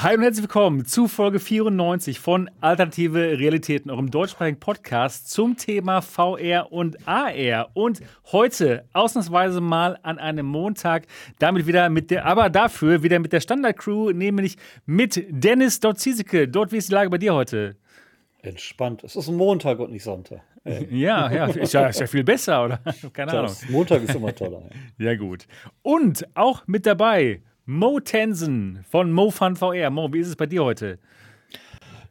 Hi und herzlich willkommen zu Folge 94 von Alternative Realitäten, eurem deutschsprachigen Podcast zum Thema VR und AR. Und heute ausnahmsweise mal an einem Montag, damit wieder mit der, aber dafür wieder mit der Standard-Crew, nämlich mit Dennis Dort Ziesecke. Dort, wie ist die Lage bei dir heute? Entspannt. Es ist ein Montag und nicht Sonntag. Ja, ja, ist ja, ist ja viel besser, oder? Keine Ahnung. Montag ist immer toller. Ja, gut. Und auch mit dabei Mo Tensen von MoFun VR. Mo, wie ist es bei dir heute?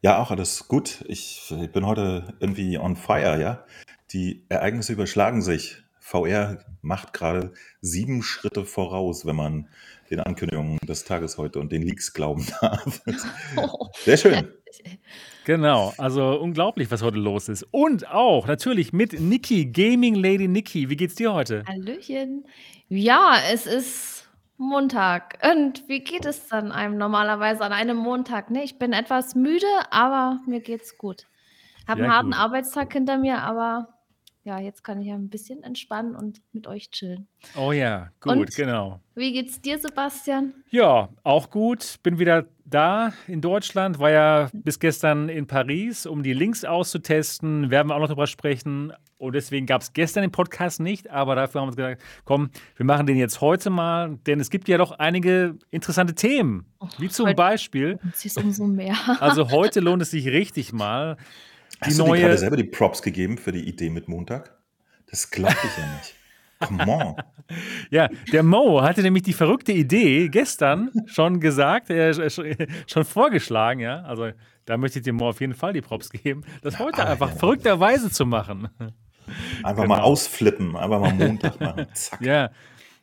Ja, auch alles gut. Ich, ich bin heute irgendwie on fire, ja. Die Ereignisse überschlagen sich. VR macht gerade sieben Schritte voraus, wenn man den Ankündigungen des Tages heute und den Leaks glauben darf. Sehr schön. Genau, also unglaublich, was heute los ist. Und auch natürlich mit Niki, Gaming Lady Niki. Wie geht's dir heute? Hallöchen. Ja, es ist Montag. Und wie geht es dann einem normalerweise an einem Montag? Ne, ich bin etwas müde, aber mir geht's gut. Habe einen harten gut. Arbeitstag hinter mir, aber ja, jetzt kann ich ja ein bisschen entspannen und mit euch chillen. Oh ja, gut, und genau. Wie geht's dir, Sebastian? Ja, auch gut. Bin wieder da in Deutschland, war ja bis gestern in Paris, um die Links auszutesten. Werden wir auch noch darüber sprechen. Und deswegen gab es gestern den Podcast nicht, aber dafür haben wir uns gedacht, komm, wir machen den jetzt heute mal, denn es gibt ja doch einige interessante Themen. Wie zum Beispiel. Es umso mehr. also heute lohnt es sich richtig mal. Die Hast neue, du dir gerade selber die Props gegeben für die Idee mit Montag? Das glaube ich ja nicht. Come on. ja, der Mo hatte nämlich die verrückte Idee gestern schon gesagt, äh, schon vorgeschlagen, ja. Also da möchte ich dem Mo auf jeden Fall die Props geben, das heute ah, einfach ja. verrückterweise zu machen. Einfach genau. mal ausflippen, einfach mal Montag machen. Zack. Ja,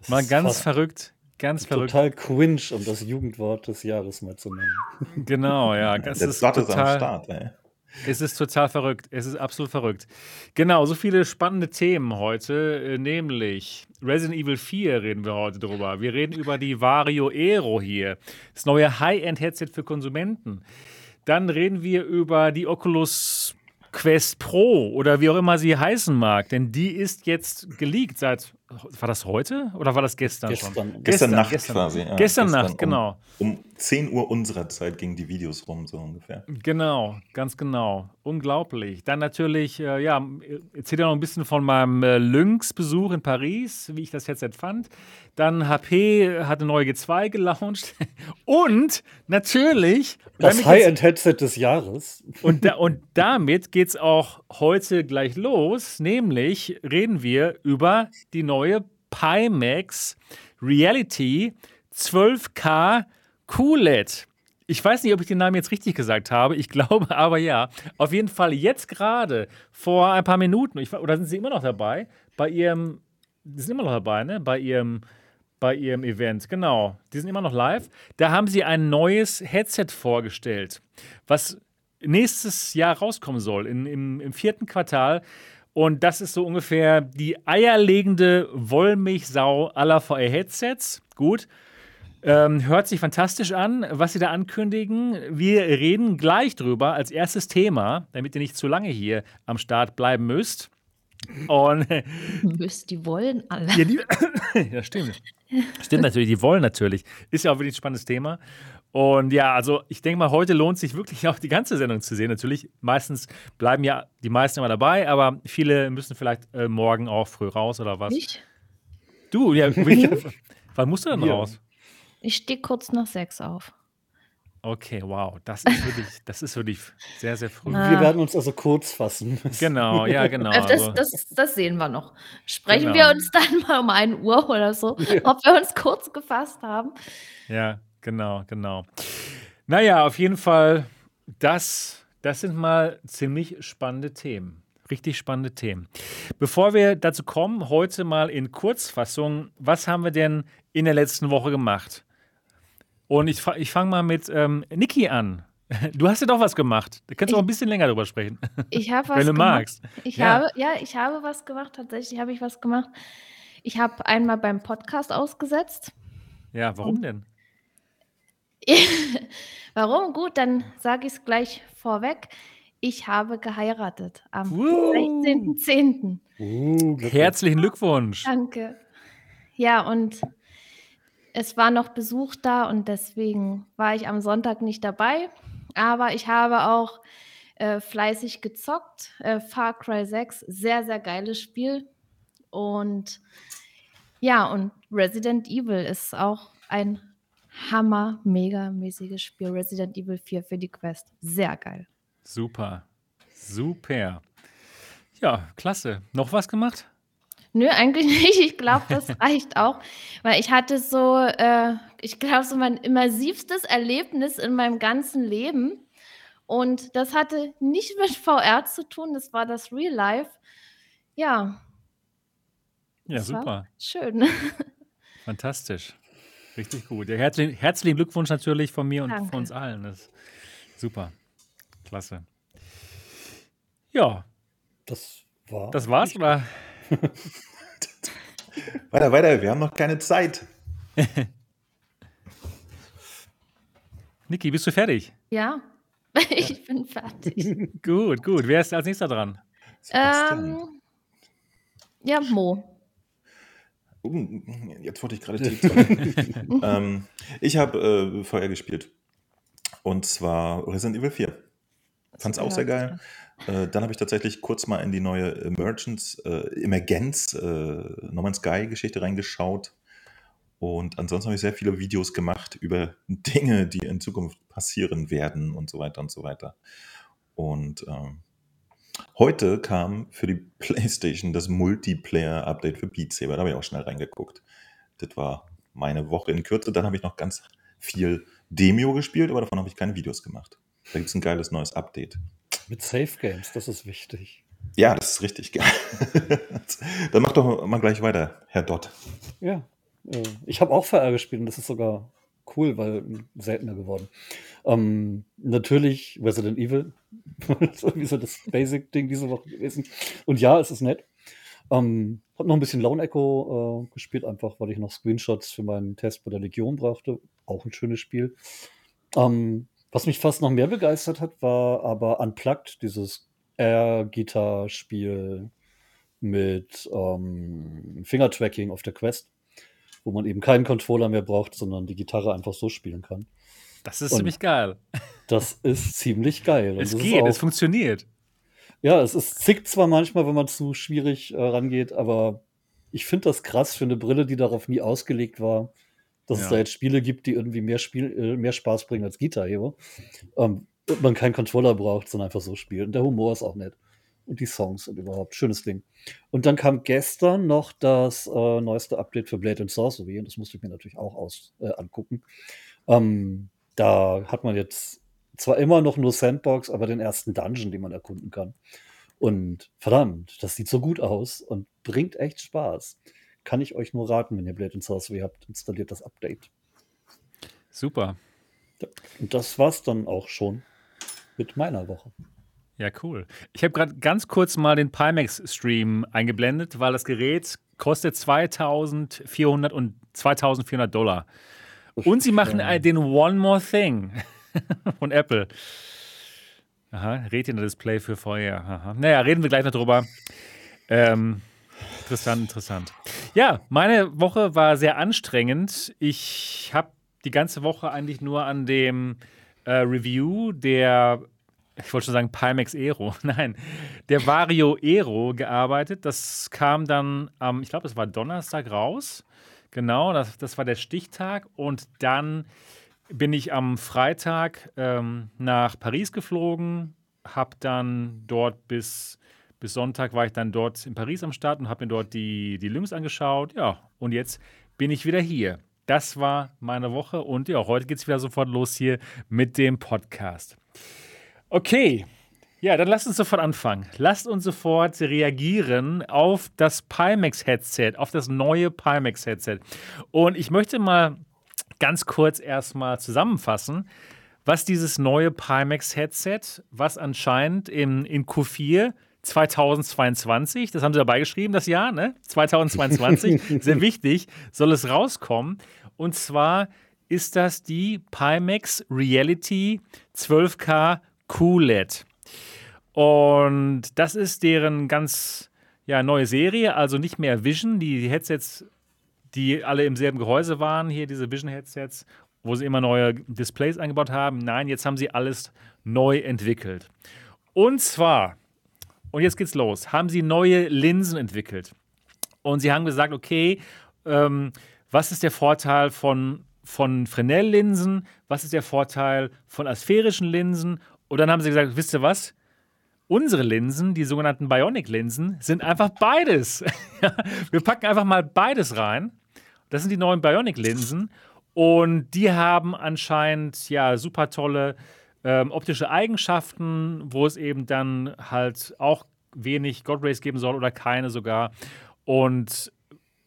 mal ganz verrückt. Ganz verrückt. Total cringe, um das Jugendwort des Jahres mal zu nennen. Genau, ja. Das Der ist total, ist am Start, ey. Es ist total verrückt. Es ist absolut verrückt. Genau, so viele spannende Themen heute, äh, nämlich Resident Evil 4 reden wir heute drüber. Wir reden über die Vario Aero hier, das neue High-End-Headset für Konsumenten. Dann reden wir über die Oculus Quest Pro oder wie auch immer sie heißen mag, denn die ist jetzt geleakt seit war das heute oder war das gestern, gestern schon? Gestern, gestern Nacht gestern. quasi. Ja, gestern, gestern, Nacht, genau. Um, um 10 Uhr unserer Zeit gingen die Videos rum, so ungefähr. Genau, ganz genau. Unglaublich. Dann natürlich, äh, ja, erzählt ja noch ein bisschen von meinem äh, Lynx-Besuch in Paris, wie ich das Headset fand. Dann HP hat eine neue G2 gelauncht. und natürlich. Das High-End-Headset des Jahres. Und, da, und damit geht es auch heute gleich los. Nämlich reden wir über die neue neue Pimax Reality 12K QLED. Ich weiß nicht, ob ich den Namen jetzt richtig gesagt habe. Ich glaube aber ja. Auf jeden Fall jetzt gerade vor ein paar Minuten, ich, oder sind Sie immer noch dabei? Bei Ihrem, Sie sind immer noch dabei, ne? Bei Ihrem, bei Ihrem Event, genau. Die sind immer noch live. Da haben Sie ein neues Headset vorgestellt, was nächstes Jahr rauskommen soll, in, im, im vierten Quartal. Und das ist so ungefähr die eierlegende Wollmilchsau aller VR-Headsets. Gut. Ähm, hört sich fantastisch an, was Sie da ankündigen. Wir reden gleich drüber als erstes Thema, damit ihr nicht zu lange hier am Start bleiben müsst. Und müsst, die wollen alle. Ja, die, ja, stimmt. Stimmt natürlich, die wollen natürlich. Ist ja auch wirklich ein spannendes Thema. Und ja, also ich denke mal, heute lohnt sich wirklich auch die ganze Sendung zu sehen. Natürlich, meistens bleiben ja die meisten immer dabei, aber viele müssen vielleicht äh, morgen auch früh raus oder was. Ich? Du, ja, wann musst du denn ja. raus? Ich stehe kurz nach sechs auf. Okay, wow, das ist wirklich, das ist wirklich sehr, sehr früh. Ah. Wir werden uns also kurz fassen. Genau, ja, genau. Das, also das, das, sehen wir noch. Sprechen genau. wir uns dann mal um 1 Uhr oder so, ja. ob wir uns kurz gefasst haben. Ja, Genau, genau. Naja, auf jeden Fall, das, das sind mal ziemlich spannende Themen. Richtig spannende Themen. Bevor wir dazu kommen, heute mal in Kurzfassung, was haben wir denn in der letzten Woche gemacht? Und ich, ich fange mal mit ähm, Niki an. Du hast ja doch was gemacht. Da kannst du auch ein bisschen länger drüber sprechen. Ich habe was Wenn du gemacht. magst. Ich ja. habe, ja, ich habe was gemacht. Tatsächlich habe ich was gemacht. Ich habe einmal beim Podcast ausgesetzt. Ja, warum denn? Warum? Gut, dann sage ich es gleich vorweg. Ich habe geheiratet am uh. 16.10. Uh, Herzlichen Glückwunsch. Danke. Ja, und es war noch Besuch da und deswegen war ich am Sonntag nicht dabei. Aber ich habe auch äh, fleißig gezockt. Äh, Far Cry 6, sehr, sehr geiles Spiel. Und ja, und Resident Evil ist auch ein hammer, mega mäßiges Spiel. Resident Evil 4 für die Quest. Sehr geil. Super. Super. Ja, klasse. Noch was gemacht? Nö, eigentlich nicht. Ich glaube, das reicht auch. Weil ich hatte so, äh, ich glaube, so mein immersivstes Erlebnis in meinem ganzen Leben. Und das hatte nicht mit VR zu tun, das war das Real Life. Ja. Ja, super. Schön. Fantastisch. Richtig gut. Ja, herzlichen, herzlichen Glückwunsch natürlich von mir und Danke. von uns allen. Das ist super. Klasse. Ja. Das war. Das war's, oder? weiter, weiter, wir haben noch keine Zeit. Niki, bist du fertig? Ja, ich bin fertig. gut, gut. Wer ist als nächster dran? Ähm, ja, Mo. Uh, jetzt wurde ich gerade tief. ähm, ich habe äh, VR gespielt. Und zwar Resident Evil 4. Fand es auch sehr geil. Äh, dann habe ich tatsächlich kurz mal in die neue Emergence, äh, Emergenz, äh, No Man's Sky Geschichte reingeschaut. Und ansonsten habe ich sehr viele Videos gemacht über Dinge, die in Zukunft passieren werden und so weiter und so weiter. Und ähm, heute kam für die PlayStation das Multiplayer-Update für Beat Saber. Da habe ich auch schnell reingeguckt. Das war meine Woche in Kürze. Dann habe ich noch ganz viel Demio gespielt, aber davon habe ich keine Videos gemacht. Da gibt es ein geiles neues Update. Mit Safe Games, das ist wichtig. Ja, das ist richtig geil. Dann mach doch mal gleich weiter, Herr Dott. Ja, äh, ich habe auch VR gespielt und das ist sogar cool, weil seltener geworden. Ähm, natürlich Resident Evil. das ist irgendwie so das Basic-Ding diese Woche gewesen. Und ja, es ist nett. Ähm, hab noch ein bisschen Lone Echo äh, gespielt, einfach weil ich noch Screenshots für meinen Test bei der Legion brauchte. Auch ein schönes Spiel. Ähm, was mich fast noch mehr begeistert hat, war aber Unplugged, dieses Air-Gitarre-Spiel mit ähm, Finger-Tracking auf der Quest, wo man eben keinen Controller mehr braucht, sondern die Gitarre einfach so spielen kann. Das ist Und ziemlich geil. Das ist ziemlich geil. Es geht, auch- es funktioniert. Ja, es ist zickt zwar manchmal, wenn man zu schwierig äh, rangeht, aber ich finde das krass für eine Brille, die darauf nie ausgelegt war, dass Ja. es da jetzt Spiele gibt, die irgendwie mehr, Spiel, äh, mehr Spaß bringen als Guitar Hero. Ähm, man keinen Controller braucht, sondern einfach so spielt. Und der Humor ist auch nett. Und die Songs und überhaupt. Schönes Ding. Und dann kam gestern noch das äh, neueste Update für Blade and Sorcery. Und das musste ich mir natürlich auch aus, äh, angucken. Ähm, da hat man jetzt zwar immer noch nur Sandbox, aber den ersten Dungeon, den man erkunden kann. Und verdammt, das sieht so gut aus und bringt echt Spaß. Kann ich euch nur raten, wenn ihr Blade and Sorcery habt, installiert das Update. Super. Und das war's dann auch schon mit meiner Woche. Ja, cool. Ich habe gerade ganz kurz mal den Pimax-Stream eingeblendet, weil das Gerät kostet 2400 und 2400 Dollar. Und sie machen Ja. den One More Thing von Apple. Aha, Retina-Display für VR. Aha. Naja, reden wir gleich noch drüber. Ähm, interessant, interessant. Ja, meine Woche war sehr anstrengend. Ich habe die ganze Woche eigentlich nur an dem äh, Review der, ich wollte schon sagen Pimax Aero, nein, der Vario Aero gearbeitet. Das kam dann am, ich glaube, es war Donnerstag raus. Genau, das, das war der Stichtag. Und dann bin ich am Freitag ähm, nach Paris geflogen, habe dann dort bis, bis Sonntag war ich dann dort in Paris am Start und habe mir dort die, die Lynx angeschaut. Ja, und jetzt bin ich wieder hier. Das war meine Woche und ja, heute geht es wieder sofort los hier mit dem Podcast. Okay, ja, dann lasst uns sofort anfangen. Lasst uns sofort reagieren auf das Pimax-Headset, auf das neue Pimax-Headset. Und ich möchte mal ganz kurz erstmal zusammenfassen, was dieses neue Pimax-Headset, was anscheinend im, in Q4 2022, das haben sie dabei geschrieben, das Jahr, ne? 2022, sehr wichtig, soll es rauskommen. Und zwar ist das die Pimax Reality 12K QLED. Und das ist deren ganz ja, neue Serie, also nicht mehr Vision. Die Headsets, die alle im selben Gehäuse waren, hier diese Vision-Headsets, wo sie immer neue Displays eingebaut haben. Nein, jetzt haben sie alles neu entwickelt. Und zwar, und jetzt geht's los, haben sie neue Linsen entwickelt. Und sie haben gesagt, okay, ähm, was ist der Vorteil von, von Fresnel-Linsen? Was ist der Vorteil von asphärischen Linsen? Und dann haben sie gesagt, wisst ihr was? Unsere Linsen, die sogenannten Bionic-Linsen, sind einfach beides. Wir packen einfach mal beides rein. Das sind die neuen Bionic-Linsen. Und die haben anscheinend ja super tolle ähm, optische Eigenschaften, wo es eben dann halt auch wenig God Rays geben soll oder keine sogar. Und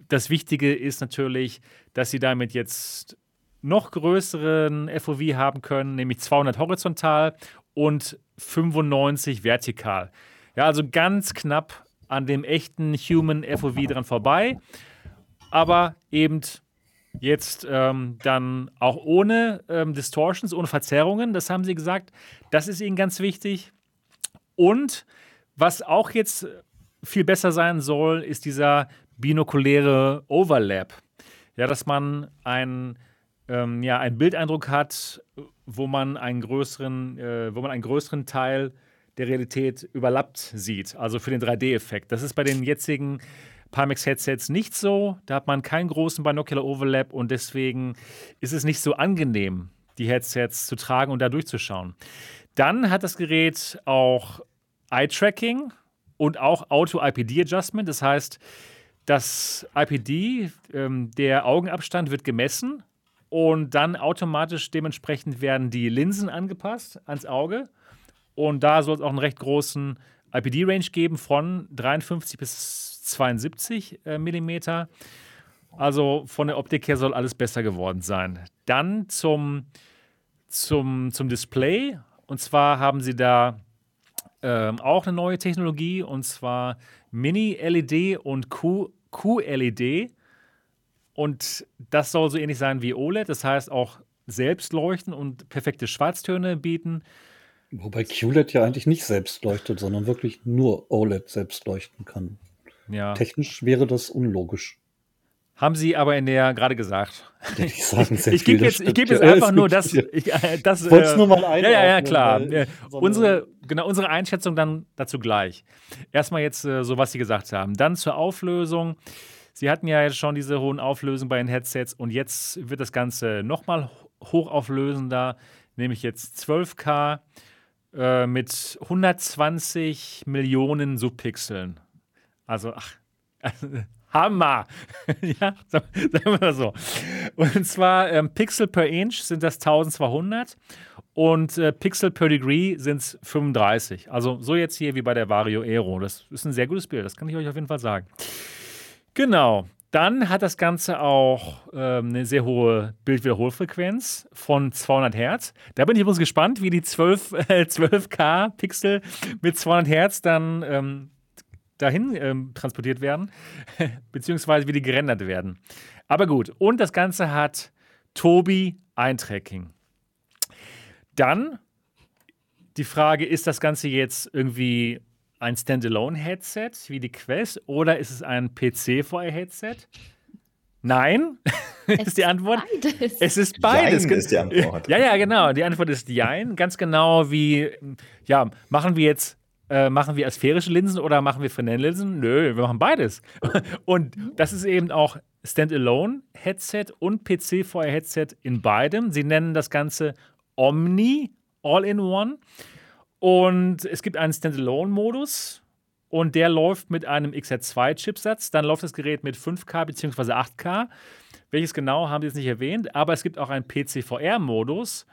das Wichtige ist natürlich, dass sie damit jetzt noch größeren FOV haben können, nämlich 200 horizontal und 95 vertikal. Ja, also ganz knapp an dem echten Human FOV dran vorbei, aber eben jetzt ähm, dann auch ohne ähm, Distortions, ohne Verzerrungen, das haben sie gesagt. Das ist ihnen ganz wichtig. Und was auch jetzt viel besser sein soll, ist dieser binokuläre Overlap. Ja, dass man ein ähm, ja, einen Bildeindruck hat, wo man einen größeren, äh, wo man einen größeren Teil der Realität überlappt sieht, also für den 3D-Effekt. Das ist bei den jetzigen Pimax-Headsets nicht so. Da hat man keinen großen Binocular Overlap und deswegen ist es nicht so angenehm, die Headsets zu tragen und da durchzuschauen. Dann hat das Gerät auch Eye-Tracking und auch Auto-IPD-Adjustment. Das heißt, das IPD, ähm, der Augenabstand, wird gemessen und dann automatisch dementsprechend werden die Linsen angepasst ans Auge. Und da soll es auch einen recht großen IPD-Range geben von 53 bis 72 äh, Millimeter. Also von der Optik her soll alles besser geworden sein. Dann zum, zum, zum Display. Und zwar haben sie da ähm, auch eine neue Technologie, und zwar Mini-LED und QLED. Und das soll so ähnlich sein wie OLED, das heißt auch selbst leuchten und perfekte Schwarztöne bieten. Wobei QLED ja eigentlich nicht selbst leuchtet, sondern wirklich nur OLED selbst leuchten kann. Ja. Technisch wäre das unlogisch. Haben Sie aber in der gerade gesagt. Ich, ich gebe jetzt, ich geb jetzt einfach nur das. Ich, äh, das äh, nur mal ein. Ja, ja, ja, klar. Weil, unsere, genau, unsere Einschätzung dann dazu gleich. Erstmal jetzt äh, so, was Sie gesagt haben. Dann zur Auflösung. Sie hatten ja jetzt schon diese hohen Auflösungen bei den Headsets und jetzt wird das Ganze nochmal hochauflösender, nämlich jetzt 12K äh, mit 120 Millionen Subpixeln. Also, ach, Hammer! ja, sagen wir mal so. Und zwar ähm, Pixel per Inch sind das 1200 und äh, Pixel per Degree sind es 35. Also so jetzt hier wie bei der Vario Aero. Das ist ein sehr gutes Bild, das kann ich euch auf jeden Fall sagen. Genau. Dann hat das Ganze auch ähm, eine sehr hohe Bildwiederholfrequenz von 200 Hertz. Da bin ich übrigens gespannt, wie die 12, äh, 12K Pixel mit 200 Hertz dann ähm, dahin ähm, transportiert werden, beziehungsweise wie die gerendert werden. Aber gut, und das Ganze hat Tobi Eye-Tracking. Dann die Frage, ist das Ganze jetzt irgendwie ein Standalone-Headset wie die Quest oder ist es ein PC-VR-Headset? Nein, ist die Antwort. Beides. Es ist beides. Jein ist die Antwort. Ja, ja, genau. Die Antwort ist Jein. Ganz genau wie, ja, machen wir jetzt, äh, machen wir asphärische Linsen oder machen wir Fresnel-Linsen? Nö, wir machen beides. Und das ist eben auch Standalone-Headset und PC-VR-Headset in beidem. Sie nennen das Ganze Omni All-in-One. Und es gibt einen Standalone-Modus und der läuft mit einem XR2-Chipsatz. Dann läuft das Gerät mit 5K bzw. 8K. Welches genau haben sie jetzt nicht erwähnt, aber es gibt auch einen PCVR-Modus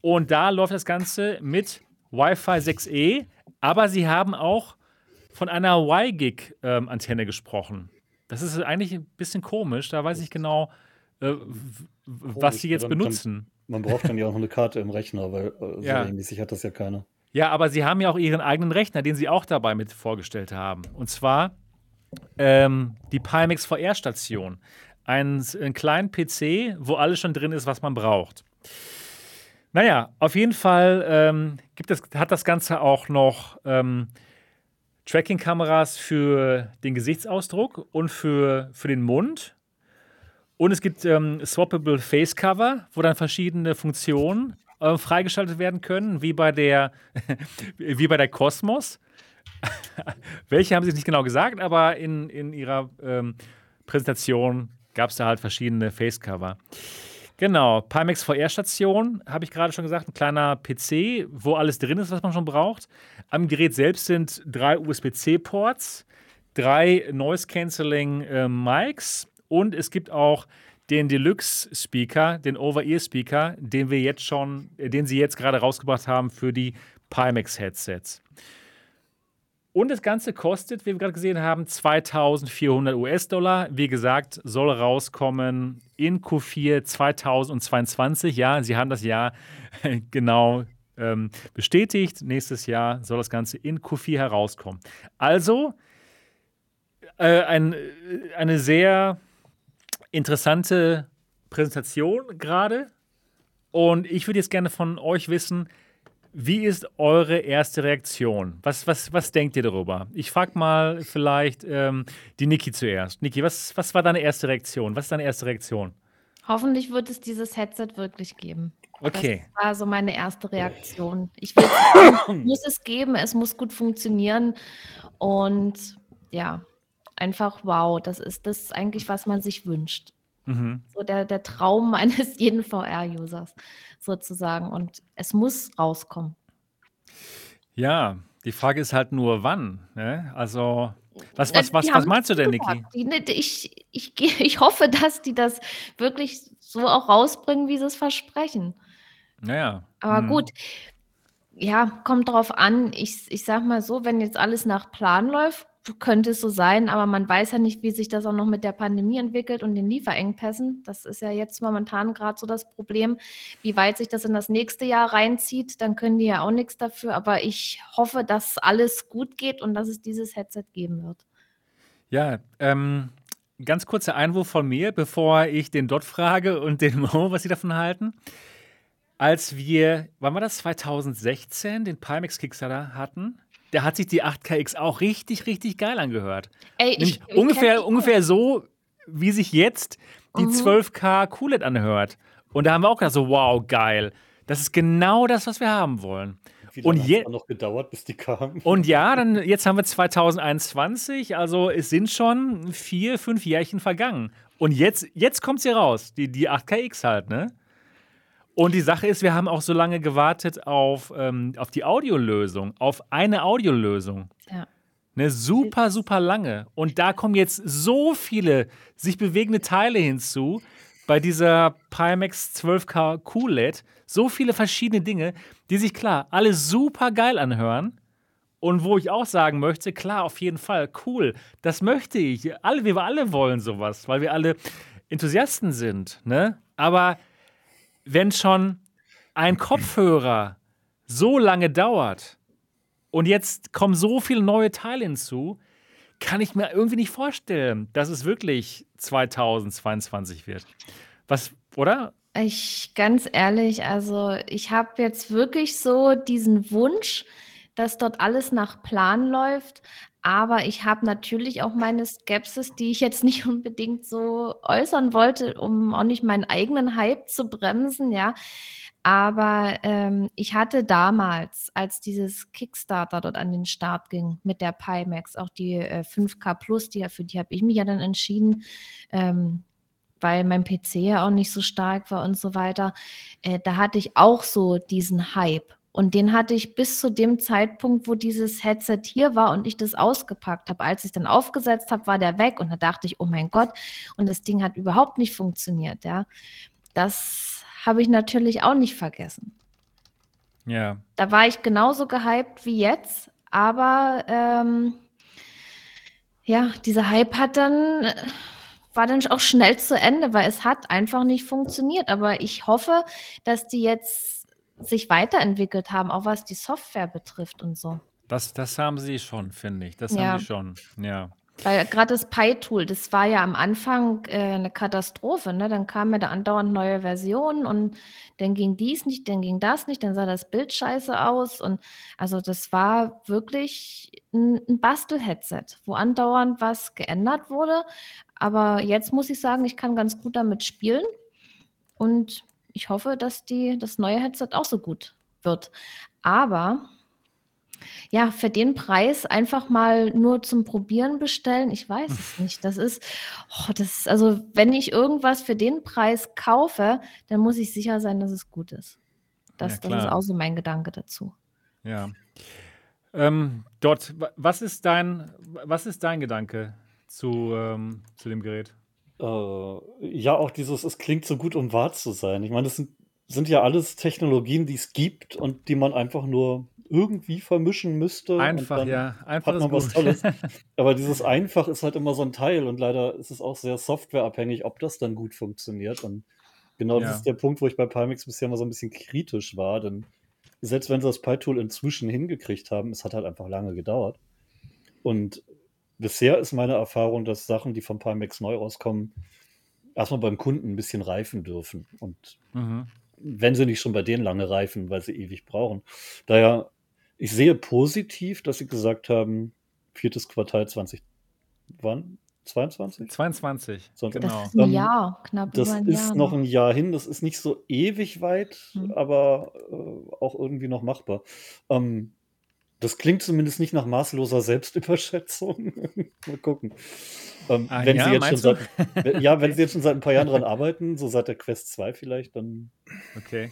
und da läuft das Ganze mit Wi-Fi 6E, aber sie haben auch von einer Y-Gig-Antenne ähm, gesprochen. Das ist eigentlich ein bisschen komisch, da weiß ich genau, äh, was sie jetzt benutzen. man braucht dann ja auch noch eine Karte im Rechner, weil äh, so ja. ähnlich hat das ja keiner. Ja, aber sie haben ja auch ihren eigenen Rechner, den sie auch dabei mit vorgestellt haben. Und zwar ähm, die Pimax VR-Station. Ein, einen kleinen PC, wo alles schon drin ist, was man braucht. Naja, auf jeden Fall ähm, gibt es, hat das Ganze auch noch ähm, Tracking-Kameras für den Gesichtsausdruck und für, für den Mund. Und es gibt ähm, Swappable Face Cover, wo dann verschiedene Funktionen äh, freigeschaltet werden können, wie bei der, wie bei der Cosmos. Welche haben sie nicht genau gesagt, aber in, in ihrer ähm, Präsentation gab es da halt verschiedene Face Cover. Genau, Pimax VR-Station, habe ich gerade schon gesagt, ein kleiner PC, wo alles drin ist, was man schon braucht. Am Gerät selbst sind drei USB-C-Ports, drei Noise-Canceling äh, und es gibt auch den Deluxe-Speaker, den Over-Ear-Speaker, den wir jetzt schon, äh, den sie jetzt gerade rausgebracht haben für die Pimax-Headsets. Und das Ganze kostet, wie wir gerade gesehen haben, 2400 US-Dollar. Wie gesagt, soll rauskommen in Q4 2022. Ja, sie haben das Jahr genau ähm, bestätigt. Nächstes Jahr soll das Ganze in Q4 herauskommen. Also äh, ein, äh, eine sehr interessante Präsentation gerade. Und ich würde jetzt gerne von euch wissen, wie ist eure erste Reaktion? Was, was, was denkt ihr darüber? Ich frage mal vielleicht ähm, die Niki zuerst. Niki, was, was war deine erste Reaktion? Was ist deine erste Reaktion? Hoffentlich wird es dieses Headset wirklich geben. Okay. Das war so meine erste Reaktion. Ich will, es muss es geben, es muss gut funktionieren. Und ja, einfach wow, das ist das eigentlich, was man sich wünscht. Mhm. So der, der Traum eines jeden VR-Users sozusagen. Und es muss rauskommen. Ja, die Frage ist halt nur, wann. Ne? Also, was, was, was, was meinst du denn, Niki? Ich, ich, ich hoffe, dass die das wirklich so auch rausbringen, wie sie es versprechen. Naja. Aber hm. gut, ja, kommt drauf an. Ich, ich sag mal so, wenn jetzt alles nach Plan läuft, könnte es so sein, aber man weiß ja nicht, wie sich das auch noch mit der Pandemie entwickelt und den Lieferengpässen. Das ist ja jetzt momentan gerade so das Problem, wie weit sich das in das nächste Jahr reinzieht. Dann können die ja auch nichts dafür. Aber ich hoffe, dass alles gut geht und dass es dieses Headset geben wird. Ja, ähm, ganz kurzer Einwurf von mir, bevor ich den Dot frage und den Mo, was sie davon halten. Als wir, wann war das, 2016, den Pimax Kickstarter hatten, da hat sich die 8KX auch richtig, richtig geil angehört. Ey, ich, ich ungefähr, ungefähr so, wie sich jetzt die mhm. 12K QLED anhört. Und da haben wir auch gedacht, so, wow, geil. Das ist genau das, was wir haben wollen. Wie hat es noch gedauert, bis die kamen? Und ja, dann jetzt haben wir 2021, also es sind schon vier, fünf Jährchen vergangen. Und jetzt, jetzt kommt sie raus, die, die 8KX halt, ne? Und die Sache ist, wir haben auch so lange gewartet auf, ähm, auf die Audiolösung, auf eine Audiolösung. Ja. Ne, super, super lange. Und da kommen jetzt so viele sich bewegende Teile hinzu bei dieser Pimax 12K QLED. So viele verschiedene Dinge, die sich klar alle super geil anhören. Und wo ich auch sagen möchte, klar, auf jeden Fall, cool, das möchte ich. Alle, wir alle wollen sowas, weil wir alle Enthusiasten sind. Ne? Aber wenn schon ein Kopfhörer so lange dauert und jetzt kommen so viele neue Teile hinzu, kann ich mir irgendwie nicht vorstellen, dass es wirklich 2022 wird. Was, oder? Ich ganz ehrlich, also ich habe jetzt wirklich so diesen Wunsch, dass dort alles nach Plan läuft. Aber ich habe natürlich auch meine Skepsis, die ich jetzt nicht unbedingt so äußern wollte, um auch nicht meinen eigenen Hype zu bremsen, ja. Aber ähm, ich hatte damals, als dieses Kickstarter dort an den Start ging mit der Pimax, auch die äh, 5K Plus, die, für die habe ich mich ja dann entschieden, ähm, weil mein PC ja auch nicht so stark war und so weiter. Äh, da hatte ich auch so diesen Hype. Und den hatte ich bis zu dem Zeitpunkt, wo dieses Headset hier war und ich das ausgepackt habe. Als ich dann aufgesetzt habe, war der weg und da dachte ich, oh mein Gott, und das Ding hat überhaupt nicht funktioniert, ja. Das habe ich natürlich auch nicht vergessen. Ja. Da war ich genauso gehypt wie jetzt, aber ähm, ja, dieser Hype hat dann war dann auch schnell zu Ende, weil es hat einfach nicht funktioniert. Aber ich hoffe, dass die jetzt sich weiterentwickelt haben, auch was die Software betrifft und so. Das, das haben sie schon, finde ich. Das ja. haben sie schon, ja. Weil gerade das Pi-Tool, das war ja am Anfang äh, eine Katastrophe. Ne? Dann kamen ja da andauernd neue Versionen und dann ging dies nicht, dann ging das nicht, dann sah das Bild scheiße aus. Und also das war wirklich ein, ein Bastel-Headset, wo andauernd was geändert wurde. Aber jetzt muss ich sagen, ich kann ganz gut damit spielen. Und ich hoffe, dass die, das neue Headset auch so gut wird. Aber ja, für den Preis einfach mal nur zum Probieren bestellen, ich weiß es nicht. Das ist, oh, das also wenn ich irgendwas für den Preis kaufe, dann muss ich sicher sein, dass es gut ist. Das, ja, das ist auch so mein Gedanke dazu. Ja. Ähm, Dot, was ist dein, was ist dein Gedanke zu, ähm, zu dem Gerät? Äh, ja, auch dieses, es klingt so gut, um wahr zu sein. Ich meine, das sind, sind ja alles Technologien, die es gibt und die man einfach nur irgendwie vermischen müsste. Einfach, ja. Einfach hat man was Tolles. Aber dieses einfach ist halt immer so ein Teil und leider ist es auch sehr softwareabhängig, ob das dann gut funktioniert. Und genau ja. das ist der Punkt, wo ich bei Pimax bisher mal so ein bisschen kritisch war, denn selbst wenn sie das Pi-Tool inzwischen hingekriegt haben, es hat halt einfach lange gedauert. Und bisher ist meine Erfahrung, dass Sachen, die von Pimax neu rauskommen, erstmal beim Kunden ein bisschen reifen dürfen. Und mhm. wenn sie nicht schon bei denen lange reifen, weil sie ewig brauchen. Daher ich sehe positiv, dass Sie gesagt haben, viertes Quartal 20, wann? 22? 22, so, genau. Das ist ein Jahr, knapp Das ein ist Jahr noch ein Jahr hin, das ist nicht so ewig weit, hm. aber äh, auch irgendwie noch machbar. Ähm, das klingt zumindest nicht nach maßloser Selbstüberschätzung. Mal gucken. Ähm, ah, wenn ja, Sie jetzt schon seit, ja, wenn Sie jetzt schon seit ein paar Jahren dran arbeiten, so seit der Quest 2 vielleicht, dann okay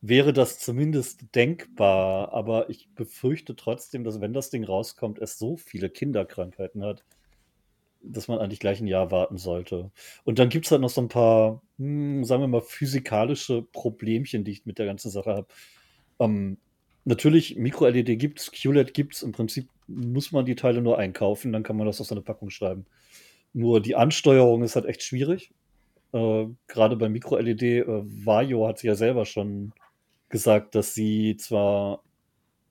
wäre das zumindest denkbar. Aber ich befürchte trotzdem, dass wenn das Ding rauskommt, es so viele Kinderkrankheiten hat, dass man eigentlich gleich ein Jahr warten sollte. Und dann gibt es halt noch so ein paar, hm, sagen wir mal, physikalische Problemchen, die ich mit der ganzen Sache habe. Ähm, natürlich, Micro-LED gibt es, QLED gibt es. Im Prinzip muss man die Teile nur einkaufen, dann kann man das auf seine Packung schreiben. Nur die Ansteuerung ist halt echt schwierig. Äh, Gerade bei Micro-LED, äh, Vajo hat sich ja selber schon gesagt, dass sie zwar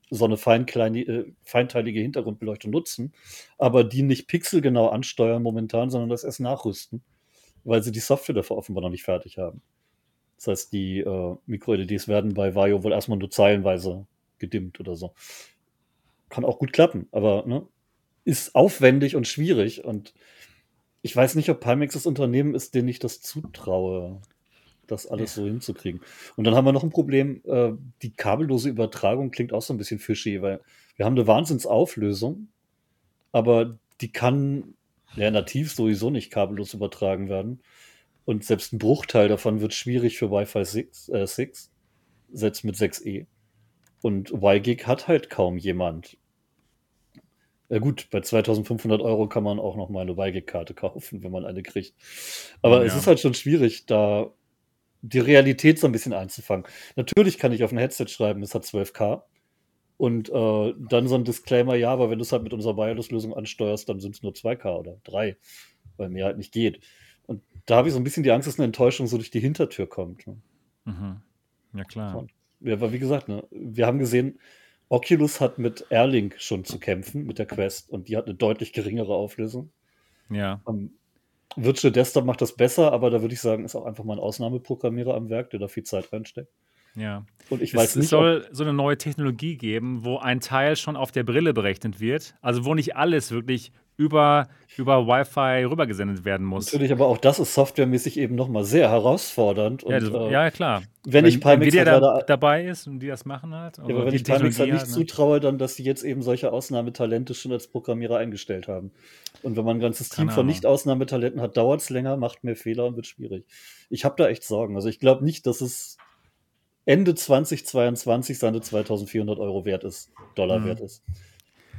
so eine äh, feinteilige Hintergrundbeleuchtung nutzen, aber die nicht pixelgenau ansteuern momentan, sondern das erst nachrüsten, weil sie die Software dafür offenbar noch nicht fertig haben. Das heißt, die äh, Micro-LEDs werden bei Vario wohl erstmal nur zeilenweise gedimmt oder so. Kann auch gut klappen, aber ne, ist aufwendig und schwierig und ich weiß nicht, ob Pimax das Unternehmen ist, denen ich das zutraue das alles so hinzukriegen. Und dann haben wir noch ein Problem, äh, die kabellose Übertragung klingt auch so ein bisschen fishy, weil wir haben eine Wahnsinnsauflösung, aber die kann ja nativ sowieso nicht kabellos übertragen werden. Und selbst ein Bruchteil davon wird schwierig für Wi-Fi 6, äh, 6 selbst mit 6E. Und YGig hat halt kaum jemand. Ja gut, bei 2500 Euro kann man auch noch mal eine YGig-Karte kaufen, wenn man eine kriegt. Aber ja. es ist halt schon schwierig, da die Realität so ein bisschen einzufangen. Natürlich kann ich auf ein Headset schreiben, es hat 12K. Und äh, dann so ein Disclaimer, ja, aber wenn du es halt mit unserer Wireless-Lösung ansteuerst, dann sind es nur 2K oder 3, weil mir halt nicht geht. Und da habe ich so ein bisschen die Angst, dass eine Enttäuschung so durch die Hintertür kommt. Ne? Mhm. Ja, klar. Und, ja, aber wie gesagt, ne, wir haben gesehen, Oculus hat mit Airlink schon zu kämpfen, mit der Quest, und die hat eine deutlich geringere Auflösung. Ja. Um, ähm, Virtual Desktop macht das besser, aber da würde ich sagen, ist auch einfach mal ein Ausnahmeprogrammierer am Werk, der da viel Zeit reinsteckt. Ja. Und ich es, weiß nicht. Es soll so eine neue Technologie geben, wo ein Teil schon auf der Brille berechnet wird. Also wo nicht alles wirklich über, über Wi-Fi rübergesendet werden muss. Natürlich, aber auch das ist softwaremäßig eben nochmal sehr herausfordernd. Und, ja, das, äh, ja, klar. Wenn, wenn ich Pimax halt da, dabei ist und die das machen halt. Ja, aber wenn ich Pimax halt nicht halt, ne? zutraue, dann, dass sie jetzt eben solche Ausnahmetalente schon als Programmierer eingestellt haben. Und wenn man ein ganzes Team von Nicht-Ausnahmetalenten hat, dauert es länger, macht mehr Fehler und wird schwierig. Ich habe da echt Sorgen. Also ich glaube nicht, dass es Ende 2022 seine 2400 Euro wert ist, Dollar mhm. wert ist.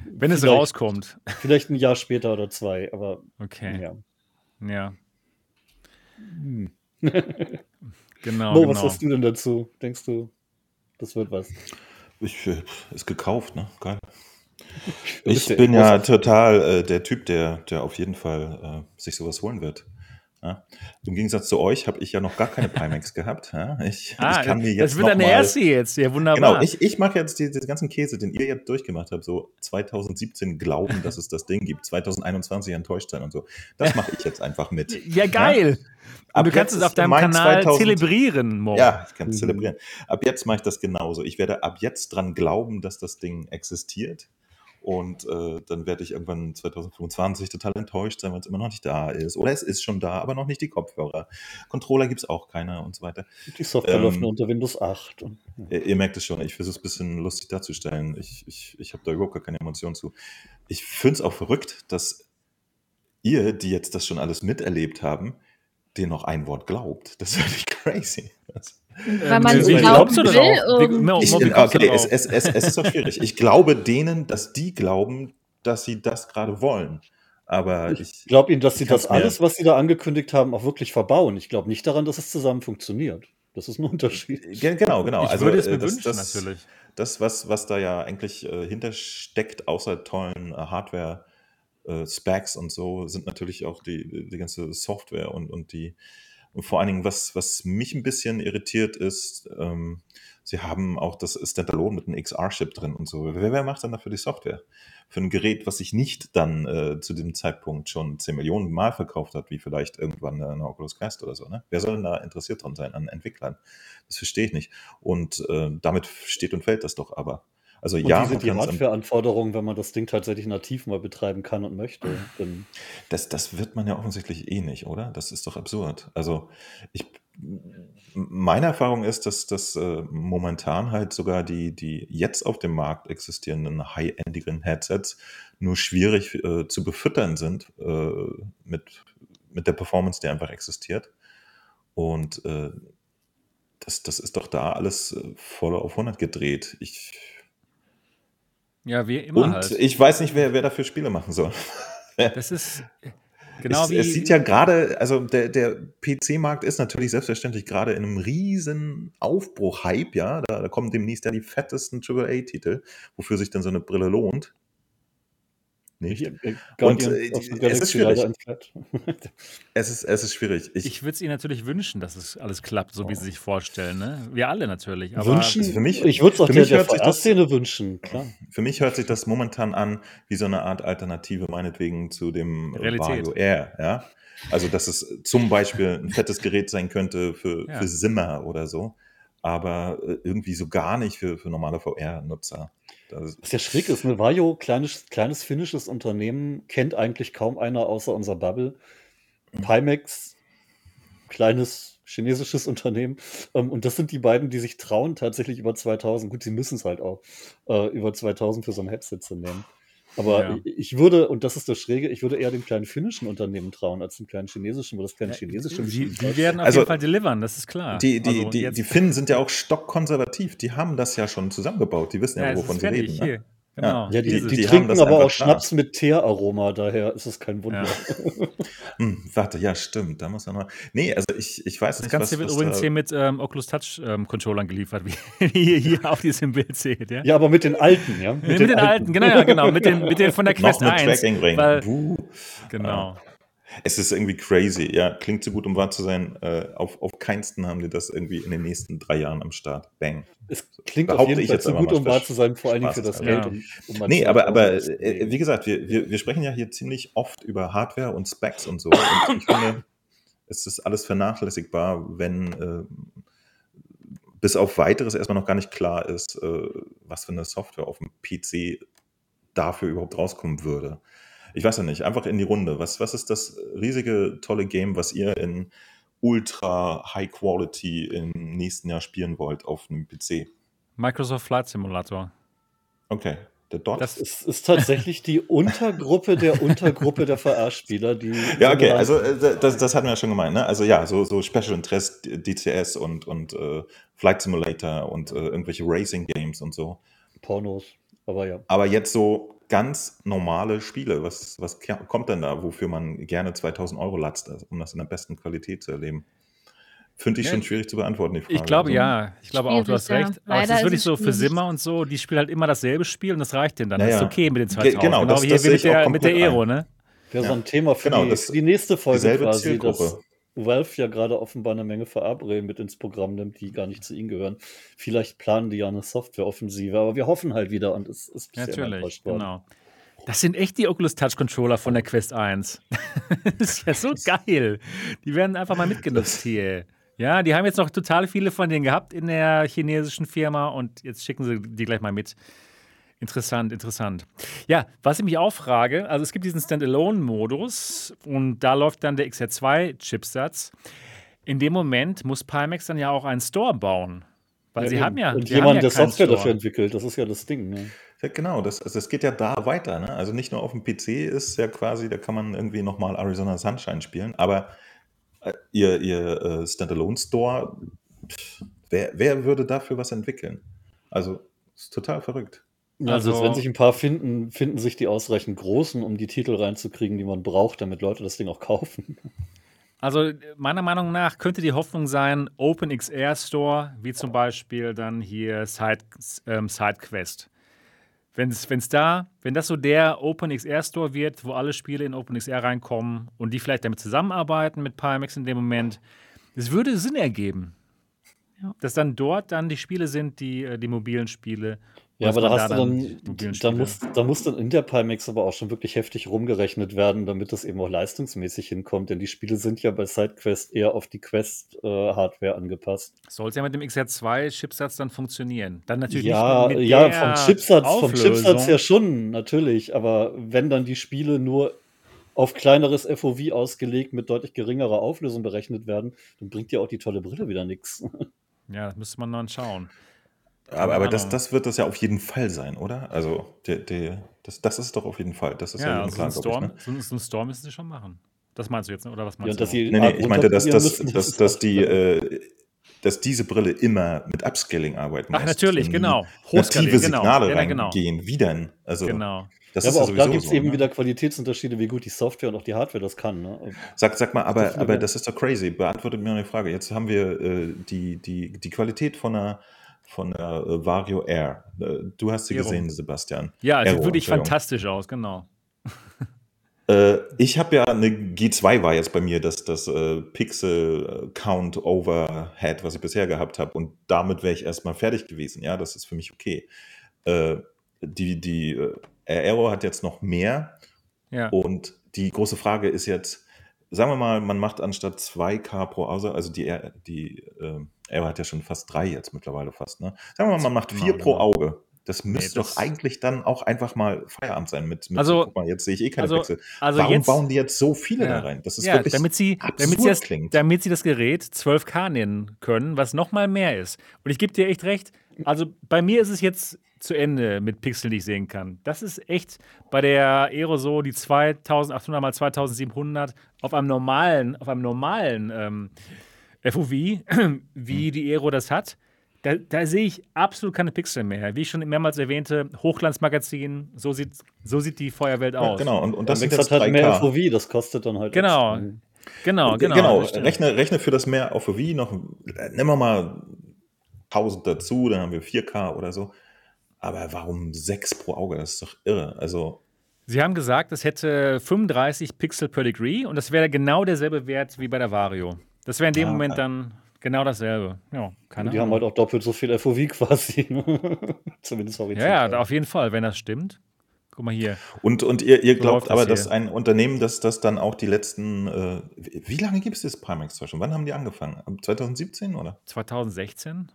Wenn es rauskommt. Vielleicht ein Jahr später oder zwei, aber. Okay. Ja. Ja. Hm. genau. Mo, genau. was hast du denn dazu? Denkst du, das wird was? Ich, äh, ist gekauft, ne? Geil. Ich bin ja total äh, der Typ, der, der auf jeden Fall äh, sich sowas holen wird. Ja. Im Gegensatz zu euch habe ich ja noch gar keine Pimax gehabt. Ja. Ich, Ah, ich kann mir jetzt das wird deine erste jetzt. Ja, wunderbar. Genau, ich, ich mache jetzt die- den ganzen Käse, den ihr jetzt durchgemacht habt, so 2017 glauben, dass es das Ding gibt, 2021 enttäuscht sein und so. Das mache ich jetzt einfach mit. ja, geil. Ab Und du kannst es auf deinem Kanal 2000 zelebrieren, Mo. Ja, ich kann es Mhm. zelebrieren. Ab jetzt mache ich das genauso. Ich werde ab jetzt dran glauben, dass das Ding existiert. Und äh, dann werde ich irgendwann 2025 total enttäuscht sein, weil es immer noch nicht da ist. Oder es ist schon da, aber noch nicht die Kopfhörer. Controller gibt es auch keine und so weiter. Die Software Ähm, läuft nur unter Windows 8. Und, Ihr, ihr merkt es schon, ich versuche es ein bisschen lustig darzustellen. Ich, ich, ich habe da überhaupt gar keine Emotionen zu. Ich finde es auch verrückt, dass ihr, die jetzt das schon alles miterlebt haben, dir noch ein Wort glaubt. Das ist wirklich crazy. Das, Weil man wie glauben glaubst du will, Mo, ich, okay, es, es, es, es ist auch schwierig. Ich glaube denen, dass die glauben, dass sie das gerade wollen. Aber ich, ich glaube Ihnen, dass Sie das alles, was Sie da angekündigt haben, auch wirklich verbauen. Ich glaube nicht daran, dass es zusammen funktioniert. Das ist ein Unterschied. Ge- genau, genau. ich also, würde es äh, mir das, wünschen, das, natürlich. das, was, was da ja eigentlich äh, hintersteckt, außer tollen äh, Hardware, äh, Specs und so, sind natürlich auch die, die ganze Software und, und die, und vor allen Dingen, was, was mich ein bisschen irritiert ist, ähm, sie haben auch das Standalone mit einem XR-Chip drin und so. Wer, wer macht dann dafür die Software? Für ein Gerät, was sich nicht dann äh, zu dem Zeitpunkt schon 10 Millionen Mal verkauft hat, wie vielleicht irgendwann eine Oculus Quest oder so. Ne? Wer soll denn da interessiert dran sein an Entwicklern? Das verstehe ich nicht. Und äh, damit steht und fällt das doch aber. Also Und ja, wie sind die Hardware-Anforderungen, wenn man das Ding tatsächlich nativ mal betreiben kann und möchte? Denn Das, das wird man ja offensichtlich eh nicht, oder? Das ist doch absurd. Also ich, meine Erfahrung ist, dass das äh, momentan halt sogar die, die jetzt auf dem Markt existierenden high-endigen Headsets nur schwierig äh, zu befüttern sind äh, mit, mit der Performance, die einfach existiert. Und äh, das, das ist doch da alles äh, voll auf 100 gedreht. Ich, Ja, wie immer und halt. ich weiß nicht, wer, wer dafür Spiele machen soll. Das ist genau es, wie. es sieht ja gerade, also der, der PC-Markt ist natürlich selbstverständlich gerade in einem riesen Aufbruch-Hype, ja. Da, da kommen demnächst ja die fettesten AAA-Titel, wofür sich dann so eine Brille lohnt. Nicht? äh, Und, äh, es ist schwierig. Es ist, es ist schwierig. Ich, ich würde es ihnen natürlich wünschen, dass es alles klappt, so wie sie sich vorstellen. Ne? Wir alle natürlich. Aber wünschen, also für mich- ich würde es auch für der, mich der hört sich das- VR-Szene wünschen, klar. für mich hört sich das momentan an wie so eine Art Alternative, meinetwegen zu dem Realität. Vario Air, ja. Also, dass es zum Beispiel ein fettes Gerät sein könnte für, Ja. für Simmer oder so, aber äh, irgendwie so gar nicht für, für normale VR-Nutzer. Was ja schräg ist, ne? Vario, kleines, kleines finnisches Unternehmen, kennt eigentlich kaum einer außer unserer Bubble. Mhm. Pimax, kleines chinesisches Unternehmen. Ähm, und das sind die beiden, die sich trauen, tatsächlich über 2000, gut, sie müssen es halt auch, äh, über 2000 für so ein Headset zu nehmen. Aber Ja. ich, würde, und das ist das Schräge, ich würde eher dem kleinen finnischen Unternehmen trauen als dem kleinen chinesischen, weil das kleine chinesische die, die werden auf Also, jeden Fall delivern, das ist klar. Die, die, Also die, die Finnen sind ja auch stockkonservativ. Die haben das ja schon zusammengebaut. Die wissen ja, ja, wovon sie fertig, reden. Ne? Genau. Ja, die, die, die trinken das aber auch Schnaps mit Teeraroma, daher ist es kein Wunder. Ja. Hm, warte, ja, stimmt. Da muss man mal. Nee, also ich, ich weiß Das nicht, Ganze was, wird was übrigens da, hier mit ähm, Oculus Touch ähm, Controllern geliefert, wie ihr hier auf diesem Bild seht. Ja, Ja, aber mit den alten, ja? mit, den, alten, genau, ja, genau, mit den, mit den von der noch Quest mit 1. Tracking Ring. weil- Buh. Genau. Es ist irgendwie crazy. Ja, klingt so gut, um wahr zu sein. Äh, auf, auf keinsten haben die das irgendwie in den nächsten drei Jahren am Start. Bang. Es klingt auf Behaupte jeden ich Fall zu gut, um wahr zu sein, vor allen Dingen für das Geld. ja. Um, um Nee, zu- aber, aber zu- äh, wie gesagt, wir, wir, wir sprechen ja hier ziemlich oft über Hardware und Specs und so. Und ich finde, es ist alles vernachlässigbar, wenn äh, bis auf weiteres erstmal noch gar nicht klar ist, äh, was für eine Software auf dem PC dafür überhaupt rauskommen würde. Ich weiß ja nicht, einfach in die Runde. Was, was ist das riesige, tolle Game, was ihr in Ultra High Quality im nächsten Jahr spielen wollt auf einem PC? Microsoft Flight Simulator. Okay, der Dot. Das- es ist tatsächlich die Untergruppe der Untergruppe der VR-Spieler, die. Ja, okay, also äh, das, das hatten wir ja schon gemeint, ne? Also ja, so, so Special Interest DCS und, und äh, Flight Simulator und äh, irgendwelche Racing Games und so. Pornos. Aber ja. Aber jetzt so ganz normale Spiele, was, was kommt denn da, wofür man gerne 2000 Euro latzt, also, um das in der besten Qualität zu erleben? Finde ich Ja, schon schwierig zu beantworten, die Frage. Ich glaube Also, ja. Ich glaube auch, du hast Schwierig, ja. recht. Aber es Leider ist ist wirklich so für. Simmer und so, die spielen halt immer dasselbe Spiel und das reicht denen dann. Ja, das ist okay mit den Ge- 2000. genau, das- wie das hier mit ich auch der, mit der Aero, ne? Wäre so Ja. ein Thema für, Genau, die, das- für die nächste Folge dieselbe quasi. Zielgruppe. Das, Valve ja gerade offenbar eine Menge Verabredungen mit ins Programm nimmt, die gar nicht zu ihnen gehören. Vielleicht planen die ja eine Softwareoffensive, aber wir hoffen halt wieder und es ist bisher Natürlich, genau. Das sind echt die Oculus Touch Controller von der Quest 1. das ist ja so geil. Die werden einfach mal mitgenutzt hier. Ja, die haben jetzt noch total viele von denen gehabt in der chinesischen Firma und jetzt schicken sie die gleich mal mit. Interessant, interessant. Ja, was ich mich auch frage, also es gibt diesen Standalone-Modus und da läuft dann der XR2-Chipsatz. In dem Moment muss Pimax dann ja auch einen Store bauen. Weil ja, sie eben. haben ja. Und jemand, ja der Software Store. dafür entwickelt, das ist ja das Ding. Ne? Ja, genau, das, also das geht ja da weiter. Ne? Also nicht nur auf dem PC ist ja quasi, da kann man irgendwie nochmal Arizona Sunshine spielen, aber äh, ihr, ihr äh, Standalone-Store, wer, wer würde dafür was entwickeln? Also, ist total verrückt. Also, also, wenn sich ein paar finden, finden sich die ausreichend großen, um die Titel reinzukriegen, die man braucht, damit Leute das Ding auch kaufen. Also meiner Meinung nach könnte die Hoffnung sein, OpenXR Store, wie zum Beispiel dann hier Side, ähm, SideQuest. Wenn's, wenn's da, wenn das so der OpenXR Store wird, wo alle Spiele in OpenXR reinkommen und die vielleicht damit zusammenarbeiten mit Pimax in dem Moment, es würde Sinn ergeben. Ja. Dass dann dort dann die Spiele sind, die, äh, die mobilen Spiele ja, aber da hast da du dann, da muss, da muss dann in der Pimax aber auch schon wirklich heftig rumgerechnet werden, damit das eben auch leistungsmäßig hinkommt, denn die Spiele sind ja bei SideQuest eher auf die Quest-Hardware äh, angepasst. Soll es ja mit dem XR2-Chipsatz dann funktionieren? Dann natürlich ja, nicht mit Ja, vom Chipsatz, vom Chipsatz ja schon, natürlich, aber wenn dann die Spiele nur auf kleineres FOV ausgelegt mit deutlich geringerer Auflösung berechnet werden, dann bringt ja auch die tolle Brille wieder nichts. Ja, das müsste man dann schauen. Aber, aber das, das wird das ja auf jeden Fall sein, oder? Also, der, der, das, das ist doch auf jeden Fall. Das ist ja, ja also klar, so, Storm, ich, ne? so, ein Storm müssen sie schon machen. Das meinst du jetzt, ne? oder was meinst ja, du? Nee, nee, ich meinte, dass, dass, dass, dass, die, äh, dass diese Brille immer mit Upscaling arbeiten muss. Ach, natürlich, genau. Native Signale genau. reingehen. Ja, genau. Wie denn? Also, genau. Das ja, aber auch da gibt es so, eben ne? wieder Qualitätsunterschiede, wie gut die Software und auch die Hardware das kann. Ne? Sag, sag mal, aber, aber das ist doch crazy. Beantwortet mir eine Frage. Jetzt haben wir äh, die, die, die Qualität von einer von der äh, Vario Air. Äh, du hast sie Aero. gesehen, Sebastian. Ja, sieht wirklich fantastisch aus, genau. Äh, ich habe ja eine G2 war jetzt bei mir das, das äh, Pixel Count Overhead, was ich bisher gehabt habe. Und damit wäre ich erstmal fertig gewesen. Ja, das ist für mich okay. Äh, die die äh, Aero hat jetzt noch mehr. Ja. Und die große Frage ist jetzt, sagen wir mal, man macht anstatt 2K pro Auge, also die, die äh, er hat ja schon fast drei jetzt mittlerweile fast, ne? Sagen wir mal, man macht vier pro. Auge. Das müsste nee, doch eigentlich dann auch einfach mal Feierabend sein mit, mit also, guck mal, jetzt sehe ich eh keine also, Pixel. Also Warum jetzt, bauen die jetzt so viele ja, da rein? Das ist ja, wirklich damit sie, damit sie, das, klingt. damit sie das Gerät 12K nennen können, was nochmal mehr ist. Und ich gebe dir echt recht, also bei mir ist es jetzt zu Ende mit Pixeln, die ich sehen kann. Das ist echt bei der Aero so, die 2800 mal 2700 auf einem normalen, auf einem normalen ähm, FOV, wie hm. die Aero das hat. Da, da, sehe ich absolut keine Pixel mehr. Wie ich schon mehrmals erwähnte, Hochglanzmagazin, so sieht, so sieht die Feuerwelt aus. Ja, genau, und, und das ist jetzt halt mehr FOV, das kostet dann halt. Genau, genau, genau. Genau, rechne, rechne für das mehr FOV noch, nehmen wir mal 1000 dazu, dann haben wir 4K oder so. Aber warum 6 pro Auge? Das ist doch irre. Also. Sie haben gesagt, es hätte 35 Pixel per Degree und das wäre genau derselbe Wert wie bei der Vario. Das wäre in dem ja, Moment dann genau dasselbe. Ja, keine die Ahnung. haben halt auch doppelt so viel FOV quasi. Zumindest horizontal. Ja, ja, auf jeden Fall, wenn das stimmt. Guck mal hier. Und, und ihr, ihr glaubt aber, dass ein Unternehmen, dass das dann auch die letzten, äh, wie lange gibt es das Primax schon? Wann haben die angefangen? 2017 oder? 2016.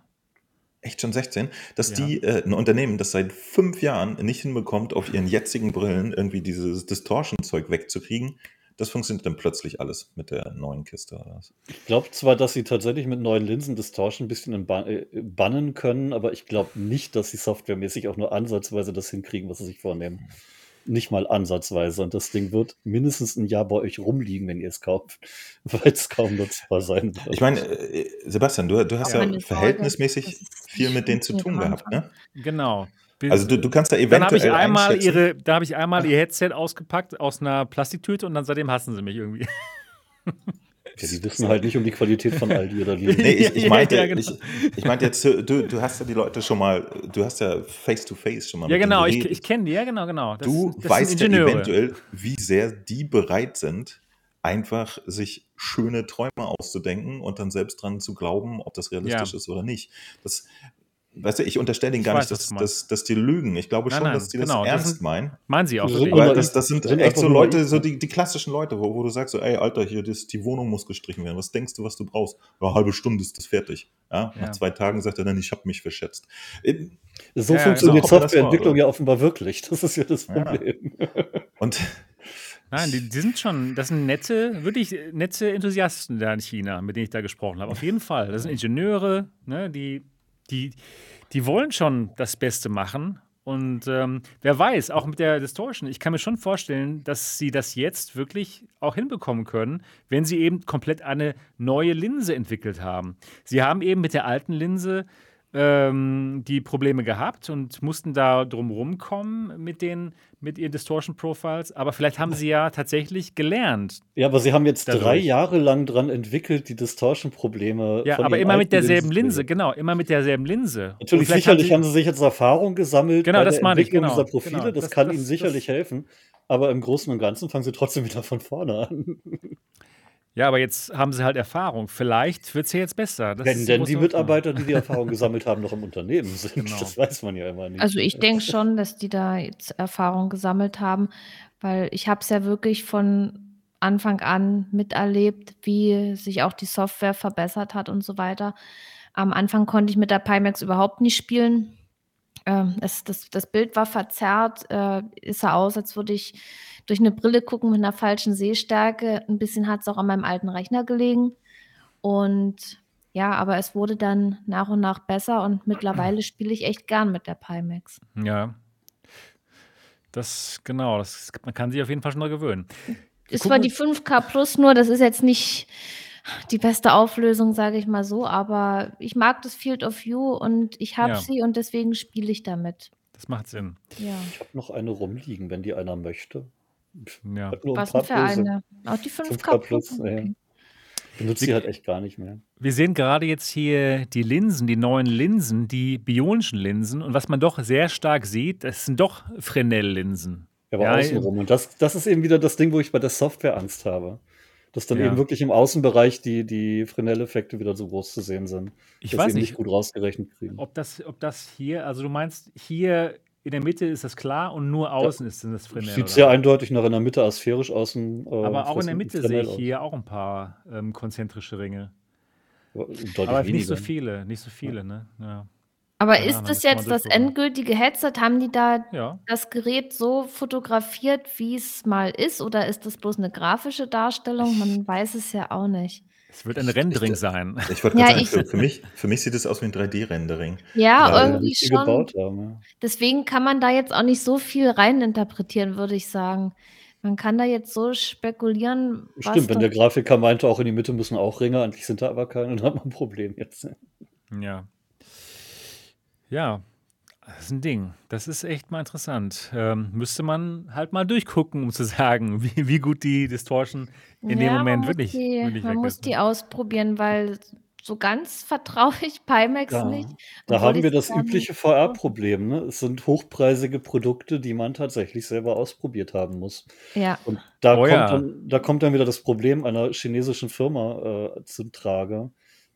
Echt schon 16? Dass ja. die, äh, ein Unternehmen, das seit fünf Jahren nicht hinbekommt, auf ihren jetzigen Brillen irgendwie dieses Distortion-Zeug wegzukriegen, das funktioniert dann plötzlich alles mit der neuen Kiste. Ich glaube zwar, dass sie tatsächlich mit neuen Linsen Distortion ein bisschen äh, bannen können, aber ich glaube nicht, dass sie softwaremäßig auch nur ansatzweise das hinkriegen, was sie sich vornehmen. Nicht mal ansatzweise. Und das Ding wird mindestens ein Jahr bei euch rumliegen, wenn ihr es kauft, weil es kaum nutzbar sein wird. Ich meine, äh, Sebastian, du, du hast ja, ja verhältnismäßig viel mit denen zu tun gehabt, ne? Genau. Also du, du kannst da eventuell dann habe ich einmal ihre, Da habe ich einmal ihr Headset ausgepackt aus einer Plastiktüte und dann seitdem hassen sie mich irgendwie. Ja, die wissen halt nicht um die Qualität von Aldi oder Lidl. Nee, ich, ich meinte, ja, genau. ich, ich meinte jetzt, du, du hast ja die Leute schon mal, du hast ja face-to-face -face schon mal Ja, genau, ich, ich kenne die, ja, genau, genau. Das, du das weißt ja eventuell, wie sehr die bereit sind, einfach sich schöne Träume auszudenken und dann selbst dran zu glauben, ob das realistisch Ja. ist oder nicht. Das, weißt du, ich unterstelle denen gar weiß, nicht, dass, dass, dass die lügen. Ich glaube Nein, schon, nein, dass die das genau, das ernst sind- meinen. Meinen sie auch. Sind Oder das, das sind sind echt so Leute, so die, die klassischen Leute, wo, wo du sagst, so, ey, Alter, hier, das, die Wohnung muss gestrichen werden. Was denkst du, was du brauchst? Ja, halbe Stunde ist das fertig. Ja, Ja. Nach zwei Tagen sagt er dann, ich habe mich verschätzt. Äh, So Ja, funktioniert genau. Softwareentwicklung ja offenbar wirklich. Das ist ja das Ja. Problem. Und Nein, die, die sind schon, das sind nette, wirklich nette Enthusiasten da in China, mit denen ich da gesprochen habe. Auf jeden Fall. Das sind Ingenieure, ne, die, die, die wollen schon das Beste machen. Und ähm, wer weiß, auch mit der Distortion, ich kann mir schon vorstellen, dass sie das jetzt wirklich auch hinbekommen können, wenn sie eben komplett eine neue Linse entwickelt haben. Sie haben eben mit der alten Linse ähm, die Probleme gehabt und mussten da drum rumkommen mit, den, mit ihren Distortion Profiles. Aber vielleicht haben sie ja tatsächlich gelernt. Ja, aber sie haben jetzt Dadurch. drei Jahre lang dran entwickelt, die Distortion-Probleme. Ja, von aber immer mit derselben Linse, genau, immer mit derselben Linse. Natürlich, sicherlich haben sie, sich jetzt Erfahrung gesammelt Genau, das der meine ich, genau, dieser Profile. genau. Das, Das- kann das- ihnen das- sicherlich helfen. Aber im Großen und Ganzen fangen sie trotzdem wieder von vorne an. Ja, aber jetzt haben sie halt Erfahrung. Vielleicht wird es ja jetzt besser. Das Wenn denn die. Mitarbeiter, die die Erfahrung gesammelt haben, noch im Unternehmen sind. Genau. Das weiß man ja immer nicht. Also ich denke schon, dass die da jetzt Erfahrung gesammelt haben, weil ich habe es ja wirklich von Anfang an miterlebt, wie sich auch die Software verbessert hat und so weiter. Am Anfang konnte ich mit der Pimax überhaupt nicht spielen. Ähm, es, das, das Bild war verzerrt, äh, es sah aus, als würde ich durch eine Brille gucken mit einer falschen Sehstärke. Ein bisschen hat es auch an meinem alten Rechner gelegen. Und ja, aber es wurde dann nach und nach besser und mittlerweile spiele ich echt gern mit der Pimax. Ja. Das, genau, das, man kann sich auf jeden Fall schon noch gewöhnen. Ist gucken zwar die 5K Plus nur, das ist jetzt nicht die beste Auflösung, sage ich mal so, aber ich mag das Field of View und ich habe Ja. sie und deswegen spiele ich damit. Das macht Sinn. Ja. ich habe noch eine rumliegen, wenn die einer möchte. Ja. Hat nur Was ein denn für Böse. eine? Auch die 5K, 5K Plus. Plus, ja. Okay. Benutze die halt echt gar nicht mehr. Wir sehen gerade jetzt hier die Linsen, die neuen Linsen, die bionischen Linsen. Und was man doch sehr stark sieht, das sind doch Fresnel-Linsen. Aber Ja, außenrum. Und das, das ist eben wieder das Ding, wo ich bei der Software Angst habe. Dass dann Ja. eben wirklich im Außenbereich die, die Fresnel-Effekte wieder so groß zu sehen sind. Ich dass weiß eben nicht, gut rausgerechnet kriegen. ob das, ob das hier, also du meinst, hier in der Mitte ist das klar und nur außen ist das Fresnel. Sieht sehr eindeutig nach einer Mitte asphärisch außen. Äh, Aber auch in der Mitte sehe ich aus. hier auch ein paar ähm, konzentrische Ringe. Deutlich Aber nicht so weniger. viele, nicht so viele, ne? Ja. Aber Ja, ist dann das jetzt das endgültige Headset? Haben die da ja. das Gerät so fotografiert, wie es mal ist? Oder ist das bloß eine grafische Darstellung? Man weiß es ja auch nicht. Es wird ein Rendering sein. ich wollte Ja, sagen, für, für, mich, für mich sieht es aus wie ein 3D-Rendering. Ja, irgendwie schon. gebaut haben. Ja. Deswegen kann man da jetzt auch nicht so viel reininterpretieren, würde ich sagen. Man kann da jetzt so spekulieren, was Stimmt, wenn der Grafiker meinte, auch in die Mitte müssen auch Ringe, eigentlich sind da aber keine, dann hat man ein Problem jetzt. Ja. Ja, das ist ein Ding. Das ist echt mal interessant. Ähm, müsste man halt mal durchgucken, um zu sagen, wie, wie gut die Distortion in dem Ja, Moment man wirklich, muss die, wirklich man muss die ausprobieren, weil so ganz vertraue ich Pimax Ja, nicht. Da haben wir das übliche VR-Problem. Ne? Es sind hochpreisige Produkte, die man tatsächlich selber ausprobiert haben muss. Ja, Und da, Oh kommt, ja. dann, da kommt dann wieder das Problem einer chinesischen Firma äh, zum Trage.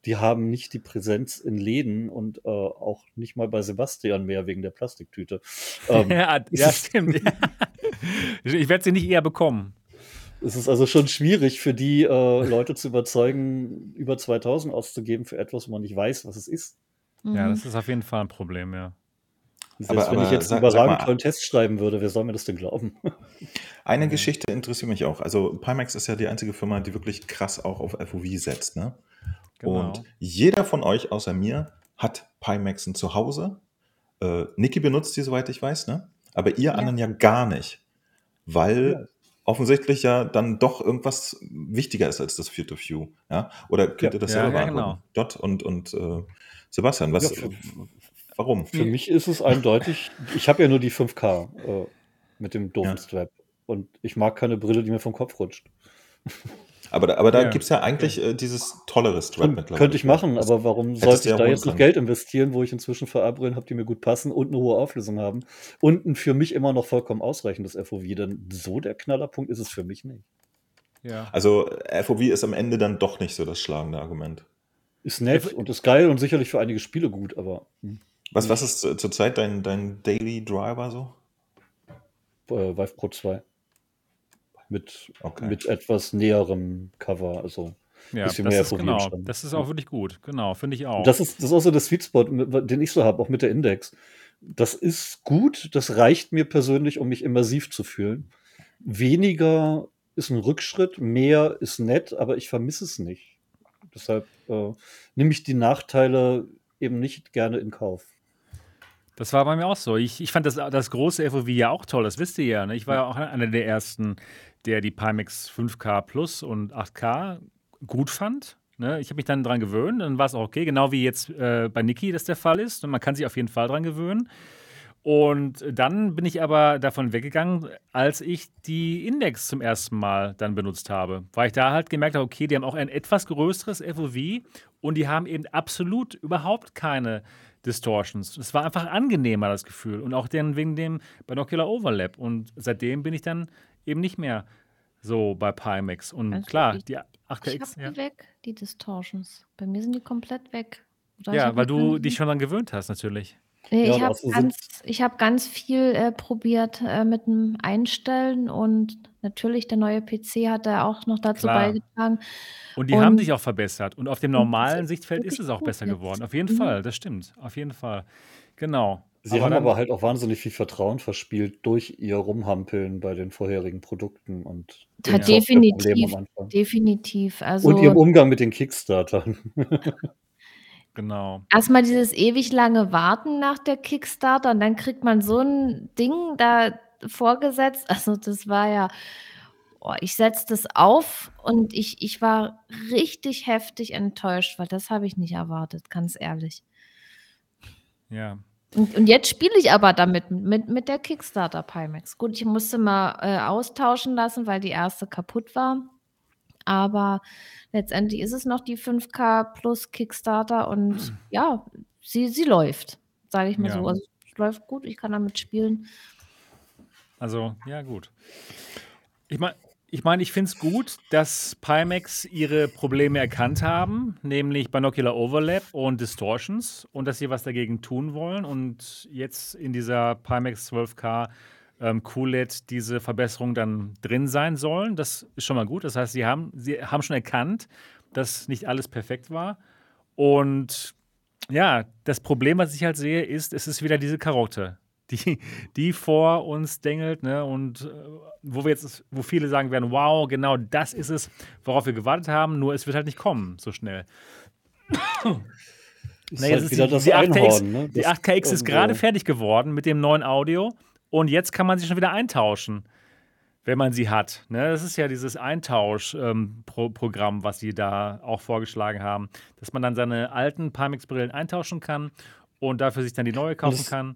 Die haben nicht die Präsenz in Läden und äh, auch nicht mal bei Sebastian mehr wegen der Plastiktüte. Ähm, ja, ja, stimmt. ich werde sie nicht eher bekommen. es ist also schon schwierig für die äh, Leute zu überzeugen, über 2000 auszugeben für etwas, wo man nicht weiß, was es ist. Ja, mhm. das ist auf jeden Fall ein Problem, ja. Selbst Aber- wenn ich aber jetzt einen überragend mal- tollen Test schreiben würde, wer soll mir das denn glauben? Eine Geschichte interessiert mich auch. Also Pimax ist ja die einzige Firma, die wirklich krass auch auf FOV setzt. Ne? Genau. Und jeder von euch außer mir hat Pimaxen zu Hause. Äh, Niki benutzt die, soweit ich weiß, ne? aber ihr Ja. anderen ja gar nicht. Weil Ja. offensichtlich ja dann doch irgendwas wichtiger ist als das Field of View. Ja? Oder könnt Ja. ihr das Ja, selber ja, genau. Dot und, und äh, Sebastian, was, Ja, für- warum? Für mich ist es eindeutig, ich habe ja nur die 5K äh, mit dem doofen Ja. Strap. Und ich mag keine Brille, die mir vom Kopf rutscht. Aber, da- aber da Ja. gibt es ja eigentlich äh, dieses tollere Strap Könnte, mittlerweile. könnte ich machen, Das- aber warum hättest sollte ich ja da jetzt noch. Geld investieren, wo ich inzwischen VR-Brillen habe, die mir gut passen und eine hohe Auflösung haben und ein für mich immer noch vollkommen ausreichendes FOV? Denn so der Knallerpunkt ist es für mich nicht. Ja. Also FOV ist am Ende dann doch nicht so das schlagende Argument. Ist nett F und ist geil und sicherlich für einige Spiele gut, aber. Hm. Was, was ist zurzeit dein, dein Daily Driver so? Äh, Vive Pro 2. Mit, okay. mit etwas näherem Cover, also ja, bisschen das mehr ist genau. Das ist auch wirklich gut, genau, finde ich auch. Das ist, das ist auch so der Sweet Spot, den ich so habe, auch mit der Index. Das ist gut, das reicht mir persönlich, um mich immersiv zu fühlen. Weniger ist ein Rückschritt, mehr ist nett, aber ich vermisse es nicht. Deshalb äh, nehme ich die Nachteile eben nicht gerne in Kauf. Das war bei mir auch so. Ich, ich fand das, das große FOV ja auch toll, das wisst ihr ja. Ne? Ich war ja auch einer der ersten, der die Pimax 5K Plus und 8K gut fand. Ne? Ich habe mich dann dran gewöhnt, dann war es auch okay, genau wie jetzt äh, bei Niki das der Fall ist. Und man kann sich auf jeden Fall dran gewöhnen. Und dann bin ich aber davon weggegangen, als ich die Index zum ersten Mal dann benutzt habe. Weil ich da halt gemerkt habe, okay, die haben auch ein etwas größeres FOV und die haben eben absolut überhaupt keine Distortions. Es war einfach angenehmer, das Gefühl. Und auch dann wegen dem Binocular Overlap. Und seitdem bin ich dann eben nicht mehr so bei Pimax. Und also klar, ich, die 8KX. Ich habe ja. die weg, die Distortions. Bei mir sind die komplett weg. Oder ja, weil du dich schon daran gewöhnt hast, natürlich. Nee, ja, ich habe ganz, hab ganz viel äh, probiert äh, mit dem Einstellen und natürlich der neue PC hat da auch noch dazu Klar. beigetragen. Und die und, haben sich auch verbessert. Und auf dem normalen Sichtfeld ist es auch besser jetzt. geworden. Auf jeden mhm. Fall, das stimmt. Auf jeden Fall. Genau. Sie aber haben dann, aber halt auch wahnsinnig viel Vertrauen verspielt durch ihr Rumhampeln bei den vorherigen Produkten und ja, definitiv, definitiv. Also, und ihrem Umgang mit den Kickstartern. Genau. Erstmal dieses ewig lange Warten nach der Kickstarter und dann kriegt man so ein Ding da vorgesetzt. Also das war ja, oh, ich setze das auf und ich, ich war richtig heftig enttäuscht, weil das habe ich nicht erwartet, ganz ehrlich. Ja. Und, und jetzt spiele ich aber damit mit, mit der Kickstarter Pimax. Gut, ich musste mal äh, austauschen lassen, weil die erste kaputt war. Aber letztendlich ist es noch die 5K plus Kickstarter und ja, sie, sie läuft, sage ich mal ja. so. Also es läuft gut, ich kann damit spielen. Also, ja, gut. Ich meine, ich, mein, ich finde es gut, dass Pimax ihre Probleme erkannt haben, nämlich Binocular Overlap und Distortions und dass sie was dagegen tun wollen und jetzt in dieser Pimax 12K ähm, QLED diese Verbesserungen dann drin sein sollen. Das ist schon mal gut. Das heißt, sie haben, sie haben schon erkannt, dass nicht alles perfekt war. Und ja, das Problem, was ich halt sehe, ist, es ist wieder diese Karotte, die, die vor uns dengelt, ne? Und äh, wo wir jetzt, wo viele sagen werden, wow, genau das ist es, worauf wir gewartet haben, nur es wird halt nicht kommen so schnell. Ist naja, halt wieder die, das die 8KX, ne? die 8KX ist gerade fertig geworden mit dem neuen Audio. Und jetzt kann man sie schon wieder eintauschen, wenn man sie hat. Ne? Das ist ja dieses Eintauschprogramm, ähm, was sie da auch vorgeschlagen haben, dass man dann seine alten Pimax-Brillen eintauschen kann und dafür sich dann die neue kaufen das, kann.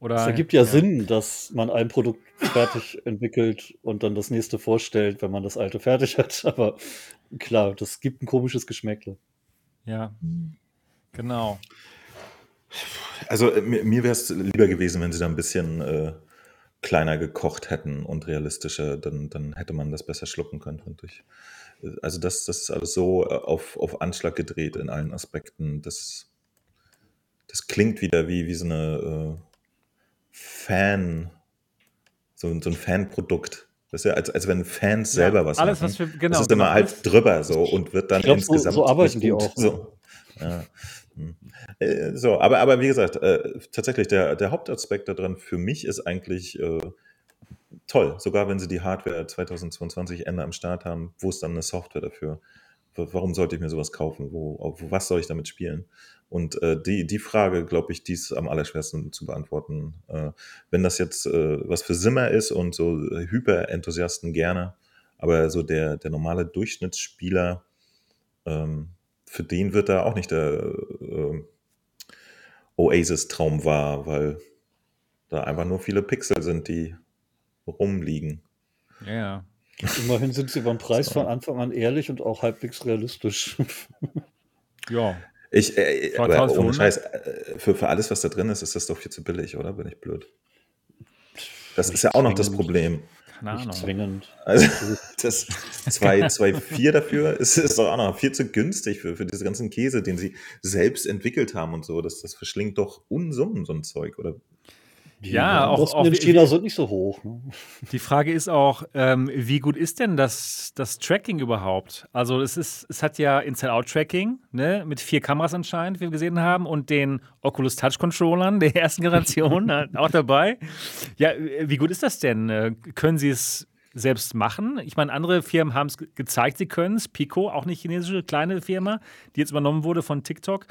Oder, es ergibt ja, ja, Sinn, dass man ein Produkt fertig entwickelt und dann das nächste vorstellt, wenn man das alte fertig hat. Aber klar, das gibt ein komisches Geschmäckle. Ja, genau. Also äh, mir, mir wäre es lieber gewesen, wenn sie da ein bisschen äh, kleiner gekocht hätten und realistischer, dann, dann hätte man das besser schlucken können, finde ich. Äh, also das, das ist alles so äh, auf, auf Anschlag gedreht in allen Aspekten. Das, das klingt wieder wie, wie so eine äh, Fan, so, so ein Fanprodukt. Das ist ja, als, als wenn Fans ja, selber was alles, machen. Was wir, genau, das ist genau. immer halb drüber so und wird dann glaub, insgesamt. So, so arbeiten die auch. So. Ja. Hm. Äh, so, aber, aber wie gesagt, äh, tatsächlich, der, der Hauptaspekt daran für mich ist eigentlich äh, toll, sogar wenn sie die Hardware 2022 Ende am Start haben, wo ist dann eine Software dafür? Warum sollte ich mir sowas kaufen? Wo, auf was soll ich damit spielen? Und äh, die, die Frage, glaube ich, die ist am allerschwersten zu beantworten. Äh, wenn das jetzt äh, was für Simmer ist und so Hyper-Enthusiasten gerne, aber so der, der normale Durchschnittsspieler, ähm, für den wird da auch nicht der äh, Oasis-Traum wahr, weil da einfach nur viele Pixel sind, die rumliegen. Ja. Immerhin sind sie beim Preis so. von Anfang an ehrlich und auch halbwegs realistisch. ja. Ich, äh, aber ohne Scheiß, äh, für, für alles, was da drin ist, ist das doch viel zu billig, oder? Bin ich blöd. Das ist ja auch noch das Problem. Keine Ahnung. Nicht zwingend. Also, das 2,4 dafür ist, ist doch auch noch viel zu günstig für, für diese ganzen Käse, den sie selbst entwickelt haben und so. Das, das verschlingt doch Unsummen, so ein Zeug. Oder Die Ja, auch- Kosten China sind nicht so hoch. Ne? Die Frage ist auch, ähm, wie gut ist denn das, das Tracking überhaupt? Also es ist, es hat ja Inside-Out-Tracking, ne, mit vier Kameras anscheinend, wie wir gesehen haben, und den Oculus Touch-Controllern der ersten Generation äh, auch dabei. Ja, wie gut ist das denn? Äh, Können Sie es selbst machen? Ich meine, andere Firmen haben es ge- gezeigt, sie können es. Pico, auch eine chinesische kleine Firma, die jetzt übernommen wurde von TikTok.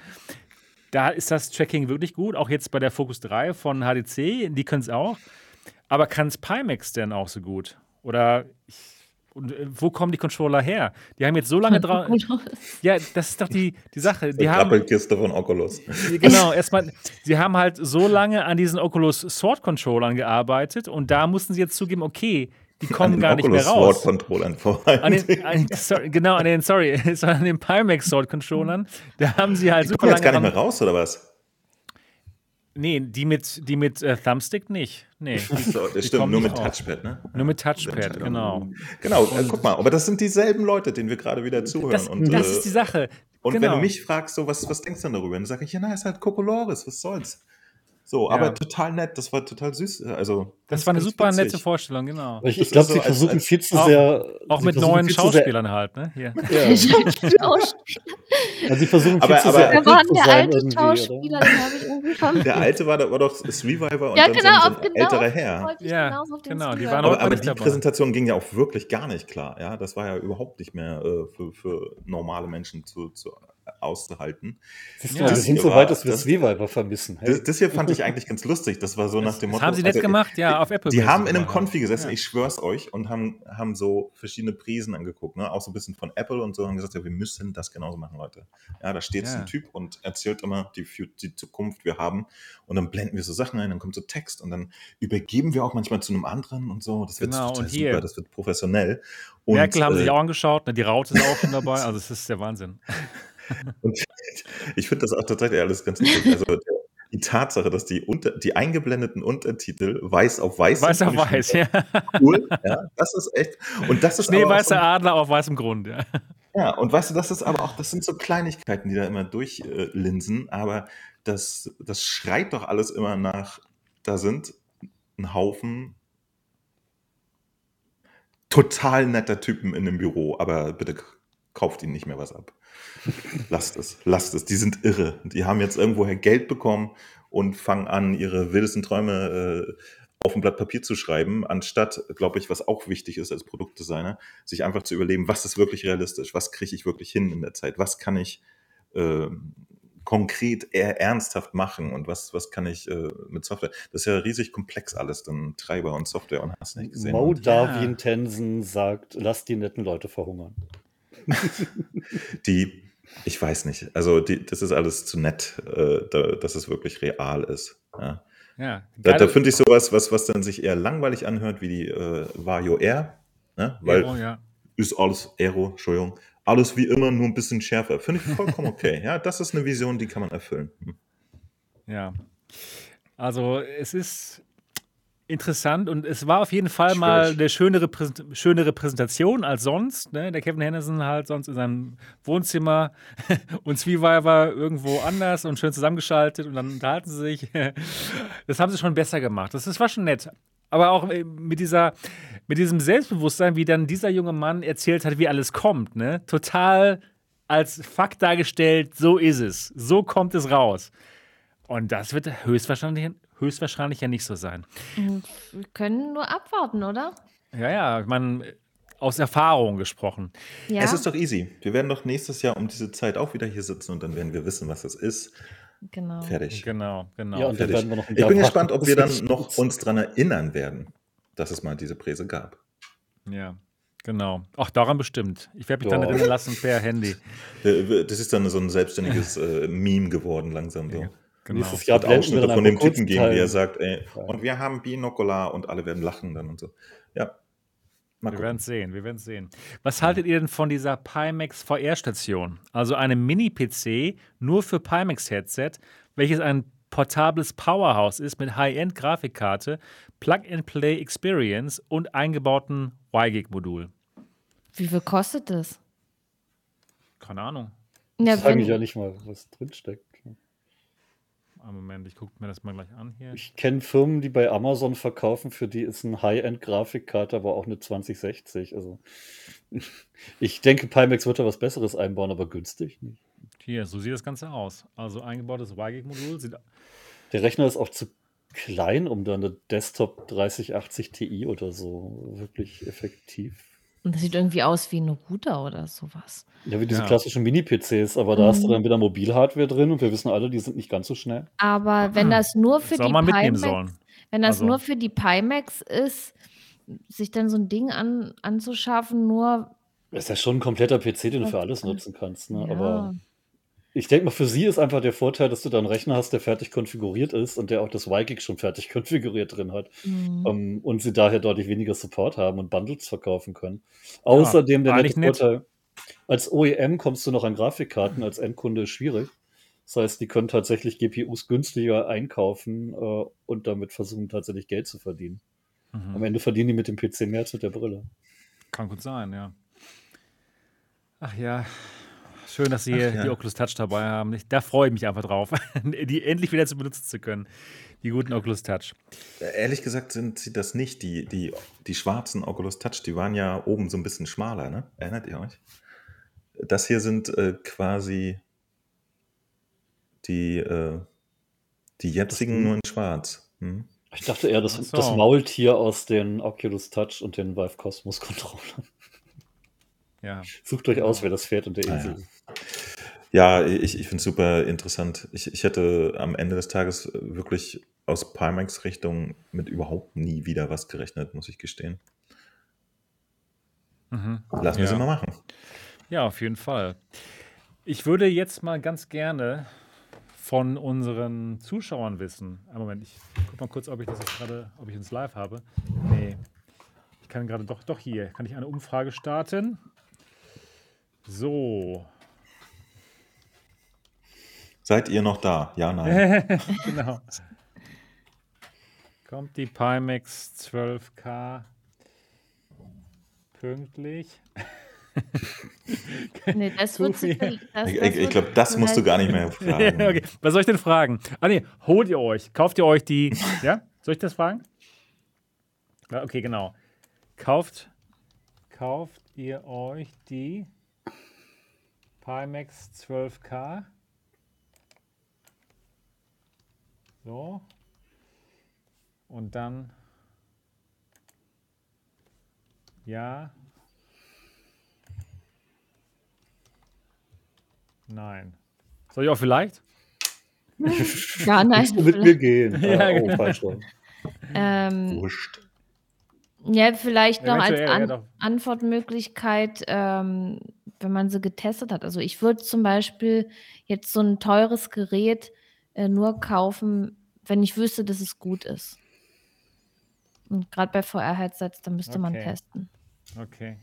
Da ist das Tracking wirklich gut. Auch jetzt bei der Focus 3 von HDC, die können es auch. Aber kann es Pimax denn auch so gut? Oder ich, und äh, wo kommen die Controller her? Die haben jetzt so lange drauf. Ja, das ist doch die, die Sache. Die die haben, Rappelkiste von Oculus. genau, erstmal, sie haben halt so lange an diesen Oculus Sword Controllern gearbeitet und da mussten sie jetzt zugeben, okay, die kommen gar nicht mehr Oculus raus. Sword Controllern vorbei. An den, an, sorry, genau, an den, sorry, an den Pimax Sword Controllern, da haben sie halt die super kommen jetzt gar nicht mehr raus, oder was? Nee, die mit, die mit äh, Thumbstick nicht. Nee, die, So, das stimmt, nur mit raus. Touchpad, ne? Nur mit Touchpad, genau. Genau, äh, guck mal, aber das sind dieselben Leute, denen wir gerade wieder zuhören. Das, und das äh, ist die Sache. Und genau. wenn du mich fragst, so, was, was denkst du denn darüber? Dann sage ich, ja, na, ist halt Kokolores, was soll's. So, Ja. aber total nett, das war total süß. Also, Das ganz, war eine super witzig. nette Vorstellung, genau. Ich, Das ich glaube, so sie versuchen als- viel zu auch- sehr. Auch mit neuen zu sehr- Schauspielern halt, ne? Hier. Ja, Schauspieler. also sie versuchen viel Aber- zu aber- sehr. Wer Apple war denn zu der alte irgendwie, Schauspieler? Den habe ich irgendwie vermisst. Der alte war, da- war doch Survivor und Ja, dann genau, so, ein- so auf ein genau. älterer Herr. Ja, genau, die waren Aber, auch aber nicht die dabei. Präsentation ging ja auch wirklich gar nicht klar. Ja, das war ja überhaupt nicht mehr äh, für, für normale Menschen zu, zu auszuhalten. Siehst Ja. du, wir Das sind so weit, dass wir das- Survivor vermissen. Hey. Das, das hier fand ich eigentlich ganz lustig. Das war so nach dem Das Motto. haben sie nett also, gemacht, ja, auf Apple. Die haben in einem gemacht. Konfi gesessen, Ja. ich schwör's euch, und haben, haben so verschiedene Prisen angeguckt, ne? auch so ein bisschen von Apple und so, haben gesagt, ja, wir müssen das genauso machen, Leute. Ja, da steht Ja. ein Typ und erzählt immer die, die Zukunft wir haben und dann blenden wir so Sachen ein, dann kommt so Text und dann übergeben wir auch manchmal zu einem anderen und so. Das wird Genau, total und hier- super, das wird professionell. Und, Merkel haben äh, sich auch angeschaut, ne? die Raute ist auch schon dabei, also es ist der Wahnsinn. Und ich finde das auch tatsächlich alles ganz lustig. Also die Tatsache, dass die, unter, die eingeblendeten Untertitel weiß auf weiß Weiß auf weiß, ja. cool. Ja, das ist echt. Und das ist Schneeweißer so, Adler auf weißem Grund, ja. Ja, und weißt du, das ist aber auch, das sind so Kleinigkeiten, die da immer durchlinsen, aber das, das schreit doch alles immer nach, da sind ein Haufen total netter Typen in dem Büro, aber bitte kauft ihnen nicht mehr was ab. Lasst es, lasst es. Die sind irre. Die haben jetzt irgendwoher Geld bekommen und fangen an, ihre wildesten Träume äh, auf ein Blatt Papier zu schreiben, anstatt, glaube ich, was auch wichtig ist als Produktdesigner, sich einfach zu überlegen, was ist wirklich realistisch, was kriege ich wirklich hin in der Zeit, was kann ich äh, konkret eher ernsthaft machen und was, was kann ich äh, mit Software. Das ist ja riesig komplex alles, dann Treiber und Software und hast nicht gesehen. Mo Darwin Tensen sagt, lass die netten Leute verhungern. die, ich weiß nicht, also die, das ist alles zu nett, äh, da, dass es wirklich real ist. Ja. ja. Da, da finde ich sowas, was, was dann sich eher langweilig anhört, wie die äh, Vario Air, ne? weil Oh, ja. ist alles Aero, Entschuldigung, alles wie immer, nur ein bisschen schärfer. Finde ich vollkommen okay. Ja, das ist eine Vision, die kann man erfüllen. Hm. Ja. Also es ist interessant und es war auf jeden Fall mal eine schönere, Präsent schönere Präsentation als sonst. Ne? Der Kevin Henderson halt sonst in seinem Wohnzimmer und Zwiebel war irgendwo anders und schön zusammengeschaltet und dann unterhalten sie sich. Das haben sie schon besser gemacht. Das, das war schon nett. Aber auch äh, mit, dieser, mit diesem Selbstbewusstsein, wie dann dieser junge Mann erzählt hat, wie alles kommt. Ne? Total als Fakt dargestellt, so ist es. So kommt es raus. Und das wird höchstwahrscheinlich, höchstwahrscheinlich ja nicht so sein. Wir können nur abwarten, oder? Ja, ja, ich meine, aus Erfahrung gesprochen. Ja. Es ist doch easy. Wir werden doch nächstes Jahr um diese Zeit auch wieder hier sitzen und dann werden wir wissen, was es ist. genau. Fertig. Genau, genau. Ja, und dann Fertig. werden wir noch ein Ich bin gespannt, ob wir dann noch uns daran erinnern werden, dass es mal diese Präse gab. Ja, genau. Auch daran bestimmt. Ich werde mich dann Ja. erinnern lassen per Handy. Äh, Das ist dann so ein selbstständiges äh, Meme geworden langsam so. Genau. Nächstes Jahr blenden wir Ausschnitte dann von dem Typen geben, wie er sagt, ey, und wir haben Binokular und alle werden lachen dann und so. Ja. Mal Wir werden es sehen, wir werden es sehen. Was haltet ihr denn von dieser Pimax VR-Station? Also einem Mini-PC nur für Pimax-Headset, welches ein portables Powerhouse ist mit High-End-Grafikkarte, Plug-and-Play-Experience und eingebauten Y-Gig-Modul. Wie viel kostet das? Keine Ahnung. Ja, ich frage mich ja nicht mal, was drinsteckt. Einen Moment, ich gucke mir das mal gleich an hier. Ich kenne Firmen, die bei Amazon verkaufen, für die ist ein High-End-Grafikkarte, aber auch eine 2060. Also ich denke, Pimax wird da was Besseres einbauen, aber günstig nicht. Hier, so sieht das Ganze aus. Also eingebautes YGIG-Modul. Der Rechner ist auch zu klein, um da eine Desktop 3080 Ti oder so wirklich effektiv und das sieht irgendwie aus wie ein Router oder sowas. Ja, wie diese ja. klassischen Mini-PCs, aber da hast du mhm. dann wieder Mobil-Hardware drin und wir wissen alle, die sind nicht ganz so schnell. Aber wenn das nur für das die Pimax, wenn das also. nur für die Pimax ist, sich dann so ein Ding an, anzuschaffen, nur. Das ist ja schon ein kompletter PC, den du für alles nutzen kannst, ne? Ja. Aber ich denke mal, für sie ist einfach der Vorteil, dass du da einen Rechner hast, der fertig konfiguriert ist und der auch das YGIG schon fertig konfiguriert drin hat. Mhm. Um, ähm, und sie daher deutlich weniger Support haben und Bundles verkaufen können. Außerdem ja, der nette Vorteil, als OEM kommst du noch an Grafikkarten, als Endkunde ist schwierig. Das heißt, die können tatsächlich GPUs günstiger einkaufen äh, und damit versuchen, tatsächlich Geld zu verdienen. Mhm. Am Ende verdienen die mit dem PC mehr als mit der Brille. Kann gut sein, ja. Ach ja, Schön, dass Sie Ach, ja. die Oculus Touch dabei haben. Da freue ich mich einfach drauf, die endlich wieder zu benutzen zu können. Die guten Oculus Touch. Ehrlich gesagt sind sie das nicht. Die, die, die schwarzen Oculus Touch, die waren ja oben so ein bisschen schmaler, ne? Erinnert ihr euch? Das hier sind äh, quasi die, äh, die jetzigen nur in schwarz. Hm? Ich dachte eher, das, so. das Maultier aus den Oculus Touch und den Vive Cosmos Controllern. Ja. Sucht euch aus, wer das fährt und der Esel. Ja, ja ich, ich finde es super interessant. Ich, ich hätte am Ende des Tages wirklich aus Pimax Richtung mit überhaupt nie wieder was gerechnet, muss ich gestehen. Mhm. Lassen wir ja. sie mal machen. Ja, auf jeden Fall. Ich würde jetzt mal ganz gerne von unseren Zuschauern wissen. Einen Moment, ich gucke mal kurz, ob ich das gerade, ob ich ins Live habe. Nee. Ich kann gerade doch, doch hier, kann ich eine Umfrage starten. So. Seid ihr noch da? Ja, nein. genau. Kommt die Pimax 12K pünktlich? nee, das wird zu viel. Das, ich, ich glaube, das musst du gar nicht mehr fragen. okay. Was soll ich denn fragen? Ah, nee, holt ihr euch? Kauft ihr euch die? ja? Soll ich das fragen? Ja, okay, genau. Kauft, kauft ihr euch die Pimax 12K. So. Und dann ja. Nein. Soll ich auch vielleicht? ja, nein. Willst du mit mir gehen? ja, oh, genau. falsch ähm, Wurscht. Ja, vielleicht noch als An ja, Antwortmöglichkeit, ähm, wenn man sie getestet hat. Also ich würde zum Beispiel jetzt so ein teures Gerät äh, nur kaufen, wenn ich wüsste, dass es gut ist. Und gerade bei VR-Headsets, da müsste okay. man testen. Okay.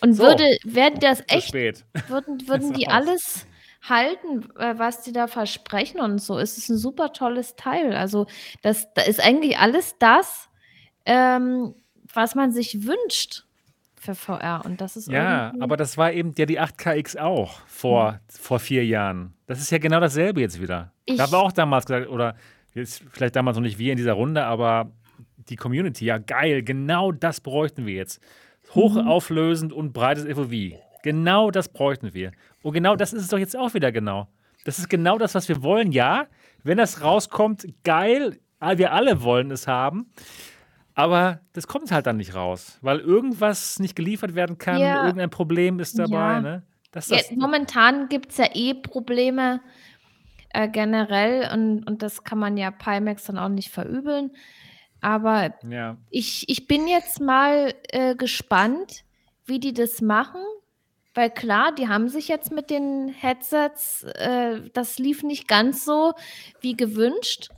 Und so. würde, wäre das echt, würden, würden die alles halten, äh, was die da versprechen und so, ist es ein super tolles Teil. Also das, da ist eigentlich alles das, ähm, was man sich wünscht für VR. Und das ist Ja, aber das war eben ja die 8KX auch vor, hm. vor vier Jahren. Das ist ja genau dasselbe jetzt wieder. Ich da war auch damals gesagt, oder jetzt vielleicht damals noch nicht wir in dieser Runde, aber die Community, ja geil, genau das bräuchten wir jetzt. Hochauflösend mhm. und breites FOV. Genau das bräuchten wir. Und genau das ist es doch jetzt auch wieder genau. Das ist genau das, was wir wollen, ja. Wenn das rauskommt, geil, wir alle wollen es haben. Aber das kommt halt dann nicht raus, weil irgendwas nicht geliefert werden kann, ja. irgendein Problem ist dabei. Ja. Ne? Das, das ja, momentan gibt es ja eh Probleme äh, generell und, und das kann man ja Pimax dann auch nicht verübeln. Aber ja. ich, ich bin jetzt mal äh, gespannt, wie die das machen. Weil klar, die haben sich jetzt mit den Headsets, äh, das lief nicht ganz so wie gewünscht.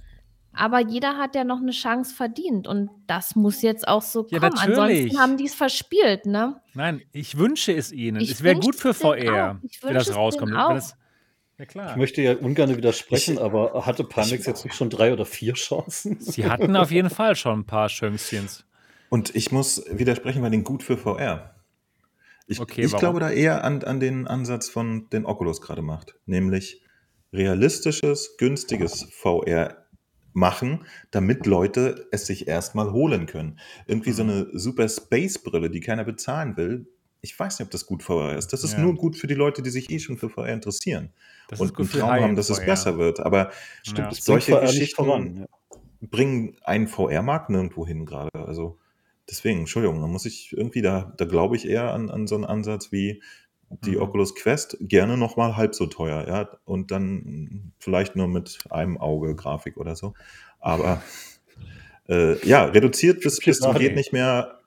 Aber jeder hat ja noch eine Chance verdient und das muss jetzt auch so ja, kommen. Natürlich. Ansonsten haben die es verspielt, ne? Nein, ich wünsche es ihnen. Ich es wäre gut für VR, wenn das rauskommt. Wenn das, Ja, klar. Ich möchte ja ungern widersprechen, ich, aber hatte Pimax jetzt nicht schon drei oder vier Chancen? Sie hatten auf jeden Fall schon ein paar Chönkchens. Und ich muss widersprechen, weil den gut für VR. Ich, okay, ich glaube da eher an, an den Ansatz von den Oculus gerade macht, nämlich realistisches, günstiges VR machen, damit Leute es sich erstmal holen können. Irgendwie so mhm. eine super Space-Brille, die keiner bezahlen will. Ich weiß nicht, ob das gut VR ist. Das ist ja. nur gut für die Leute, die sich eh schon für VR interessieren das und einen Traum haben, dass es VR. besser wird. Aber stimmt, ja. solche Geschichten voran, ja. bringen einen VR-Markt nirgendwo hin gerade. Also deswegen, Entschuldigung, da muss ich irgendwie, da, da glaube ich eher an, an so einen Ansatz wie, die mhm. Oculus Quest gerne nochmal halb so teuer, ja, und dann vielleicht nur mit einem Auge Grafik oder so. Aber äh, ja, reduziert bis, bis zum geht nicht mehr,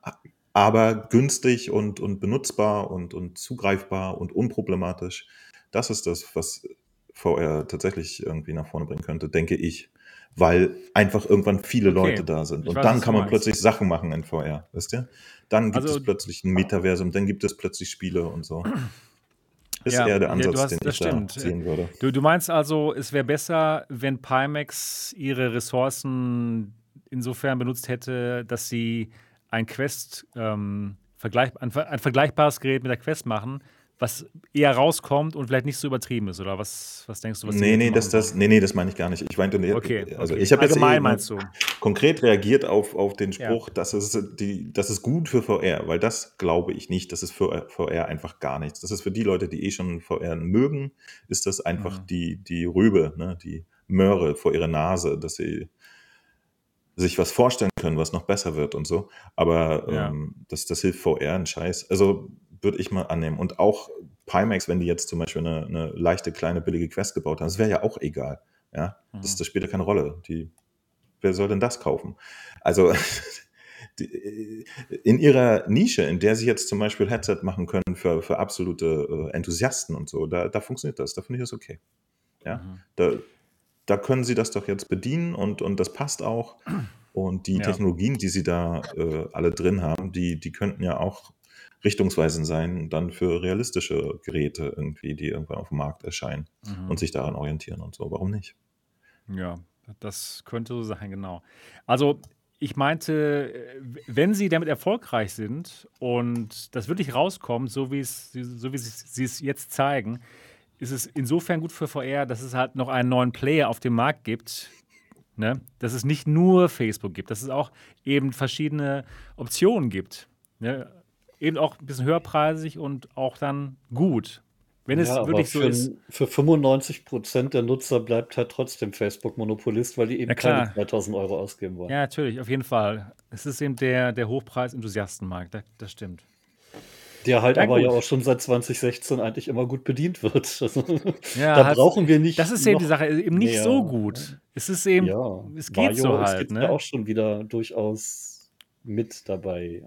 aber günstig und, und benutzbar und, und zugreifbar und unproblematisch. Das ist das, was VR tatsächlich irgendwie nach vorne bringen könnte, denke ich. Weil einfach irgendwann viele okay. Leute da sind. Und weiß, dann kann man plötzlich Sachen machen in VR, wisst ihr? Dann gibt also, es plötzlich ein Metaversum, dann gibt es plötzlich Spiele und so. Ist ja, eher der Ansatz, hast, den ich stimmt. da ziehen würde. Du, du meinst also, es wäre besser, wenn Pimax ihre Ressourcen insofern benutzt hätte, dass sie ein Quest, ähm, vergleich, ein, ein vergleichbares Gerät mit der Quest machen, was eher rauskommt und vielleicht nicht so übertrieben ist, oder was, was denkst du? Was nee, nee, das, das, nee, nee, das meine ich gar nicht. Ich meinte, okay, also okay. ich habe jetzt meinst du? konkret reagiert auf, auf den Spruch, ja. dass es die, das ist gut für VR, weil das glaube ich nicht. Das ist für VR einfach gar nichts. Das ist für die Leute, die eh schon VR mögen, ist das einfach mhm. die, die Rübe, ne, die Möhre vor ihrer Nase, dass sie sich was vorstellen können, was noch besser wird und so. Aber ja. ähm, das, das hilft VR ein Scheiß. Also würde ich mal annehmen. Und auch Pimax, wenn die jetzt zum Beispiel eine, eine leichte, kleine, billige Quest gebaut haben, das wäre ja auch egal. Ja, mhm. das, das spielt ja keine Rolle. Die, wer soll denn das kaufen? Also die, in ihrer Nische, in der sie jetzt zum Beispiel Headset machen können für, für absolute äh, Enthusiasten und so, da, da funktioniert das. Da finde ich das okay. Ja, mhm. da, da können sie das doch jetzt bedienen und, und das passt auch. Und die ja. Technologien, die sie da äh, alle drin haben, die, die könnten ja auch richtungsweisend sein, dann für realistische Geräte irgendwie, die irgendwann auf dem Markt erscheinen mhm. und sich daran orientieren und so. Warum nicht? Ja, das könnte so sein, genau. Also ich meinte, wenn sie damit erfolgreich sind und das wirklich rauskommt, so wie es, so wie sie es jetzt zeigen, ist es insofern gut für VR, dass es halt noch einen neuen Player auf dem Markt gibt. Ne? Dass es nicht nur Facebook gibt, dass es auch eben verschiedene Optionen gibt. Ne? Eben auch ein bisschen höherpreisig und auch dann gut. Wenn es ja, wirklich so für, ist. Für 95 Prozent der Nutzer bleibt halt trotzdem Facebook Monopolist, weil die eben keine 2000 Euro ausgeben wollen. Ja, natürlich, auf jeden Fall. Es ist eben der, der Hochpreis-Enthusiastenmarkt, das, das stimmt. Der halt ja, aber gut. ja auch schon seit 2016 eigentlich immer gut bedient wird. Also, ja, da halt, brauchen wir nicht. Das ist eben die Sache, eben nicht mehr. so gut. Es ist eben, ja, es geht Mario so halt. Es ne? ja auch schon wieder durchaus mit dabei.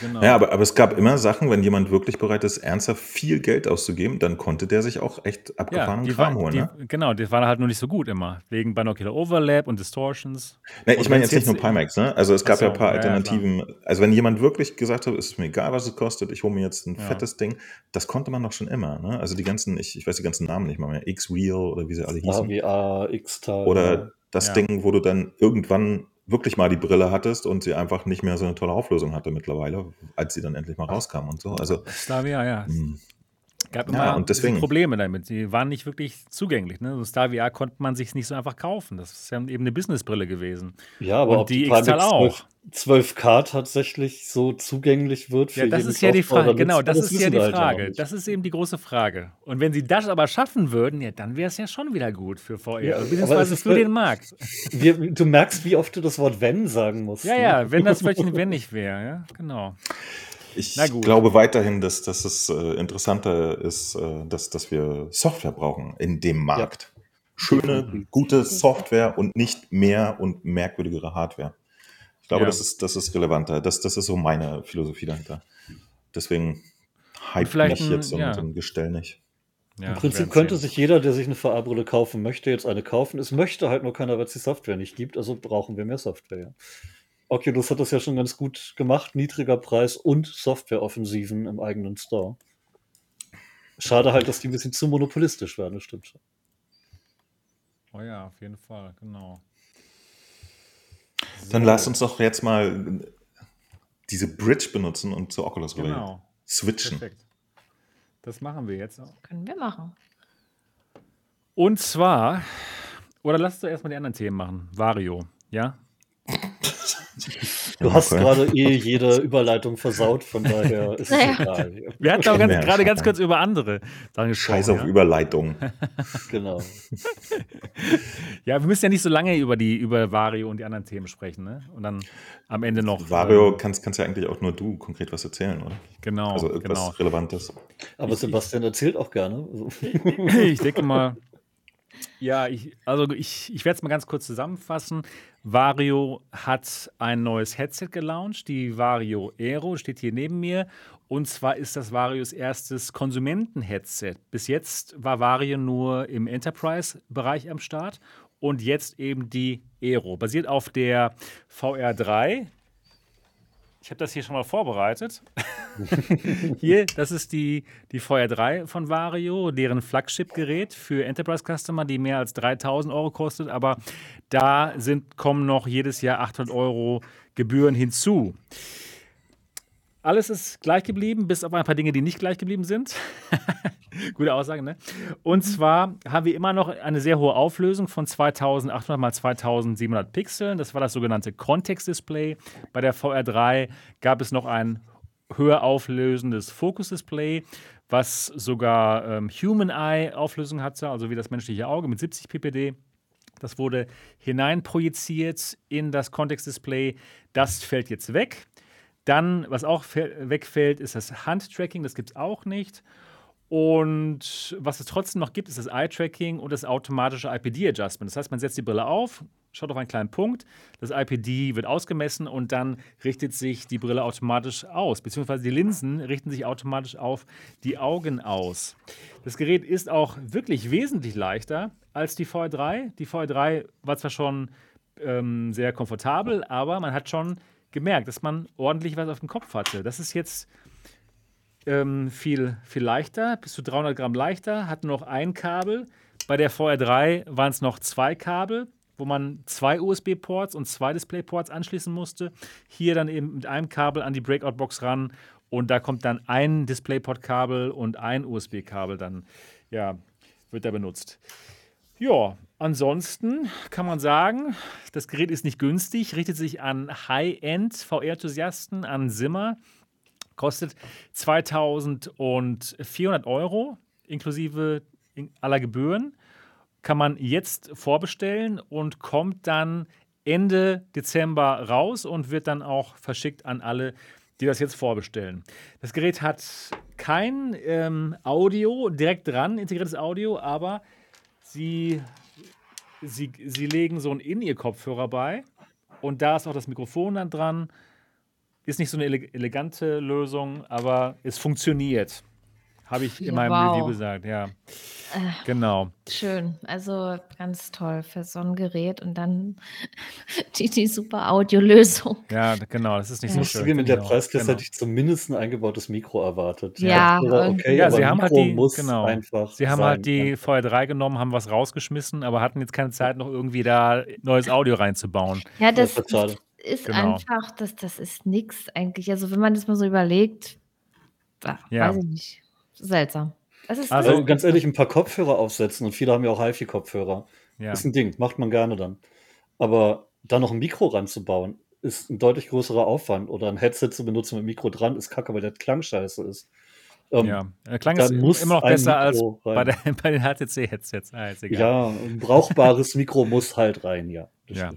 Genau. Ja, aber, aber es gab immer Sachen, wenn jemand wirklich bereit ist, ernsthaft viel Geld auszugeben, dann konnte der sich auch echt abgefahrenen ja, Kram war, holen. Die, ne? Genau, die waren halt nur nicht so gut immer. Wegen Binocular Overlap und Distortions. Nee, ich meine jetzt nicht nur Pimax, ne? Also es gab so, ja ein paar Alternativen. Ja, also wenn jemand wirklich gesagt hat, es ist mir egal, was es kostet, ich hole mir jetzt ein fettes Ding, das konnte man doch schon immer, ne? Also die ganzen, ich, ich weiß die ganzen Namen nicht mal mehr, X-Real oder wie sie alle hießen. AVA, X-Tal. Oder das Ding, wo du dann irgendwann wirklich mal die Brille hattest und sie einfach nicht mehr so eine tolle Auflösung hatte mittlerweile, als sie dann endlich mal rauskam und so. Also Slavia, ja. Mh. Gab immer ja, und deswegen, Probleme damit. Die waren nicht wirklich zugänglich. Ne? So Star VR konnte man sich nicht so einfach kaufen. Das ist ja eben eine Businessbrille gewesen. Ja, aber und die X-Tal auch. 12K tatsächlich so zugänglich wird für Ja, das ist ja die Frage. Genau, das, das ist ja die halt Frage. Das ist eben die große Frage. Und wenn sie das aber schaffen würden, ja, dann wäre es ja schon wieder gut für VR. Ja, beziehungsweise für den Markt. Wir, du merkst, wie oft du das Wort wenn sagen musst. Ja, ne? ja, wenn das wirklich ein wenn nicht wäre. Ja, genau. Ich glaube weiterhin, dass, dass es äh, interessanter ist, äh, dass, dass wir Software brauchen in dem Markt. Ja. Schöne, gute Software und nicht mehr und merkwürdigere Hardware. Ich glaube, ja. das, ist, das ist relevanter. Das, das ist so meine Philosophie dahinter. Deswegen hype mich jetzt und, ja. und Gestell nicht. Ja, Im Prinzip könnte sich jeder, der sich eine VR-Brille kaufen möchte, jetzt eine kaufen. Es möchte halt nur keiner, weil es die Software nicht gibt. Also brauchen wir mehr Software. Oculus hat das ja schon ganz gut gemacht. Niedriger Preis und Softwareoffensiven im eigenen Store. Schade halt, dass die ein bisschen zu monopolistisch werden, das stimmt schon. Oh ja, auf jeden Fall, genau. Dann lass uns doch jetzt mal diese Bridge benutzen und zu Oculus Genau. switchen. Perfekt. Das machen wir jetzt auch. Können wir machen. Und zwar, oder lass doch erstmal die anderen Themen machen. Vario, ja? Du hast Okay. gerade eh jede Überleitung versaut, von daher ist es Naja. egal. Wir hatten auch ganz, gerade ganz kurz über andere gesprochen. Scheiß auf ja? Überleitung. Genau. ja, wir müssen ja nicht so lange über die über Vario und die anderen Themen sprechen, ne? Und dann am Ende noch. Vario ähm, kannst, kannst ja eigentlich auch nur du konkret was erzählen, oder? genau, Also irgendwas genau. Relevantes. Aber Sebastian erzählt auch gerne. Also, Ich denke mal, ja, ich, also ich, ich werde es mal ganz kurz zusammenfassen. Vario hat ein neues Headset gelauncht, die Vario Aero, steht hier neben mir. Und zwar ist das Varios erstes Konsumenten-Headset. Bis jetzt war Vario nur im Enterprise-Bereich am Start und jetzt eben die Aero. Basiert auf der VR3. Ich habe das hier schon mal vorbereitet. Hier, das ist die, die VR3 von Vario, deren Flagship-Gerät für Enterprise-Customer, die mehr als 3000 Euro kostet. Aber da sind, kommen noch jedes Jahr 800 Euro Gebühren hinzu. Alles ist gleich geblieben, bis auf ein paar Dinge, die nicht gleich geblieben sind. Gute Aussage, ne? Und zwar haben wir immer noch eine sehr hohe Auflösung von 2800 mal 2700 Pixeln. Das war das sogenannte Context-Display. Bei der VR3 gab es noch ein höher auflösendes Focus-Display, was sogar ähm, Human Eye-Auflösung hatte, also wie das menschliche Auge mit 70 ppd. Das wurde hineinprojiziert in das Context-Display. Das fällt jetzt weg. Dann, was auch wegfällt, ist das Handtracking. Das gibt es auch nicht. Und was es trotzdem noch gibt, ist das Eye-Tracking und das automatische IPD-Adjustment. Das heißt, man setzt die Brille auf, schaut auf einen kleinen Punkt, das IPD wird ausgemessen und dann richtet sich die Brille automatisch aus, beziehungsweise die Linsen richten sich automatisch auf die Augen aus. Das Gerät ist auch wirklich wesentlich leichter als die VR3. Die VR3 war zwar schon ähm, sehr komfortabel, aber man hat schon gemerkt, dass man ordentlich was auf dem Kopf hatte. Das ist jetzt ähm, viel, viel leichter, bis zu 300 Gramm leichter, hat nur noch ein Kabel. Bei der VR3 waren es noch zwei Kabel, wo man zwei USB-Ports und zwei Display-Ports anschließen musste. Hier dann eben mit einem Kabel an die Breakout-Box ran und da kommt dann ein DisplayPort-Kabel und ein USB-Kabel dann, ja, wird da benutzt. Ja, ansonsten kann man sagen, das Gerät ist nicht günstig, richtet sich an High-End-VR-Enthusiasten, an Simmer, kostet 2400 Euro inklusive in- aller Gebühren. Kann man jetzt vorbestellen und kommt dann Ende Dezember raus und wird dann auch verschickt an alle, die das jetzt vorbestellen. Das Gerät hat kein ähm, Audio direkt dran, integriertes Audio, aber sie, sie, sie legen so einen In-Ear-Kopfhörer bei und da ist auch das Mikrofon dann dran. Ist nicht so eine ele elegante Lösung, aber es funktioniert. Habe ich in Ja, meinem wow. Review gesagt, ja. Genau. Schön. Also ganz toll für so ein Gerät und dann die, die super Audiolösung. Ja, genau, das ist nicht Ja. so schön. in der genau. Preisklasse genau. hätte ich zumindest ein eingebautes Mikro erwartet. Ja, und- okay, Ja, aber sie haben halt Mikro die- muss genau. einfach Sie haben sein. halt die VR3 genommen, haben was rausgeschmissen, aber hatten jetzt keine Zeit, noch irgendwie da neues Audio reinzubauen. Ja, Das das ist schade. ist Genau. einfach, das, das ist nix eigentlich. Also wenn man das mal so überlegt, ah, Ja. weiß ich nicht. Seltsam. Das ist Also- ganz ehrlich, ein paar Kopfhörer aufsetzen und viele haben ja auch HiFi-Kopfhörer. Ja. Ist ein Ding, macht man gerne dann. Aber da noch ein Mikro ranzubauen, ist ein deutlich größerer Aufwand. Oder ein Headset zu benutzen mit Mikro dran, ist kacke, weil der Klang scheiße ist. Ähm, ja. Der Klang ist muss immer noch ein besser als bei, der, bei den HTC-Headsets. Ah, ist egal. Ja, ein brauchbares Mikro muss halt rein, ja. Ja.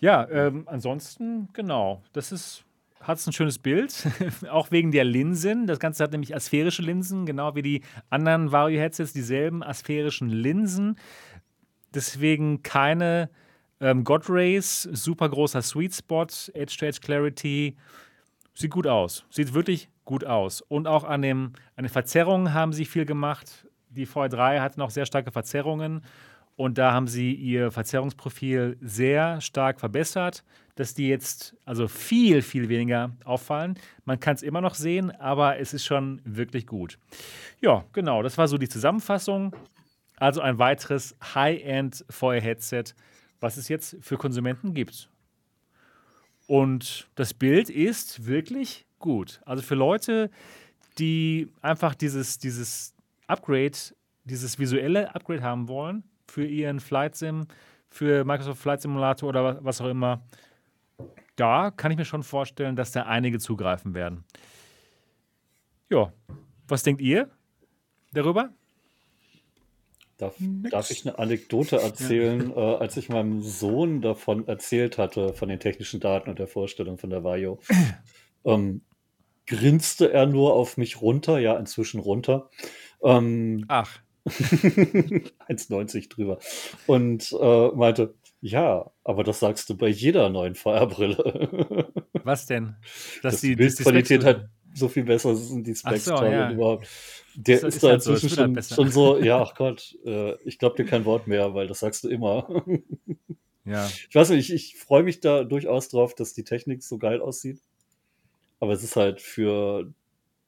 Ja, ähm, ansonsten, genau, das ist, hat ein schönes Bild, auch wegen der Linsen. Das Ganze hat nämlich asphärische Linsen, genau wie die anderen Vario-Headsets, dieselben asphärischen Linsen. Deswegen keine ähm, God Rays, super großer Sweet Spot, Edge-to-Edge Clarity. Sieht gut aus, sieht wirklich gut aus. Und auch an, dem, an den Verzerrungen haben sie viel gemacht. Die VR3 hat noch sehr starke Verzerrungen. Und da haben sie ihr Verzerrungsprofil sehr stark verbessert, dass die jetzt also viel, viel weniger auffallen. Man kann es immer noch sehen, aber es ist schon wirklich gut. Ja, genau, das war so die Zusammenfassung. Also ein weiteres High-End VR-Headset, was es jetzt für Konsumenten gibt. Und das Bild ist wirklich gut. Also für Leute, die einfach dieses, dieses Upgrade, dieses visuelle Upgrade haben wollen für ihren Flight Sim, für Microsoft Flight Simulator oder was auch immer, da kann ich mir schon vorstellen, dass da einige zugreifen werden. Ja, was denkt ihr darüber? Darf, darf, ich eine Anekdote erzählen, ja. äh, als ich meinem Sohn davon erzählt hatte, von den technischen Daten und der Vorstellung von der Vario, ähm, grinste er nur auf mich runter, ja, inzwischen runter. Ähm, Ach. 1,90 drüber. Und äh, meinte, ja, aber das sagst du bei jeder neuen Feuerbrille. Was denn? Dass, Dass die, Bildqualität halt so viel besser sind, die Specs so, ja. überhaupt. Der das ist, ist da halt inzwischen so, schon, halt schon, so, ja, ach Gott, äh, ich glaube dir kein Wort mehr, weil das sagst du immer. ja. Ich weiß nicht, ich, ich freue mich da durchaus drauf, dass die Technik so geil aussieht. Aber es ist halt für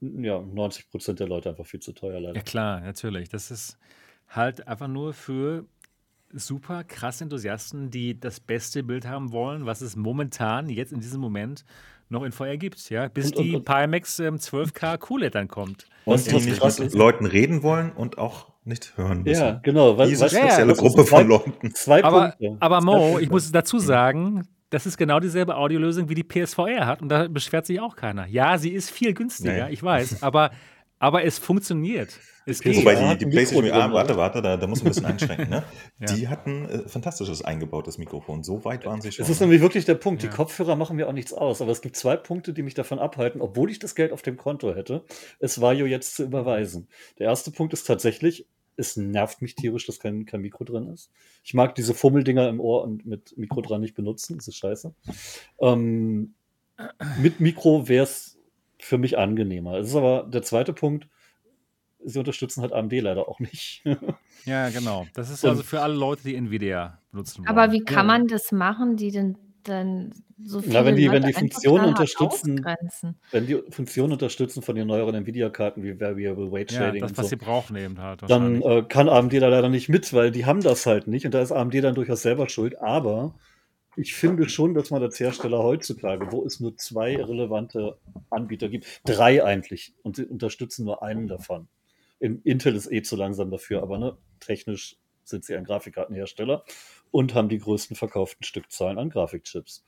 ja, 90 Prozent der Leute einfach viel zu teuer, leider. Ja, klar, natürlich. Das ist halt einfach nur für super krass Enthusiasten, die das beste Bild haben wollen, was es momentan, jetzt in diesem Moment, noch in VR gibt, ja, bis und, die und, Pimax ähm, 12K QLED dann kommt. Und die nicht mit ist. Leuten reden wollen und auch nicht hören müssen. Ja, genau. Weil, Diese spezielle ja, Gruppe von Leuten. Zwei aber, Punkte. aber Mo, ich muss dazu sagen, das ist genau dieselbe Audiolösung, wie die PSVR hat und da beschwert sich auch keiner. Ja, sie ist viel günstiger, nee. ich weiß, aber, aber es funktioniert. Es geht. Wobei die, die PlayStation VR, warte, warte, da, da muss man ein bisschen einschränken. Ne? ja. Die hatten äh, fantastisches eingebautes Mikrofon. So weit waren sie schon. Das ist nämlich wirklich der Punkt. Ja. Die Kopfhörer machen mir auch nichts aus. Aber es gibt zwei Punkte, die mich davon abhalten, obwohl ich das Geld auf dem Konto hätte, es war jo jetzt zu überweisen. Der erste Punkt ist tatsächlich, es nervt mich tierisch, dass kein, kein Mikro drin ist. Ich mag diese Fummeldinger im Ohr und mit Mikro dran nicht benutzen. Das ist scheiße. Ähm, mit Mikro wäre es für mich angenehmer. Es ist aber der zweite Punkt. Sie unterstützen halt AMD leider auch nicht. ja, genau. Das ist also für alle Leute, die Nvidia benutzen wollen. Aber wie kann ja. man das machen, die denn dann so viele Na, wenn die, Leute wenn die Funktionen unterstützen, wenn die Funktionen unterstützen von den neueren Nvidia-Karten wie Variable Weight Shading, ja, das, was so, sie brauchen eben halt. Dann äh, kann AMD da leider nicht mit, weil die haben das halt nicht und da ist AMD dann durchaus selber schuld. Aber ich finde schon, dass man als Hersteller heutzutage, wo es nur zwei relevante Anbieter gibt, drei eigentlich, und sie unterstützen nur einen davon. Intel ist eh zu langsam dafür, aber ne, technisch sind sie ein Grafikkartenhersteller und haben die größten verkauften Stückzahlen an Grafikchips.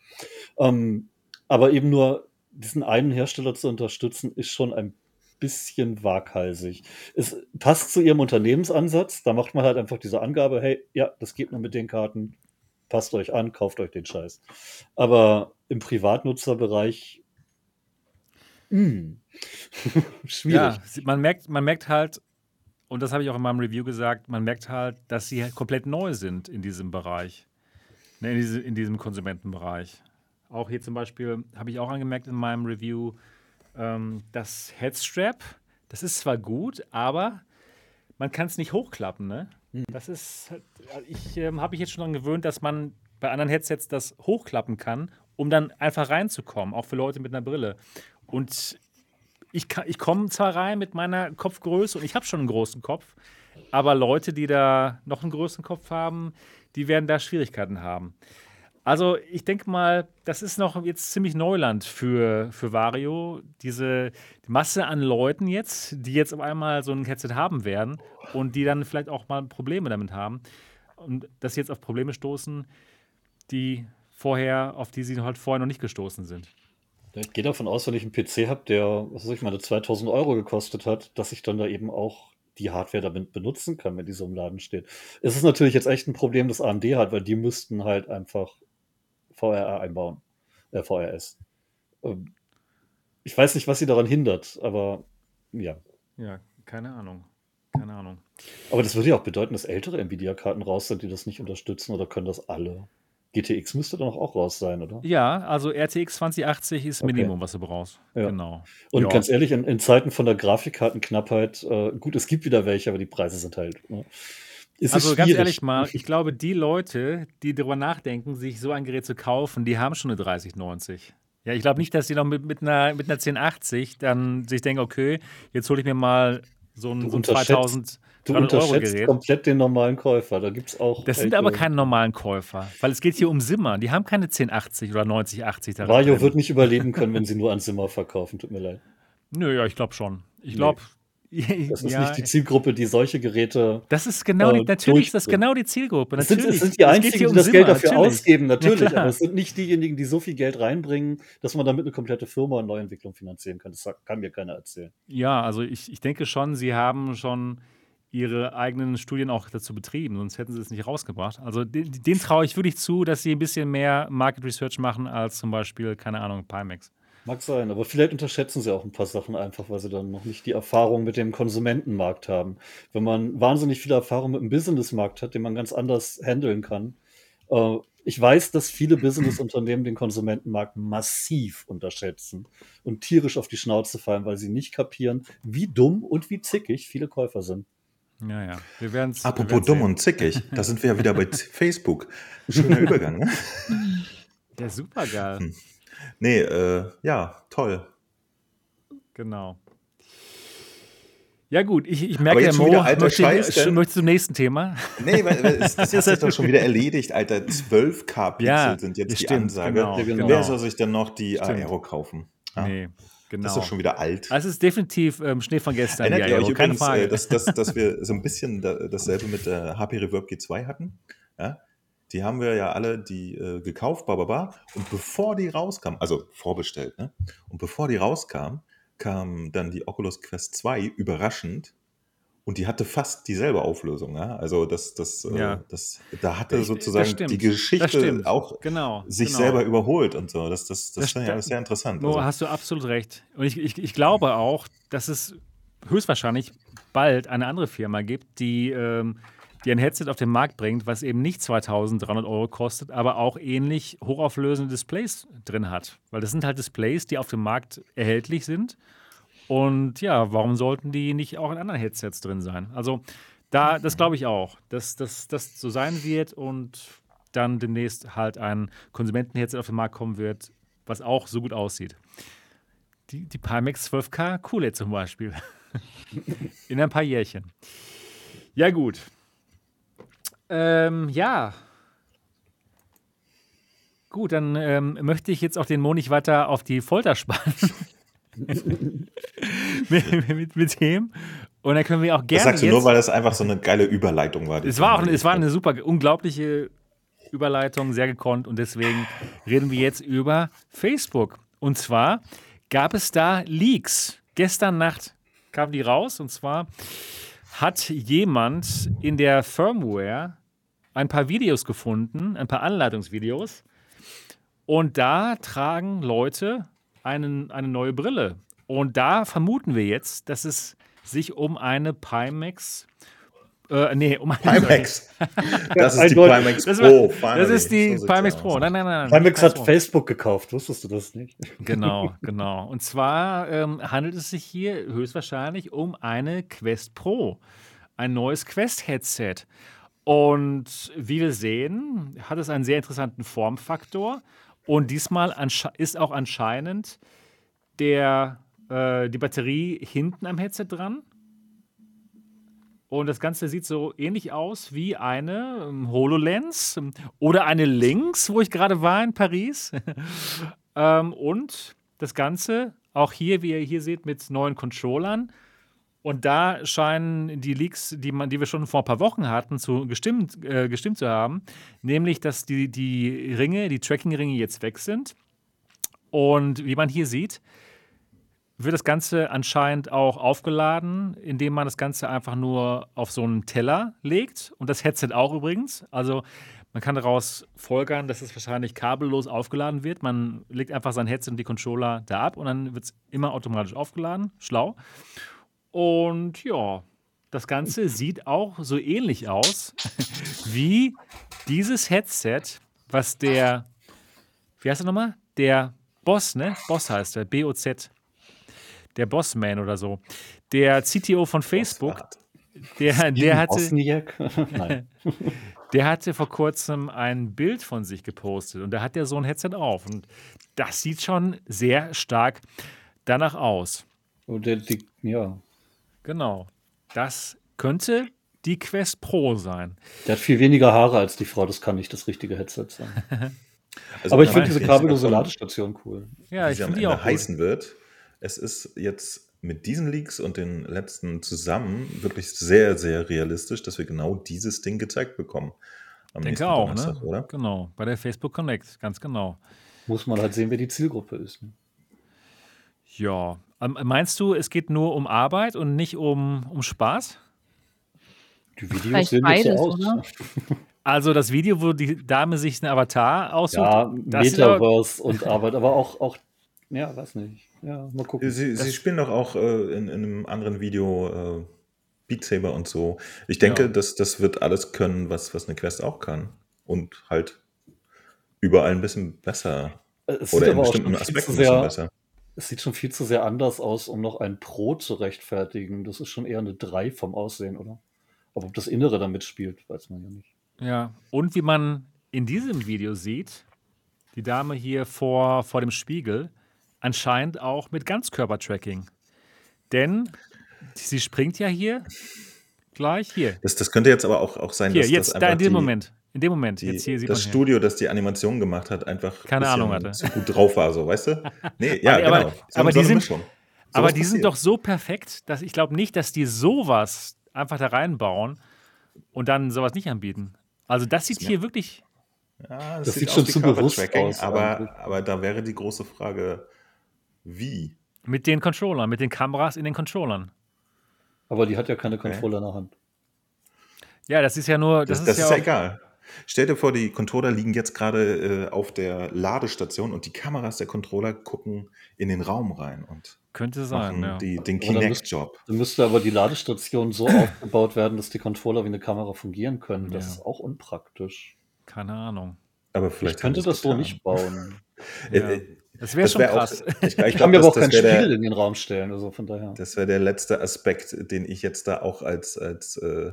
Ähm, aber eben nur diesen einen Hersteller zu unterstützen, ist schon ein bisschen waghalsig. Es passt zu ihrem Unternehmensansatz. Da macht man halt einfach diese Angabe, hey, ja, das geht nur mit den Karten. Passt euch an, kauft euch den Scheiß. Aber im Privatnutzerbereich mh, hm, schwierig. Ja, man merkt, man merkt halt, und das habe ich auch in meinem Review gesagt, man merkt halt, dass sie halt komplett neu sind in diesem Bereich, ne, in, diese, in diesem Konsumentenbereich. Auch hier zum Beispiel habe ich auch angemerkt in meinem Review, ähm, das Headstrap, das ist zwar gut, aber man kann es nicht hochklappen. Ne? Hm. Das ist, halt, ich ähm, habe mich jetzt schon daran gewöhnt, dass man bei anderen Headsets das hochklappen kann, um dann einfach reinzukommen, auch für Leute mit einer Brille. Und ich, ich komme zwar rein mit meiner Kopfgröße und ich habe schon einen großen Kopf, aber Leute, die da noch einen größeren Kopf haben, die werden da Schwierigkeiten haben. Also ich denke mal, das ist noch jetzt ziemlich Neuland für, für Vario. Diese die Masse an Leuten jetzt, die jetzt auf einmal so ein Headset haben werden und die dann vielleicht auch mal Probleme damit haben und dass sie jetzt auf Probleme stoßen, die vorher, auf die sie halt vorher noch nicht gestoßen sind. Ich gehe davon aus, wenn ich einen PC habe, der, was weiß ich meine, 2000 Euro gekostet hat, dass ich dann da eben auch die Hardware damit benutzen kann, wenn die so im Laden steht. Es ist natürlich jetzt echt ein Problem, das AMD hat, weil die müssten halt einfach VRR einbauen, äh, VRS. Ähm, ich weiß nicht, was sie daran hindert, aber ja. Ja, keine Ahnung. Keine Ahnung. Aber das würde ja auch bedeuten, dass ältere Nvidia-Karten raus sind, die das nicht unterstützen, oder können das alle? GTX müsste dann auch raus sein, oder? Ja, also RTX 2080 ist okay. Minimum, was du brauchst. Ja. Genau. Und ja. ganz ehrlich, in, in, Zeiten von der Grafikkartenknappheit, äh, gut, es gibt wieder welche, aber die Preise sind halt. Ne? also ganz ehrlich mal, ich glaube, die Leute, die darüber nachdenken, sich so ein Gerät zu kaufen, die haben schon eine 3090. Ja, ich glaube nicht, dass die noch mit, mit, einer, mit einer 1080 dann sich denken, okay, jetzt hole ich mir mal so ein, so ein 2000 Du unterschätzt komplett den normalen Käufer. Da gibt's auch. Das sind aber keine normalen Käufer, weil es geht hier um Simmer. Die haben keine 1080 oder 9080 daran. Mario wird nicht überleben können, wenn sie nur an Simmer verkaufen. Tut mir leid. Nö, ja, ich glaube schon. Ich glaube, nee. Das ist ja, nicht die Zielgruppe, die solche Geräte. Das ist genau die, äh, natürlich ist das genau die Zielgruppe. Es sind, es sind die einzigen, um die das Geld dafür natürlich. ausgeben, natürlich. Ja, aber es sind nicht diejenigen, die so viel Geld reinbringen, dass man damit eine komplette Firma und Neuentwicklung finanzieren kann. Das kann mir keiner erzählen. Ja, also ich, ich denke schon, sie haben schon ihre eigenen Studien auch dazu betrieben, sonst hätten sie es nicht rausgebracht. Also den, den traue ich wirklich zu, dass sie ein bisschen mehr Market Research machen als zum Beispiel, keine Ahnung, Pimax. Mag sein, aber vielleicht unterschätzen sie auch ein paar Sachen einfach, weil sie dann noch nicht die Erfahrung mit dem Konsumentenmarkt haben. Wenn man wahnsinnig viel Erfahrung mit dem Businessmarkt hat, den man ganz anders handeln kann. Äh, ich weiß, dass viele Businessunternehmen den Konsumentenmarkt massiv unterschätzen und tierisch auf die Schnauze fallen, weil sie nicht kapieren, wie dumm und wie zickig viele Käufer sind. Ja, ja. Wir werden's, Apropos wir dumm sehen. und zickig, da sind wir ja wieder bei Facebook. Schöner Übergang, ne? Ja, super geil. Hm. Nee, äh, ja, toll. Genau. Ja, gut, ich, ich merke, der Mo möchte, Scheiß, möchte zum nächsten Thema. Nee, weil, weil es, das hat sich doch schon wieder erledigt, Alter. 12K-Pixel ja, sind jetzt die stimmt, Ansage. Genau, genau. Wer soll sich denn noch die stimmt. Aero kaufen? Ah. Nee, genau. Das ist doch schon wieder alt. Also es ist definitiv ähm, Schnee von gestern. Erinnert ihr euch übrigens, äh, dass, dass, dass wir so ein bisschen dasselbe mit der HP Reverb G2 hatten? Ja? die haben wir ja alle die äh, gekauft, bababa. Und bevor die rauskam, also vorbestellt, ne? Und bevor die rauskam, kam dann die Oculus Quest 2 überraschend und die hatte fast dieselbe Auflösung. Ja? Also das, das, äh, ja. das, da hatte ich, sozusagen die Geschichte auch genau, sich genau. selber überholt und so. Das, das, das, das ist ja sehr interessant. No, also. hast du absolut recht. Und ich, ich, ich glaube auch, dass es höchstwahrscheinlich bald eine andere Firma gibt, die ähm, die ein Headset auf den Markt bringt, was eben nicht 2300 Euro kostet, aber auch ähnlich hochauflösende Displays drin hat. Weil das sind halt Displays, die auf dem Markt erhältlich sind. Und ja, warum sollten die nicht auch in anderen Headsets drin sein? Also, da, das glaube ich auch, dass das so sein wird und dann demnächst halt ein Konsumentenheadset auf den Markt kommen wird, was auch so gut aussieht. Die, die Pimax 12K QLED zum Beispiel. in ein paar Jährchen. Ja, gut. Ähm, ja. Gut, dann ähm, möchte ich jetzt auch den Mo weiter auf die Folter spannen. mit, mit, mit, dem. Und dann können wir auch gerne. Das sagst du nur, weil das einfach so eine geile Überleitung war. Es war auch es war eine super, unglaubliche Überleitung, sehr gekonnt. Und deswegen reden wir jetzt über Facebook. Und zwar gab es da Leaks. Gestern Nacht kamen die raus. Und zwar hat jemand in der Firmware ein paar Videos gefunden, ein paar Anleitungsvideos. Und da tragen Leute einen, eine neue Brille. Und da vermuten wir jetzt, dass es sich um eine Pimax äh, nee, um eine Pimax. Das ist die Pimax Pro. Das, das ist die so Pimax Pro. Nein, nein, nein. Pimax hat Pro. Facebook gekauft. Wusstest du das nicht? Genau, genau. Und zwar ähm, handelt es sich hier höchstwahrscheinlich um eine Quest Pro. Ein neues Quest-Headset. Und wie wir sehen, hat es einen sehr interessanten Formfaktor. Und diesmal ist auch anscheinend der, äh, die Batterie hinten am Headset dran. Und das Ganze sieht so ähnlich aus wie eine ähm, HoloLens oder eine Lynx, wo ich gerade war in Paris. ähm, und das Ganze auch hier, wie ihr hier seht, mit neuen Controllern und da scheinen die Leaks, die, man, die wir schon vor ein paar Wochen hatten, zu gestimmt, äh, gestimmt zu haben. Nämlich, dass die, die Ringe, die Tracking-Ringe jetzt weg sind. Und wie man hier sieht, wird das Ganze anscheinend auch aufgeladen, indem man das Ganze einfach nur auf so einen Teller legt. Und das Headset auch übrigens. Also man kann daraus folgern, dass es wahrscheinlich kabellos aufgeladen wird. Man legt einfach sein Headset und die Controller da ab und dann wird es immer automatisch aufgeladen. Schlau. Und ja, das Ganze sieht auch so ähnlich aus wie dieses Headset, was der, wie heißt er nochmal? Der Boss, ne? Boss heißt er, B-O-Z. Der Bossman oder so. Der CTO von Facebook, der, der hatte. der hatte vor kurzem ein Bild von sich gepostet und da hat er so ein Headset auf. Und das sieht schon sehr stark danach aus. Und der, die, ja, Genau. Das könnte die Quest Pro sein. Der hat viel weniger Haare als die Frau, das kann nicht das richtige Headset sein. also Aber ich finde diese kabellose Ladestation cool. Ja, ich finde die auch heißen cool. wird. Es ist jetzt mit diesen Leaks und den letzten zusammen wirklich sehr, sehr realistisch, dass wir genau dieses Ding gezeigt bekommen. Am Denke auch, ne? Oder? Genau, bei der Facebook Connect, ganz genau. Muss man halt sehen, wer die Zielgruppe ist. Ne? Ja. Ähm, meinst du, es geht nur um Arbeit und nicht um, um Spaß? Die Videos Vielleicht sehen beides, so aus. Oder? Also das Video, wo die Dame sich einen Avatar aussucht. Ja, Metaverse und Arbeit, aber auch, auch, ja, weiß nicht. Ja, mal gucken. Sie, sie spielen doch auch äh, in, in, einem anderen Video äh, Beat Saber und so. Ich denke, ja. dass das wird alles können, was, was eine Quest auch kann. Und halt überall ein bisschen besser. Es Oder in bestimmten Aspekten ein bisschen besser. Es sieht schon viel zu sehr anders aus, um noch ein Pro zu rechtfertigen. Das ist schon eher eine 3 vom Aussehen, oder? Aber ob das Innere damit spielt, weiß man ja nicht. Ja, und wie man in diesem Video sieht, die Dame hier vor, vor dem Spiegel, anscheinend auch mit Ganzkörpertracking. Denn sie springt ja hier gleich hier. Das, das könnte jetzt aber auch, auch sein, hier, dass jetzt, das da in dem die, Moment. In dem Moment, die, jetzt hier sieht Das Studio, das die Animation gemacht hat, einfach keine Ahnung hatte. so gut drauf war, so, weißt du? Nee, ja, aber, genau. So aber die, sind, aber die sind doch so perfekt, dass ich glaube nicht, dass die sowas einfach da reinbauen und dann sowas nicht anbieten. Also das sieht das hier wirklich. Ja, das, das sieht, sieht schon zu bewusst aus. Aber, aber da wäre die große Frage, wie? Mit den Controllern, mit den Kameras in den Controllern. Aber die hat ja keine Controller okay. in der Hand. Ja, das ist ja nur. Das, das, das ist, ja, ist ja egal. Stell dir vor, die Controller liegen jetzt gerade äh, auf der Ladestation und die Kameras der Controller gucken in den Raum rein und könnte sein, ja. die, den Kinect-Job. Dann müsste aber die Ladestation so aufgebaut werden, dass die Controller wie eine Kamera fungieren können. Das ja. ist auch unpraktisch. Keine Ahnung. Aber vielleicht ich könnte das getan. so nicht bauen. ja. Äh, das wäre schon wär krass. Auch, ich, ich kann mir aber auch keinen Spiegel der, in den Raum stellen. Also von daher. Das wäre der letzte Aspekt, den ich jetzt da auch als, als äh,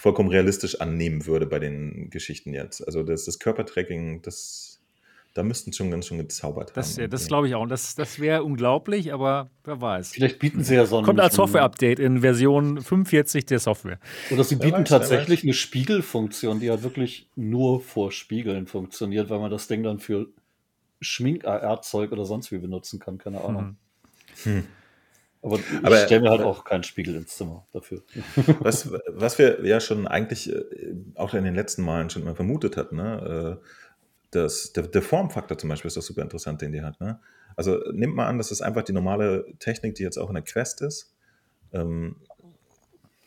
vollkommen realistisch annehmen würde bei den Geschichten jetzt. Also das, das Körpertracking, das, da müssten schon ganz schön gezaubert das, haben. Ja, das glaube ich auch. Das, das wäre unglaublich, aber wer weiß. Vielleicht bieten sie ja so Kommt als Software-Update in Version 45 der Software. Oder sie bieten weiß, tatsächlich eine Spiegelfunktion, die halt wirklich nur vor Spiegeln funktioniert, weil man das Ding dann für Schmink-AR-Zeug oder sonst wie benutzen kann, keine Ahnung. Hm. Hm. Aber ich aber, stelle mir halt auch keinen Spiegel ins Zimmer dafür. Was, was wir ja schon eigentlich äh, auch in den letzten Malen schon mal vermutet hatten, ne? Äh, das, der, der Formfaktor zum Beispiel ist doch super interessant, den die hat. Ne? Also nimmt mal an, das ist einfach die normale Technik, die jetzt auch in der Quest ist. Ähm,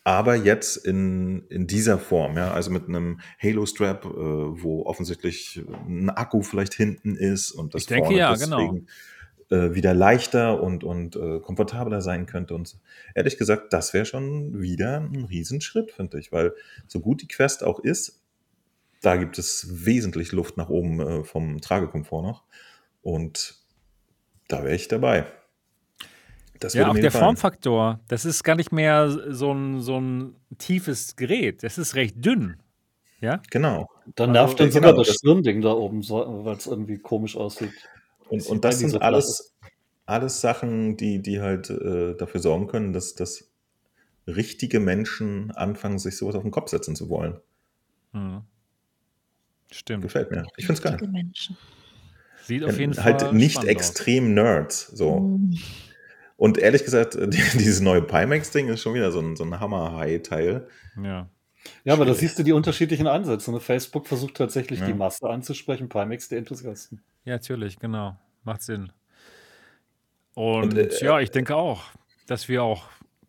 aber jetzt in, in dieser Form, ja, also mit einem Halo-Strap, äh, wo offensichtlich ein Akku vielleicht hinten ist und das ich denke, ja, genau. deswegen genau. Äh, wieder leichter und, und äh, komfortabler sein könnte. Und ehrlich gesagt, das wäre schon wieder ein Riesenschritt, finde ich, weil so gut die Quest auch ist, da gibt es wesentlich Luft nach oben äh, vom Tragekomfort noch. Und da wäre ich dabei. Das ja, auch der gefallen. Formfaktor, das ist gar nicht mehr so ein, so ein tiefes Gerät. Das ist recht dünn. Ja? Genau. Dann nervt also, dann sogar genau, das Stirnding da oben, weil es irgendwie komisch aussieht. Und, und das sind alles, alles Sachen, die, die halt äh, dafür sorgen können, dass, dass richtige Menschen anfangen, sich sowas auf den Kopf setzen zu wollen. Mhm. Stimmt. Gefällt mir. Ich finde es geil. Menschen. Sieht auf jeden halt Fall. Halt nicht extrem aus. Nerds. So. Mhm. Und ehrlich gesagt, dieses neue Pimax-Ding ist schon wieder so ein, so ein Hammer-High-Teil. Ja. Ja, aber da siehst du die unterschiedlichen Ansätze. Ne? Facebook versucht tatsächlich ja. die Masse anzusprechen, Pimax die Enthusiasten. Ja, natürlich, genau. Macht Sinn. Und, Und äh, ja, ich denke auch, dass wir auch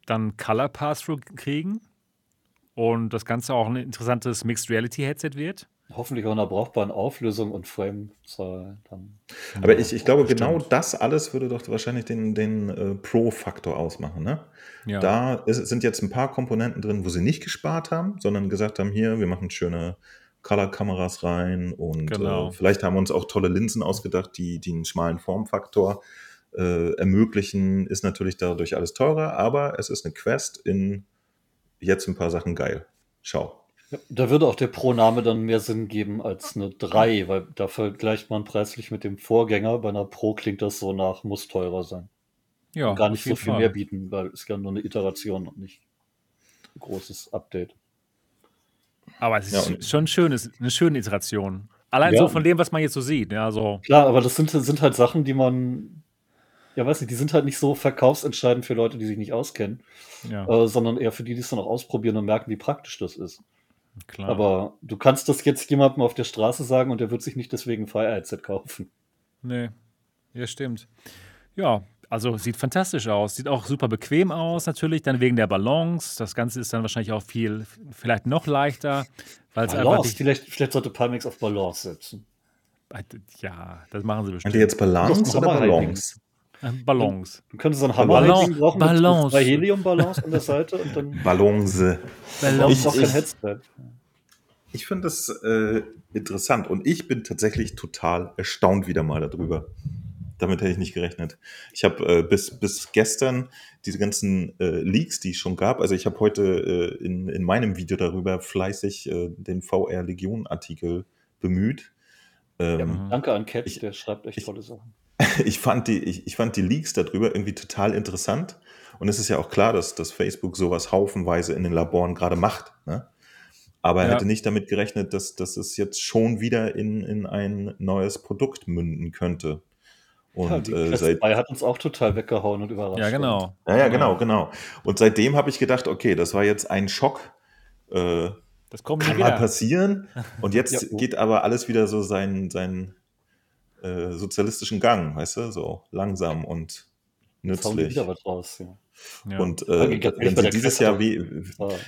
dann Color Pass-Through kriegen und das Ganze auch ein interessantes Mixed Reality Headset wird. Hoffentlich auch in einer brauchbaren Auflösung und Framezahl dann. Aber ich, ich glaube, genau das alles würde doch wahrscheinlich den, den äh, Pro-Faktor ausmachen. Ne? Ja. Da ist, sind jetzt ein paar Komponenten drin, wo sie nicht gespart haben, sondern gesagt haben, hier, wir machen schöne Color-Kameras rein und genau. äh, vielleicht haben wir uns auch tolle Linsen ausgedacht, die, die einen schmalen Formfaktor äh, ermöglichen. Ist natürlich dadurch alles teurer, aber es ist eine Quest in jetzt ein paar Sachen geil. Schau. Da würde auch der Pro-Name dann mehr Sinn geben als eine 3, weil da vergleicht man preislich mit dem Vorgänger. Bei einer Pro klingt das so nach, muss teurer sein. Ja, und gar nicht so viel Fall. mehr bieten, weil es ja nur eine Iteration und nicht. großes Update. Aber es ist ja, schon schön, ist eine schöne Iteration. Allein ja. so von dem, was man jetzt so sieht. Ja, so. Klar, aber das sind, sind halt Sachen, die man, ja, weiß nicht, die sind halt nicht so verkaufsentscheidend für Leute, die sich nicht auskennen, ja. äh, sondern eher für die, die es dann auch ausprobieren und merken, wie praktisch das ist. Klar. Aber du kannst das jetzt jemandem auf der Straße sagen und der wird sich nicht deswegen Fire Headset kaufen. Nee, ja, stimmt. Ja, also sieht fantastisch aus. Sieht auch super bequem aus, natürlich, dann wegen der Balance. Das Ganze ist dann wahrscheinlich auch viel, vielleicht noch leichter. Balance, vielleicht, vielleicht sollte Palmex auf Balance setzen. Ja, das machen sie bestimmt. Meint ihr jetzt Balance oder Balance? Balance. Du könntest so ein hammer Balance. brauchen Balance. zwei Helium-Balance an der Seite und dann Balance. Balance. Ich, ich, Headset. ich finde das äh, interessant und ich bin tatsächlich total erstaunt wieder mal darüber damit hätte ich nicht gerechnet. Ich habe äh, bis, bis gestern diese ganzen äh, Leaks, die es schon gab, also ich habe heute äh, in, in meinem Video darüber fleißig äh, den VR Legion Artikel bemüht. Ähm, ja, danke an Cat, ich, der schreibt echt ich, tolle Sachen. ich, fand die, ich, ich fand die Leaks darüber irgendwie total interessant. Und es ist ja auch klar, dass, dass Facebook sowas haufenweise in den Laboren gerade macht. Ne? Aber er ja. hätte nicht damit gerechnet, dass, dass es jetzt schon wieder in, in ein neues Produkt münden könnte. Und ja, äh, seit hat uns auch total weggehauen und überrascht. Ja, genau. Ja, ja, genau, genau. Und seitdem habe ich gedacht, okay, das war jetzt ein Schock. Äh, das kommt kann mal passieren. Und jetzt ja, oh. geht aber alles wieder so seinen, seinen äh, sozialistischen Gang, weißt du, so langsam und nützlich. wieder was raus, ja. Ja. Und äh, wenn sie dieses Jahr wie,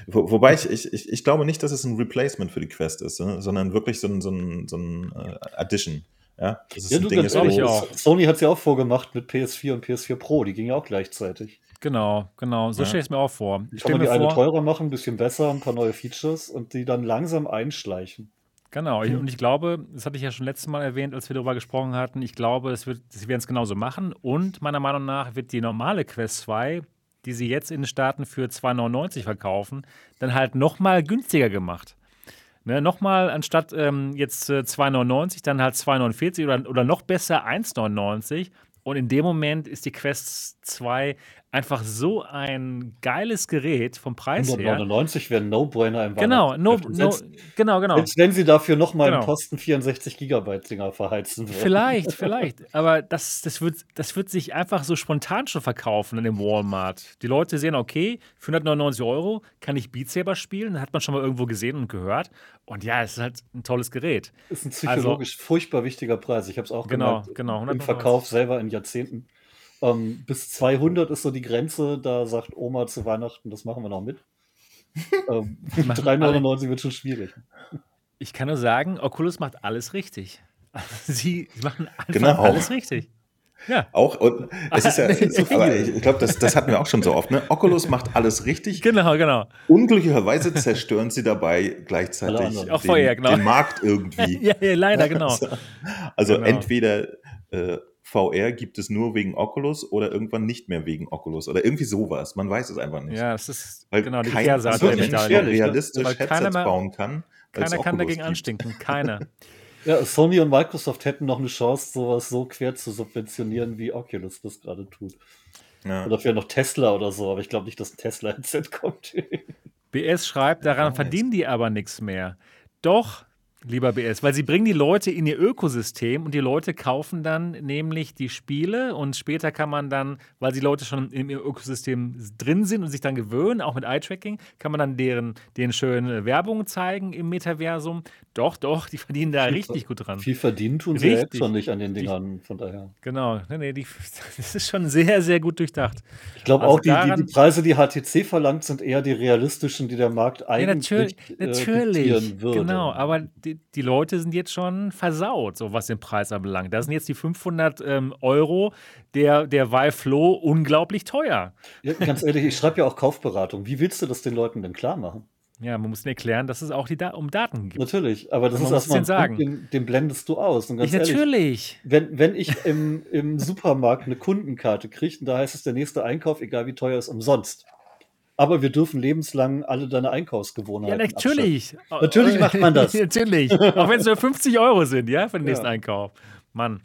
wo, wobei ich, ich, ich, glaube nicht, dass es ein Replacement für die Quest ist, ne? sondern wirklich so ein, so ein, so ein uh, Addition. Ja, das ist ja, du, Ding, ganz ehrlich, auch. Sony hat es ja auch vorgemacht mit PS4 und PS4 Pro, die gingen ja auch gleichzeitig. Genau, genau. So ja. stelle ich es mir auch vor. Ich kann man die eine teurer machen, ein bisschen besser, ein paar neue Features und die dann langsam einschleichen. Genau, ich, und ich glaube, das hatte ich ja schon letztes Mal erwähnt, als wir darüber gesprochen hatten, ich glaube, es wird, sie werden es genauso machen und meiner Meinung nach wird die normale Quest 2, die sie jetzt in den Staaten für 2,99 verkaufen, dann halt nochmal günstiger gemacht. Ne, Nochmal anstatt ähm, jetzt äh, 2,99, dann halt 2,49 oder, oder noch besser 1,99. Und in dem Moment ist die Quest 2 einfach so ein geiles Gerät vom Preis 199 her. wäre ein No-Brainer im Genau, no, no, genau, genau. Selbst wenn sie dafür nochmal genau. einen Posten 64 Gigabyte Dinger verheizen würden. Vielleicht, vielleicht. Aber das, das, wird, das wird sich einfach so spontan schon verkaufen in dem Walmart. Die Leute sehen, okay, für 199 Euro kann ich Beat Saber spielen. Hat man schon mal irgendwo gesehen und gehört. Und ja, es ist halt ein tolles Gerät. Ist ein psychologisch also, furchtbar wichtiger Preis. Ich habe es auch genau, gemerkt. Genau, Im Verkauf selber in Jahrzehnten. Ähm, bis 200 ist so die Grenze, da sagt Oma zu Weihnachten, das machen wir noch mit. ähm, 3,99 wird schon schwierig. Ich kann nur sagen, Oculus macht alles richtig. Sie machen einfach genau. alles richtig. Ja. Auch, und es ist ja, aber ich glaube, das, das hatten wir auch schon so oft, ne? Oculus macht alles richtig. Genau, genau. Unglücklicherweise zerstören sie dabei gleichzeitig auch den, vorher, genau. den Markt irgendwie. ja, ja, leider, genau. Also, also genau. entweder äh, VR gibt es nur wegen Oculus oder irgendwann nicht mehr wegen Oculus oder irgendwie sowas. Man weiß es einfach nicht. Ja, das ist weil genau die kein, Kehrseite der Medaille. realistisch weil Headsets mehr, bauen kann. Keiner kann dagegen gibt. anstinken, keiner. ja, Sony und Microsoft hätten noch eine Chance, sowas so quer zu subventionieren, wie Oculus das gerade tut. Ja. Oder vielleicht noch Tesla oder so, aber ich glaube nicht, dass ein Tesla-Headset kommt. BS schreibt, daran verdienen die aber nichts mehr. Doch, lieber BS, weil sie bringen die Leute in ihr Ökosystem und die Leute kaufen dann nämlich die Spiele und später kann man dann, weil die Leute schon in ihrem Ökosystem drin sind und sich dann gewöhnen, auch mit Eye-Tracking, kann man dann deren, deren schöne Werbung zeigen im Metaversum. Doch, doch, die verdienen da viel, richtig gut dran. Viel verdienen tun sie jetzt schon nicht an den Dingern, von daher. Genau, nee, nee, die, das ist schon sehr, sehr gut durchdacht. Ich glaube also auch, die, die, die, Preise, die HTC verlangt, sind eher die realistischen, die der Markt eigentlich ja, natürlich, äh, natürlich, würde. Genau, aber die, die, Leute sind jetzt schon versaut, so was den Preis anbelangt. Da sind jetzt die 500 ähm, Euro der, der Flow unglaublich teuer. Ja, ganz ehrlich, ich schreibe ja auch Kaufberatung. Wie willst du das den Leuten denn klar machen? Ja, man muss ihnen erklären, dass es auch da um Daten geht. Natürlich, aber das ist erstmal sagen. Den, den, blendest du aus. ich, ehrlich, natürlich. Wenn, wenn ich im, im Supermarkt eine Kundenkarte kriege, da heißt es, der nächste Einkauf, egal wie teuer ist, umsonst aber wir dürfen lebenslang alle deine Einkaufsgewohnheiten. Ja, natürlich. Abschaffen. Natürlich macht man das. natürlich. Auch wenn es nur 50 Euro sind, ja, für den nächsten ja. Einkauf. Mann.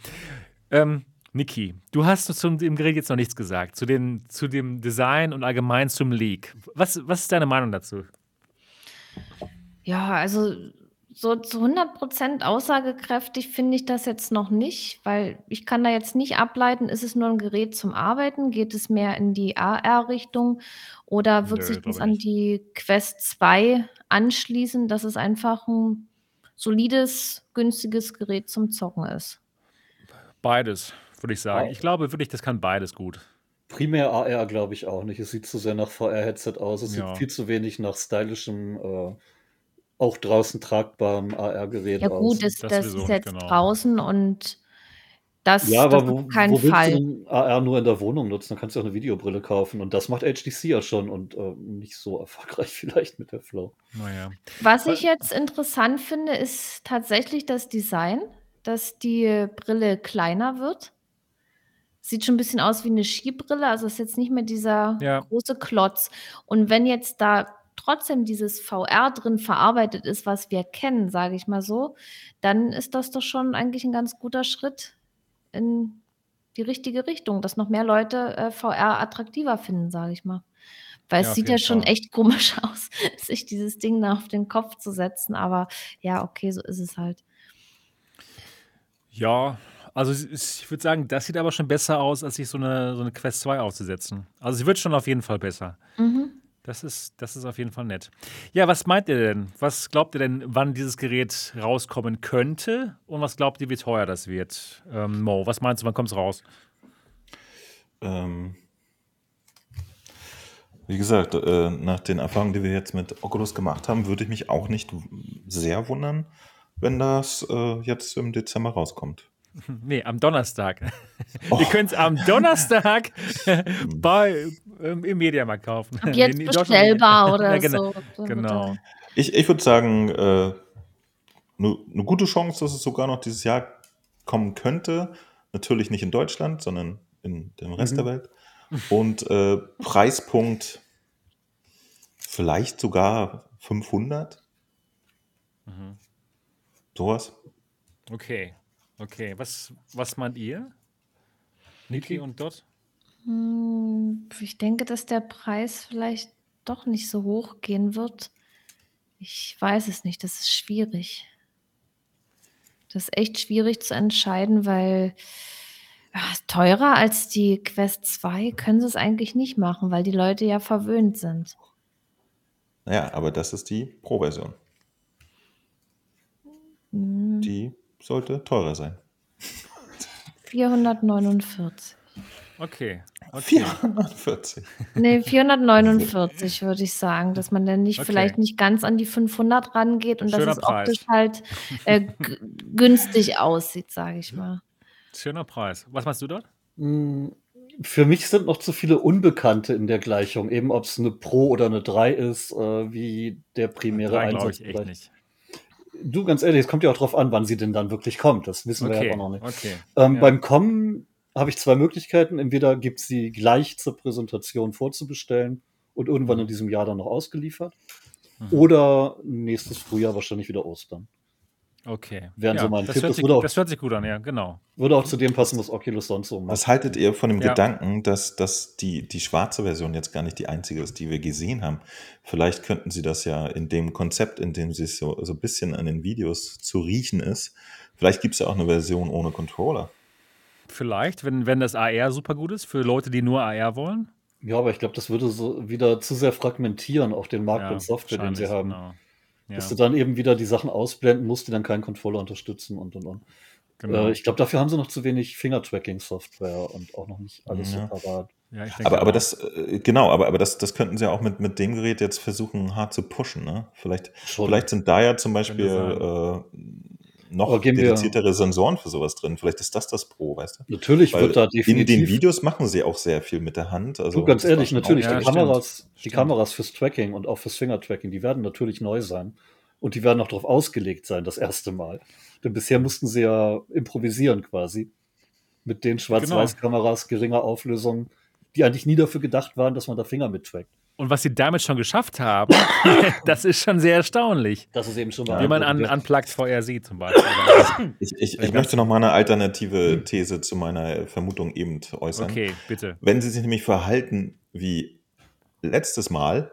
Ähm, Niki, du hast zu dem Gerät jetzt noch nichts gesagt, zu, den, zu dem Design und allgemein zum Leak. Was, was ist deine Meinung dazu? Ja, also so zu 100% aussagekräftig finde ich das jetzt noch nicht, weil ich kann da jetzt nicht ableiten, ist es nur ein Gerät zum Arbeiten? Geht es mehr in die AR-Richtung oder wird Nö, sich das an die Quest 2 anschließen, dass es einfach ein solides, günstiges Gerät zum Zocken ist? Beides würde ich sagen. Ich glaube wirklich, das kann beides gut. Primär AR glaube ich auch nicht. Es sieht zu sehr nach VR-Headset aus. Es ja. sieht viel zu wenig nach stylischem, äh, auch draußen tragbarem AR-Gerät. Ja gut, das, das, das ist jetzt genau. draußen und das, ja, aber wo, kein wo Fall. willst du AR nur in der Wohnung nutzen? Dann kannst du auch eine Videobrille kaufen. Und das macht HTC ja schon und äh, nicht so erfolgreich vielleicht mit der Flow. Naja. Was ich jetzt interessant finde, ist tatsächlich das Design, dass die Brille kleiner wird. Sieht schon ein bisschen aus wie eine Skibrille, also ist jetzt nicht mehr dieser ja. große Klotz. Und wenn jetzt da trotzdem dieses VR drin verarbeitet ist, was wir kennen, sage ich mal so, dann ist das doch schon eigentlich ein ganz guter Schritt in die richtige Richtung, dass noch mehr Leute äh, VR attraktiver finden, sage ich mal. Weil ja, es sieht ja schon Fall. echt komisch aus, sich dieses Ding da auf den Kopf zu setzen. Aber ja, okay, so ist es halt. Ja, also ich würde sagen, das sieht aber schon besser aus, als sich so eine, so eine Quest 2 aufzusetzen. Also sie wird schon auf jeden Fall besser. Mhm. Das ist, das ist auf jeden Fall nett. Ja, was meint ihr denn? Was glaubt ihr denn, wann dieses Gerät rauskommen könnte? Und was glaubt ihr, wie teuer das wird? Ähm, Mo, was meinst du, wann kommt es raus? Ähm, wie gesagt, äh, nach den Erfahrungen, die wir jetzt mit Oculus gemacht haben, würde ich mich auch nicht sehr wundern, wenn das äh, jetzt im Dezember rauskommt. Nee, am Donnerstag. Oh. Ihr könnt es am Donnerstag bei, ähm, im Mediamarkt kaufen. Ab jetzt in, bestellbar oder ja, genau, so. Genau. Ich, ich würde sagen, eine äh, ne, ne gute Chance, dass es sogar noch dieses Jahr kommen könnte. Natürlich nicht in Deutschland, sondern in dem Rest mhm. der Welt. Und äh, Preispunkt vielleicht sogar 500. Mhm. Sowas. Okay. Okay, was, was meint ihr? Niki und Dot? Hm, ich denke, dass der Preis vielleicht doch nicht so hoch gehen wird. Ich weiß es nicht, das ist schwierig. Das ist echt schwierig zu entscheiden, weil ja, teurer als die Quest 2 können sie es eigentlich nicht machen, weil die Leute ja verwöhnt sind. Naja, aber das ist die Pro-Version. Hm. Die sollte teurer sein. 449. Okay. okay. 440. Nee, 449 würde ich sagen, dass man dann nicht okay. vielleicht nicht ganz an die 500 rangeht und Schöner dass es Preis. optisch halt äh, günstig aussieht, sage ich mal. Schöner Preis. Was meinst du dort? Hm, für mich sind noch zu viele Unbekannte in der Gleichung, eben ob es eine Pro oder eine 3 ist, äh, wie der primäre 3 Einsatz. Ich echt nicht. Du, ganz ehrlich, es kommt ja auch drauf an, wann sie denn dann wirklich kommt. Das wissen okay. wir ja auch noch nicht. Okay. Ähm, ja. Beim Kommen habe ich zwei Möglichkeiten. Entweder gibt sie gleich zur Präsentation vorzubestellen und irgendwann in diesem Jahr dann noch ausgeliefert. Mhm. Oder nächstes Frühjahr wahrscheinlich wieder Ostern. Okay. Wären ja, so mein das Tipp. Hört sich, das, auch, das, hört sich gut an, ja, genau. Würde auch zu dem passen, was Oculus sonst so macht. Was haltet ihr von dem ja. Gedanken, dass, dass die, die schwarze Version jetzt gar nicht die einzige ist, die wir gesehen haben? Vielleicht könnten sie das ja in dem Konzept, in dem sie so, so ein bisschen an den Videos zu riechen ist. Vielleicht gibt es ja auch eine Version ohne Controller. Vielleicht, wenn, wenn das AR super gut ist, für Leute, die nur AR wollen. Ja, aber ich glaube, das würde so wieder zu sehr fragmentieren, auch den Markt ja, und Software, den sie haben. Genau. Ja. Dass du dann eben wieder die Sachen ausblenden musst, die dann keinen Controller unterstützen und und und. Genau. Äh, ich glaube, dafür haben sie noch zu wenig Finger-Tracking-Software und auch noch nicht alles ja. so parat. Ja, aber, aber das, äh, genau, aber, aber das, das könnten sie ja auch mit, mit dem Gerät jetzt versuchen, hart zu pushen. Ne? Vielleicht, vielleicht sind da ja zum Beispiel äh, noch dediziertere Sensoren für sowas drin. Vielleicht ist das das Pro, weißt du? Natürlich Weil wird da definitiv. In den Videos machen sie auch sehr viel mit der Hand. Also du, ganz ehrlich, natürlich, ja, die, Kameras, stimmt. die Kameras fürs Tracking und auch fürs Finger-Tracking, die werden natürlich neu sein. Und die werden auch darauf ausgelegt sein, das erste Mal. Denn bisher mussten sie ja improvisieren quasi. Mit den genau. Schwarz-Weiß-Kameras geringer Auflösung, die eigentlich nie dafür gedacht waren, dass man da Finger mittrackt. Und was sie damit schon geschafft haben, das ist schon sehr erstaunlich. Das ist eben schon mal Wie man an Unplugged VR sieht zum Beispiel. Ich, ich, ich möchte noch mal eine alternative These zu meiner Vermutung eben äußern. Okay, bitte. Wenn sie sich nämlich verhalten wie letztes Mal,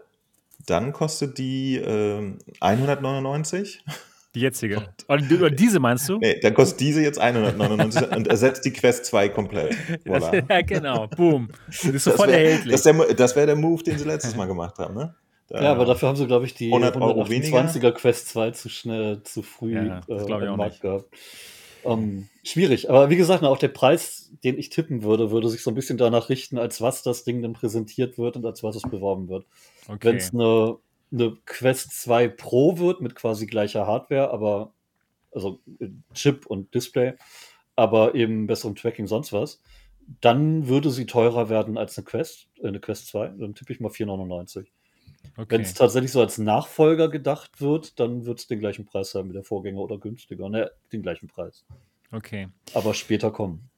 dann kostet die äh, 199. Die jetzige. Oder diese meinst du? Nee, dann kostet diese jetzt 199 und ersetzt die Quest 2 komplett. Voilà. ja, genau. Boom. Das ist sofort erhältlich. Das, das wäre der Move, den sie letztes Mal gemacht haben, ne? Da ja, aber dafür haben sie, glaube ich, die 100 Euro 120er Quest 2 zu schnell, zu früh ja, äh, im Markt nicht. gehabt. Um, ähm, schwierig, aber wie gesagt, auch der Preis, den ich tippen würde, würde sich so ein bisschen danach richten, als was das Ding dann präsentiert wird und als was es beworben wird. Okay. Wenn es eine eine Quest 2 Pro wird mit quasi gleicher Hardware, aber also Chip und Display, aber eben besserem Tracking sonst was, dann würde sie teurer werden als eine Quest, äh, eine Quest 2. Dann tippe ich mal 4,99. Okay. Wenn es tatsächlich so als Nachfolger gedacht wird, dann wird es den gleichen Preis haben wie der Vorgänger oder günstiger. Ne, den gleichen Preis. Okay. Aber später kommen.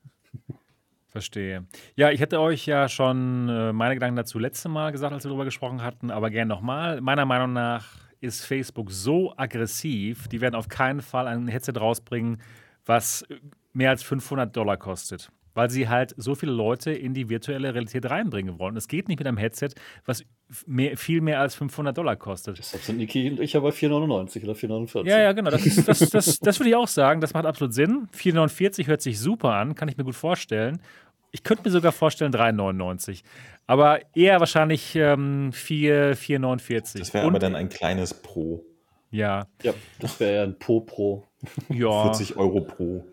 Verstehe. Ja, ich hätte euch ja schon äh, meine Gedanken dazu letzte Mal gesagt, als wir darüber gesprochen hatten, aber gern nochmal. Meiner Meinung nach ist Facebook so aggressiv, die werden auf keinen Fall ein Headset rausbringen, was mehr als 500 Dollar kostet. Weil sie halt so viele Leute in die virtuelle Realität reinbringen wollen. Es geht nicht mit einem Headset, was mehr, viel mehr als 500 Dollar kostet. Deshalb sind Niki und ich aber 4,99 oder 4,49. Ja, ja, genau. Das, das, das, das würde ich auch sagen. Das macht absolut Sinn. 4,49 hört sich super an, kann ich mir gut vorstellen. Ich könnte mir sogar vorstellen 3,99. Aber eher wahrscheinlich ähm, 4,49. Das wäre aber dann ein kleines Pro. Ja. Ja, das wäre ja ein Po Pro. Ja. 40 Euro pro.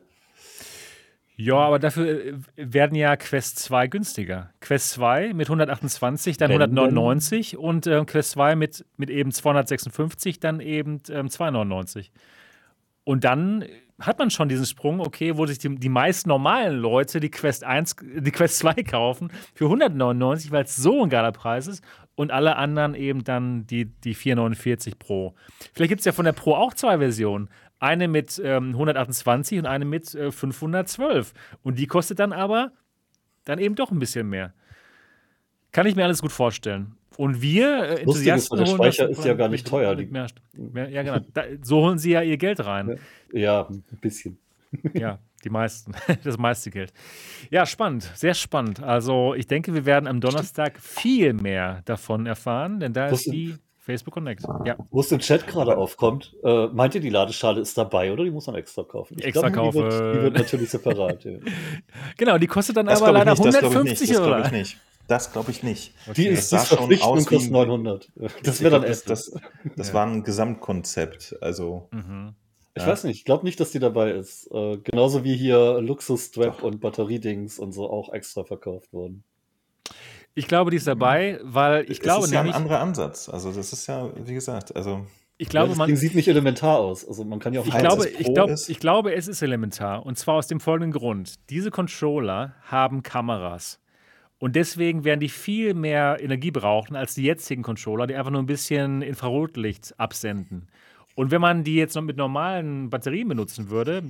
Ja, aber dafür äh, werden ja Quest 2 günstiger. Quest 2 mit 128, dann 199 und äh, Quest 2 mit, mit eben 256, dann eben ähm, 299. Und dann hat man schon diesen Sprung, okay, wo sich die, die meisten normalen Leute die Quest 1, die Quest 2 kaufen für 199, weil es so ein geiler Preis ist und alle anderen eben dann die, die 449 Pro. Vielleicht gibt es ja von der Pro auch zwei Versionen. Eine mit ähm, 128 und eine mit äh, 512. Und die kostet dann aber dann eben doch ein bisschen mehr. Kann ich mir alles gut vorstellen. Und wir äh, Enthusiasten ist, der Speicher ist ja gar nicht teuer. Mehr, mehr, ja, genau. Da, so holen sie ja ihr Geld rein. Ja, ein bisschen. Ja, die meisten. Das meiste Geld. Ja, spannend. Sehr spannend. Also, ich denke, wir werden am Donnerstag viel mehr davon erfahren, denn da ist die Facebook Connect. Ja. Wo es im Chat gerade aufkommt, äh, meint ihr, die Ladeschale ist dabei oder die muss man extra kaufen? Ich extra glaub, kaufen. Die wird, die wird natürlich separat. ja. Genau, die kostet dann das aber leider nicht, 150 das Euro. Das glaube ich nicht. Das glaube ich nicht. Okay. Die ist das schon aus kostet 900. Das wäre dann das, das, das ja. war ein Gesamtkonzept. Also. Mhm. Ich ja. weiß nicht, ich glaube nicht, dass die dabei ist. Äh, genauso wie hier Luxus-Strap und Batteriedings und so auch extra verkauft wurden. Ich glaube, die ist dabei, weil ich es glaube ist ja ein anderer Ansatz. Also das ist ja, wie gesagt, also ich glaube, ja, das man, Ding sieht nicht elementar aus. Also man kann ja auch ich glaube, ich, glaub, ich glaube, es ist elementar. Und zwar aus dem folgenden Grund. Diese Controller haben Kameras. Und deswegen werden die viel mehr Energie brauchen als die jetzigen Controller, die einfach nur ein bisschen Infrarotlicht absenden. Und wenn man die jetzt noch mit normalen Batterien benutzen würde,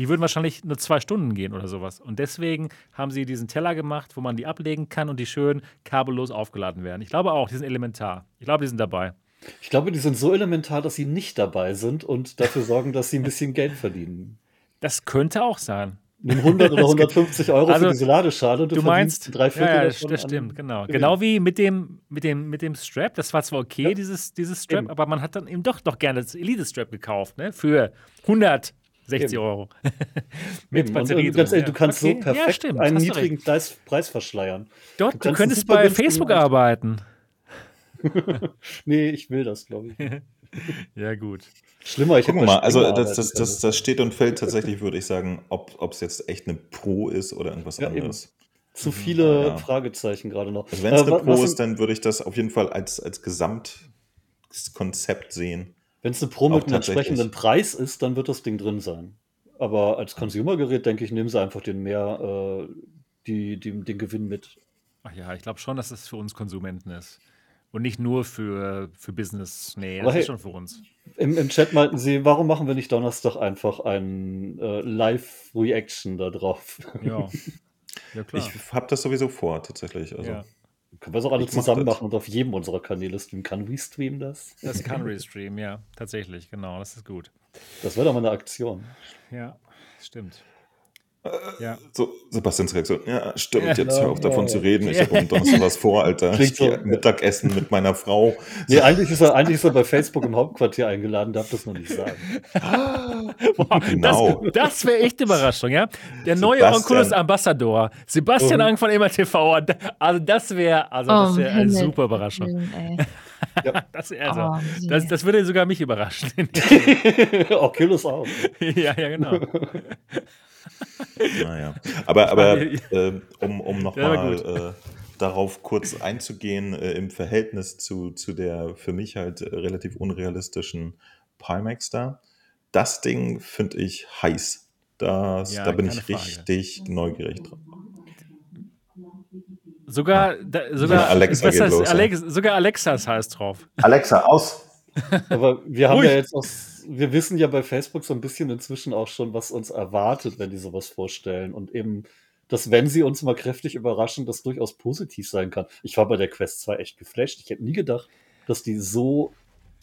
die würden wahrscheinlich nur zwei Stunden gehen oder sowas. Und deswegen haben sie diesen Teller gemacht, wo man die ablegen kann und die schön kabellos aufgeladen werden. Ich glaube auch, die sind elementar. Ich glaube, die sind dabei. Ich glaube, die sind so elementar, dass sie nicht dabei sind und dafür sorgen, dass sie ein bisschen Geld verdienen. Das könnte auch sein. Nimm 100 oder 150 Euro also, für diese Ladeschale. Du, du meinst, drei Viertel ja, ja, das stimmt, genau. Genau wie mit dem, mit, dem, mit dem Strap. Das war zwar okay, ja. dieses, dieses Strap, eben. aber man hat dann eben doch noch gerne das Elite-Strap gekauft, ne? Für 160 eben. Euro. mit eben. Batterie. Und, und, du kannst okay. so perfekt stimmt, einen niedrigen Preis, Preis, verschleiern. Dort, du, du könntest bei Facebook arbeiten. nee, ich will das, glaube ich. ja, gut. Schlimmer, ich Gucken mal, also das, das, das, das, steht und fällt tatsächlich, würde ich sagen, ob es jetzt echt eine Pro ist oder irgendwas ja, anderes. Eben. Zu viele ja. Fragezeichen gerade noch. Also wenn es eine Pro ist, dann würde ich das auf jeden Fall als, als Gesamtkonzept sehen. Wenn es eine Pro mit einem entsprechenden Preis ist, dann wird das Ding drin sein. Aber als Consumer-Gerät, denke ich, nehmen sie einfach den mehr, äh, die, die, den Gewinn mit. Ach ja, ich glaube schon, dass es für uns Konsumenten ist. Und nicht nur für, für Business. Nee, das hey, ist schon für uns. Im, Im Chat meinten sie, warum machen wir nicht Donnerstag einfach ein äh, Live-Reaction da drauf? Ja. ja, klar. Ich habe das sowieso vor, tatsächlich. Also. Ja. Können wir es auch alle zusammen machen und auf jedem unserer Kanäle streamen. Kann Restream das? Das kann Restream, ja, tatsächlich, genau, das ist gut. Das wäre doch mal eine Aktion. Ja, stimmt. Ja. So, Sebastians Reaktion. Ja, stimmt, ja, jetzt hör auf davon ja. zu reden. Ich habe um Donnerstag was vor, Alter. Ich so. Mittagessen mit meiner Frau. Nee, eigentlich ist, er, eigentlich ist er bei Facebook im Hauptquartier eingeladen, darf das noch nicht sagen. Boah, genau. Das, das wäre echt Überraschung, ja? Der neue Onculus Ambassador, Sebastian Ang von EMA Also das wäre also das wär oh, eine super Überraschung. Ja. Das, also, oh, das, das, würde sogar mich überraschen. Oculus auch. ja, ja, genau. Naja. Aber, aber äh, um, um nochmal äh, darauf kurz einzugehen, äh, im Verhältnis zu, zu der für mich halt relativ unrealistischen Pimax da, das Ding finde ich heiß. Das, ja, da bin ich Frage. richtig neugierig drauf. Sogar, da, sogar, Alexa, das heißt, los, Alex, ja. sogar Alexas heißt drauf. Alexa, aus! Aber wir haben ja jetzt aus wir wissen ja bei Facebook so ein bisschen inzwischen auch schon, was uns erwartet, wenn die sowas vorstellen. Und eben, dass wenn sie uns mal kräftig überraschen, das durchaus positiv sein kann. Ich war bei der Quest 2 echt geflasht. Ich hätte nie gedacht, dass die so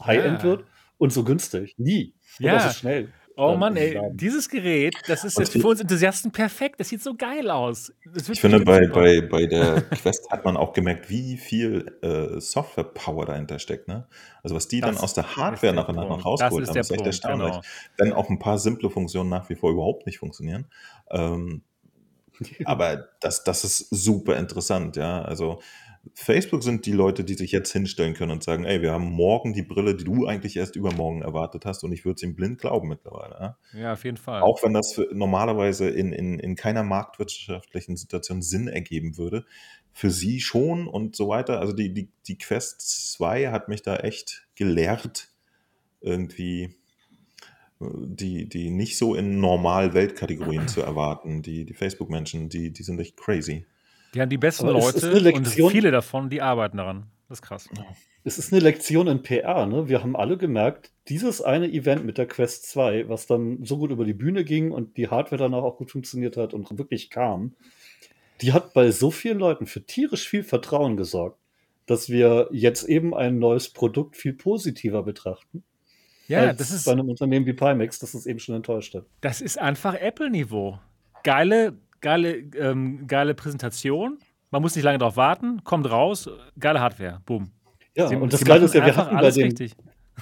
High-End ja. wird und so günstig. Nie. Ja. so schnell. Oh Mann, ey, dieses Gerät, das ist jetzt für uns Enthusiasten perfekt. Das sieht so geil aus. Ich finde, bei, bei, bei der Quest hat man auch gemerkt, wie viel äh, Software-Power dahinter steckt. Ne? Also was die das dann aus der Hardware nach und nach noch rausgeholt haben, ist echt erstaunlich. Genau. Wenn auch ein paar simple Funktionen nach wie vor überhaupt nicht funktionieren. Ähm, aber das, das ist super interessant, ja. Also Facebook sind die Leute, die sich jetzt hinstellen können und sagen, ey, wir haben morgen die Brille, die du eigentlich erst übermorgen erwartet hast und ich würde es ihm blind glauben mittlerweile. Ja? ja, auf jeden Fall. Auch wenn das normalerweise in, in, in keiner marktwirtschaftlichen Situation Sinn ergeben würde. Für sie schon und so weiter. Also die, die, die Quest 2 hat mich da echt gelehrt, irgendwie die, die nicht so in normal Weltkategorien zu erwarten. Die, die Facebook-Menschen, die, die sind echt crazy. Die haben die besten Aber Leute und viele davon, die arbeiten daran. Das ist krass. Es ist eine Lektion in PR. Ne? Wir haben alle gemerkt, dieses eine Event mit der Quest 2, was dann so gut über die Bühne ging und die Hardware danach auch gut funktioniert hat und wirklich kam, die hat bei so vielen Leuten für tierisch viel Vertrauen gesorgt, dass wir jetzt eben ein neues Produkt viel positiver betrachten. Ja, das ist bei einem Unternehmen wie Pimax, das es eben schon enttäuscht hat. Das ist einfach Apple-Niveau. Geile geile, ähm, geile Präsentation. Man muss nicht lange darauf warten, kommt raus, geile Hardware, boom. Ja, sie, und das Geile ist ja, wir hatten, bei dem, richtig.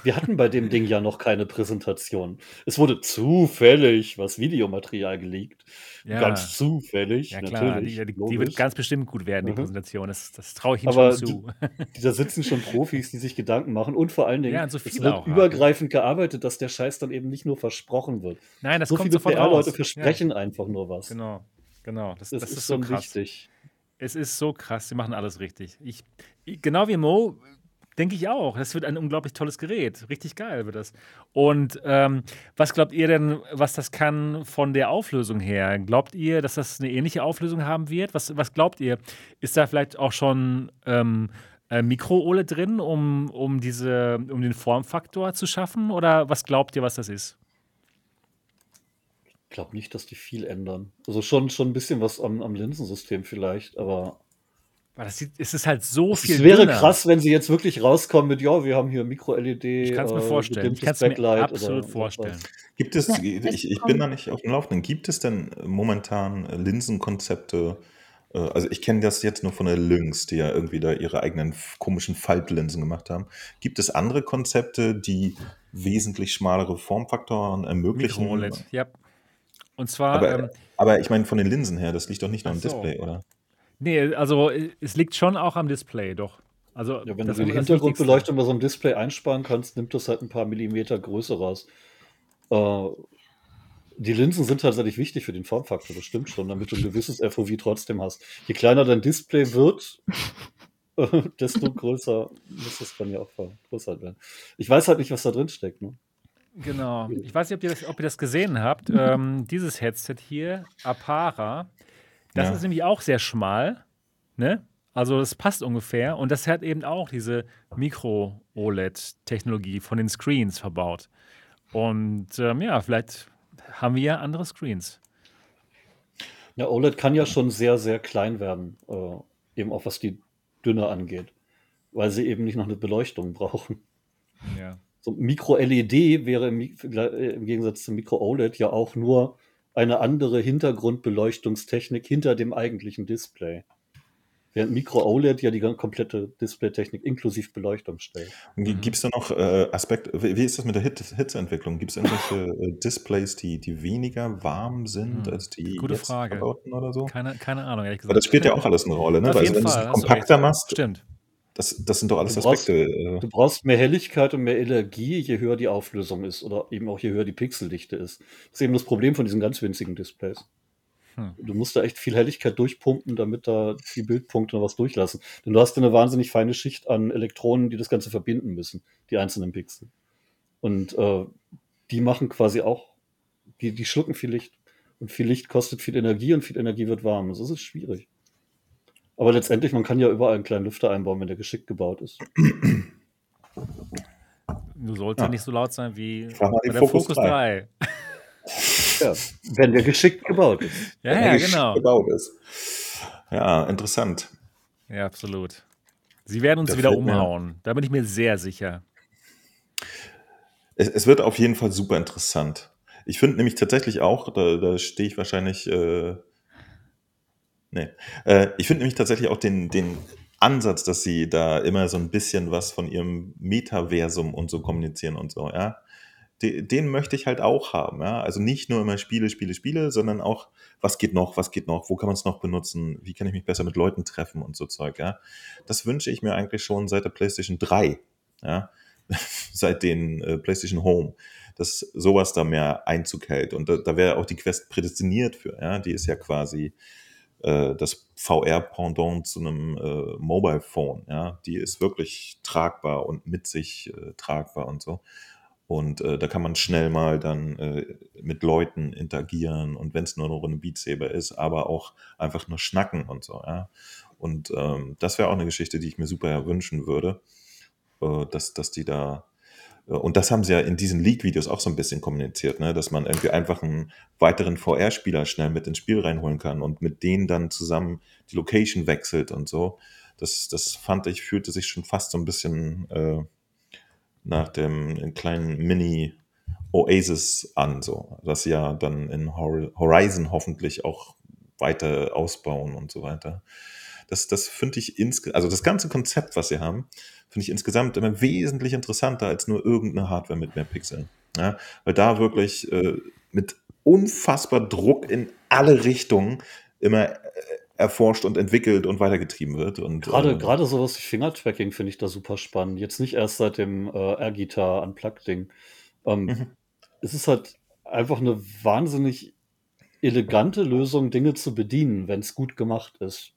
wir hatten bei dem Ding ja noch keine Präsentation. Es wurde zufällig was Videomaterial geleakt. Ja. Ganz zufällig, ja, klar. natürlich. Die, die, die, wird ganz bestimmt gut werden, die mhm. Präsentation. Das, das traue ich Ihnen Aber schon zu. da sitzen schon Profis, die sich Gedanken machen und vor allen Dingen, ja, so es wird auch, übergreifend ja. gearbeitet, dass der Scheiß dann eben nicht nur versprochen wird. Nein, das so kommt viele PR-Leute versprechen einfach nur was. Genau. Genau, das, das, das ist, ist, so krass. Wichtig. Es ist so krass, sie machen alles richtig. Ich, genau wie Mo, denke ich auch. Das wird ein unglaublich tolles Gerät. Richtig geil wird das. Und ähm, was glaubt ihr denn, was das kann von der Auflösung her? Glaubt ihr, dass das eine ähnliche Auflösung haben wird? Was, was glaubt ihr? Ist da vielleicht auch schon ähm, äh, Mikro-OLED drin, um, um, diese, um den Formfaktor zu schaffen? Oder was glaubt ihr, was das ist? Ich glaube nicht, dass die viel ändern. Also schon, schon ein bisschen was am, am Linsensystem vielleicht, aber. Das sieht, es ist halt so viel. Es wäre dünner. krass, wenn sie jetzt wirklich rauskommen mit, ja, wir haben hier Mikro-LED. Ich kann es mir äh, vorstellen. Ich kann es mir absolut vorstellen. Gibt es, ich, ich bin da nicht auf dem Laufenden, gibt es denn momentan Linsenkonzepte? Äh, also ich kenne das jetzt nur von der Lynx, die ja irgendwie da ihre eigenen komischen Faltlinsen gemacht haben. Gibt es andere Konzepte, die wesentlich schmalere Formfaktoren ermöglichen? Mikro-OLED, ja. Und zwar. Aber, ähm, aber ich meine, von den Linsen her, das liegt doch nicht nur am so. Display, oder? Nee, also es liegt schon auch am Display, doch. Also, ja, wenn du die Hintergrundbeleuchtung bei so einem Display einsparen kannst, nimmt das halt ein paar Millimeter Größe raus. Äh, die Linsen sind tatsächlich wichtig für den Formfaktor, das stimmt schon, damit du ein gewisses FOV trotzdem hast. Je kleiner dein Display wird, desto größer muss es dann ja auch vergrößert werden. Ich weiß halt nicht, was da drin steckt. Ne? Genau. Ich weiß nicht, ob ihr das, ob ihr das gesehen habt. Ähm, dieses Headset hier, Apara, das ja. ist nämlich auch sehr schmal. Ne? Also das passt ungefähr. Und das hat eben auch diese Mikro-OLED-Technologie von den Screens verbaut. Und ähm, ja, vielleicht haben wir ja andere Screens. Ja, OLED kann ja schon sehr, sehr klein werden. Äh, eben auch was die dünner angeht, weil sie eben nicht noch eine Beleuchtung brauchen. Ja. So Micro-LED wäre im, äh, im Gegensatz zum Micro-OLED ja auch nur eine andere Hintergrundbeleuchtungstechnik hinter dem eigentlichen Display. Während Micro-OLED ja die komplette Displaytechnik inklusive Beleuchtung stellt. Gibt es da noch äh, Aspekte, wie, wie, ist das mit der Hit Hitzeentwicklung? Gibt es irgendwelche äh, Displays, die, die weniger warm sind hm. als die Gute jetzt Frage. oder so? Keine, keine Ahnung, ehrlich gesagt. Aber das spielt ja auch alles eine Rolle, ne? Auf Weil jeden wenn du Fall, es du kompakter recht. machst, Stimmt. Das, das sind doch alles Du brauchst- Aspekte. äh, Du brauchst mehr Helligkeit und mehr Energie, je höher die Auflösung ist oder eben auch je höher die Pixeldichte ist. Das ist eben das Problem von diesen ganz winzigen Displays. Hm. Du musst da echt viel Helligkeit durchpumpen, damit da die Bildpunkte noch was durchlassen. Denn du hast ja eine wahnsinnig feine Schicht an Elektronen, die das Ganze verbinden müssen, die einzelnen Pixel. Und äh, die machen quasi auch, die, die schlucken viel Licht. Und viel Licht kostet viel Energie und viel Energie wird warm. Das ist schwierig. Aber letztendlich, man kann ja überall einen kleinen Lüfter einbauen, wenn der geschickt gebaut ist. Du sollst ja. Nicht so laut sein wie bei der Focus Focus 3. 3. Ja, wenn der geschickt gebaut ist. Ja, wenn ja, geschickt genau. gebaut ist. Ja, interessant. Ja, absolut. Sie werden uns Da wieder fällt mir- umhauen. Da bin ich mir sehr sicher. Es, es wird auf jeden Fall super interessant. Ich finde nämlich tatsächlich auch, da, da stehe ich wahrscheinlich, äh, nee, äh, ich finde nämlich tatsächlich auch den, den Ansatz, dass sie da immer so ein bisschen was von ihrem Metaversum und so kommunizieren und so, ja. Den, den möchte ich halt auch haben, ja. Also nicht nur immer Spiele, Spiele, Spiele, sondern auch, was geht noch, was geht noch, wo kann man es noch benutzen, wie kann ich mich besser mit Leuten treffen und so Zeug, ja. Das wünsche ich mir eigentlich schon seit der PlayStation 3, ja. seit den äh, PlayStation Home, dass sowas da mehr Einzug hält. Und da, da wäre auch die Quest prädestiniert für. Ja? Die ist ja quasi äh, das VR-Pendant zu einem äh, Mobile Phone. Ja? Die ist wirklich tragbar und mit sich äh, tragbar und so. Und äh, da kann man schnell mal dann äh, mit Leuten interagieren und wenn es nur eine Runde Beat ist, aber auch einfach nur schnacken und so. Ja? Und ähm, das wäre auch eine Geschichte, die ich mir super wünschen würde äh, dass, dass die da, und das haben sie ja in diesen Leak-Videos auch so ein bisschen kommuniziert, ne? dass man irgendwie einfach einen weiteren VR-Spieler schnell mit ins Spiel reinholen kann und mit denen dann zusammen die Location wechselt und so. Das, das fand ich, fühlte sich schon fast so ein bisschen äh, nach dem kleinen Mini- Oasis an, so, dass sie ja dann in Hor- Horizon hoffentlich auch weiter ausbauen und so weiter. Das, das finde ich insgesamt, also das ganze Konzept, was sie haben, finde ich insgesamt immer wesentlich interessanter als nur irgendeine Hardware mit mehr Pixeln. Ja, weil da wirklich äh, mit unfassbar Druck in alle Richtungen immer äh, erforscht und entwickelt und weitergetrieben wird. Und, Gerade, äh, gerade sowas wie Fingertracking finde ich da super spannend. Jetzt nicht erst seit dem äh, Air-Guitar Unplugged-Ding. Ähm, Mhm. Es ist halt einfach eine wahnsinnig elegante Lösung, Dinge zu bedienen, wenn es gut gemacht ist.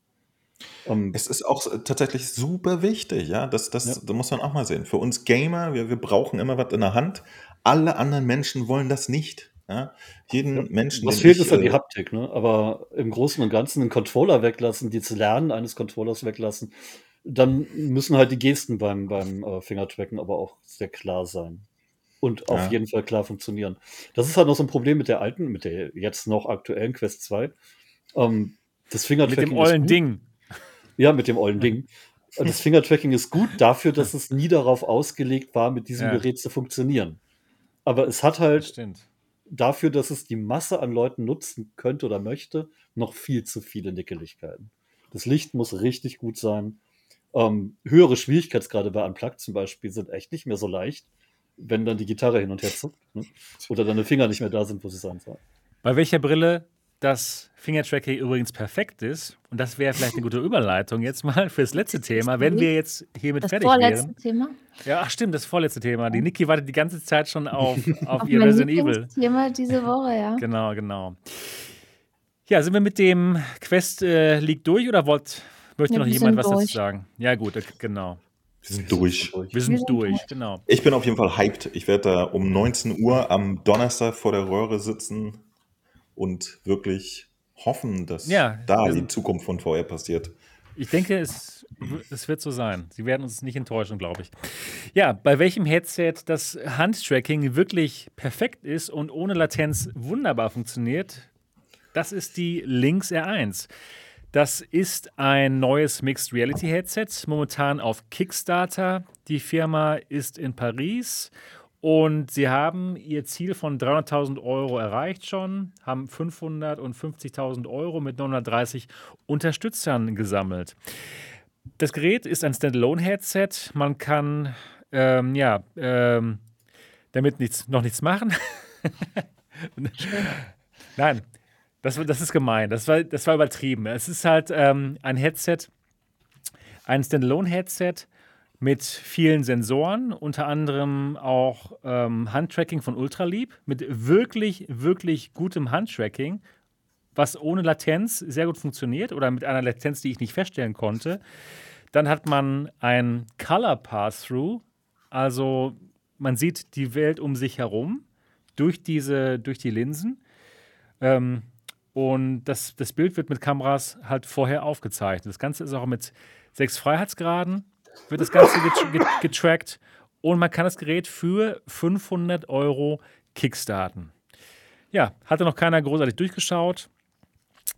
Ähm, Es ist auch tatsächlich super wichtig, ja. Das, das, Ja. da muss man auch mal sehen. Für uns Gamer, wir, wir brauchen immer was in der Hand. Alle anderen Menschen wollen das nicht. Ja? Jeden Ja, Menschen. Was fehlt, ich, ist ja die äh, Haptik, ne? Aber im Großen und Ganzen einen Controller weglassen, die das Lernen eines Controllers weglassen, dann müssen halt die Gesten beim, beim äh, Fingertracken aber auch sehr klar sein. Und auf Ja. jeden Fall klar funktionieren. Das ist halt noch so ein Problem mit der alten, mit der jetzt noch aktuellen Quest 2. Ähm, das Mit Fingertracking dem ist ollen. Ding. Ja, mit dem ollen Ding. Das Fingertracking ist gut dafür, dass es nie darauf ausgelegt war, mit diesem Ja. Gerät zu funktionieren. Aber es hat Das halt stimmt. dafür, dass es die Masse an Leuten nutzen könnte oder möchte, noch viel zu viele Nickeligkeiten. Das Licht muss richtig gut sein. Ähm, höhere Schwierigkeitsgrade bei Unplugged zum Beispiel sind echt nicht mehr so leicht, wenn dann die Gitarre hin und her zuckt ne? oder deine Finger nicht mehr da sind, wo sie sein sollen. Bei welcher Brille das Fingertracking übrigens perfekt ist, und das wäre vielleicht eine gute Überleitung jetzt mal fürs letzte Thema, wenn wir jetzt hiermit Das fertig vorletzte wären. Thema. Ja, ach stimmt, das vorletzte Thema. Die Niki wartet die ganze Zeit schon auf, auf, Auf ihr mein Resident Evil. Thema diese Woche, ja. Genau, genau. Ja, sind wir mit dem Quest äh, League durch oder wollt, möchte Ja, noch jemand was dazu durch. sagen? Ja, gut, genau. Wir sind durch. Wir sind durch. genau. Ich bin auf jeden Fall hyped. Ich werde da um 19 Uhr am Donnerstag vor der Röhre sitzen und wirklich hoffen, dass Ja, da die Zukunft von VR passiert. Ich denke, es, es wird so sein. Sie werden uns nicht enttäuschen, glaube ich. Ja, bei welchem Headset das Handtracking wirklich perfekt ist und ohne Latenz wunderbar funktioniert, das ist die Lynx R1. Das ist ein neues Mixed Reality Headset, momentan auf Kickstarter. Die Firma ist in Paris und sie haben ihr Ziel von 300.000 Euro erreicht schon, haben 550.000 Euro mit 930 Unterstützern gesammelt. Das Gerät ist ein Standalone-Headset. Man kann ähm, ja, ähm, damit nichts, noch nichts machen. Nein, das, das ist gemein. Das war, das war übertrieben. Es ist halt ähm, ein Headset, ein Standalone-Headset mit vielen Sensoren, unter anderem auch ähm, Handtracking von Ultralieb, mit wirklich, wirklich gutem Handtracking, was ohne Latenz sehr gut funktioniert oder mit einer Latenz, die ich nicht feststellen konnte. Dann hat man ein Color Pass-Through, also man sieht die Welt um sich herum durch, diese, durch die Linsen. Ähm, und das, das Bild wird mit Kameras halt vorher aufgezeichnet. Das Ganze ist auch mit sechs Freiheitsgraden, wird das Ganze getrackt. Und man kann das Gerät für 500 Euro kickstarten. Ja, hatte noch keiner großartig durchgeschaut.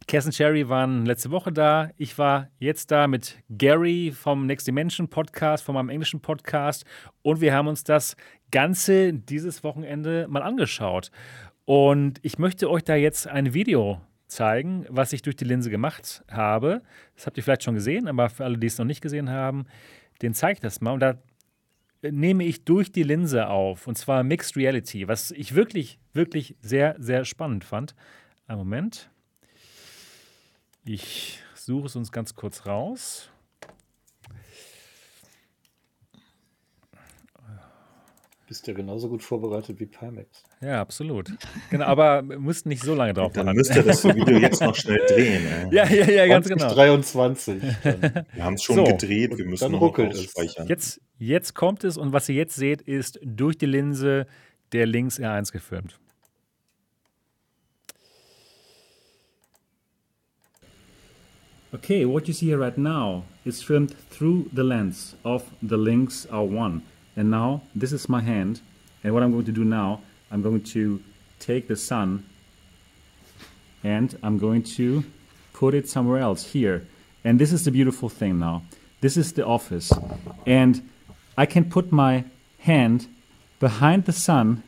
Kerstin Cherry waren letzte Woche da. Ich war jetzt da mit Gary vom Next Dimension Podcast, von meinem englischen Podcast. Und wir haben uns das Ganze dieses Wochenende mal angeschaut. Und ich möchte euch da jetzt ein Video zeigen, was ich durch die Linse gemacht habe. Das habt ihr vielleicht schon gesehen, aber für alle, die es noch nicht gesehen haben, den zeige ich das mal. Und da nehme ich durch die Linse auf. Und zwar Mixed Reality, was ich wirklich, wirklich sehr, sehr spannend fand. Einen Moment. Ich suche es uns ganz kurz raus. Bist ja genauso gut vorbereitet wie Pimax. Ja, absolut. Genau, aber wir müssten nicht so lange drauf Dann müsst ihr das Video jetzt noch schnell drehen. Ey. Ja, ja, ja, ganz genau. 23. Wir haben es schon so, gedreht, wir müssen noch speichern. Jetzt, jetzt kommt es und was ihr jetzt seht, ist durch die Linse der Links R1 gefilmt. Okay, what you see here right now is filmed through the lens of the Lynx R1. And now, this is my hand. And what I'm going to do now, I'm going to take the sun and I'm going to put it somewhere else here. And this is the beautiful thing now. This is the office. And I can put my hand behind the sun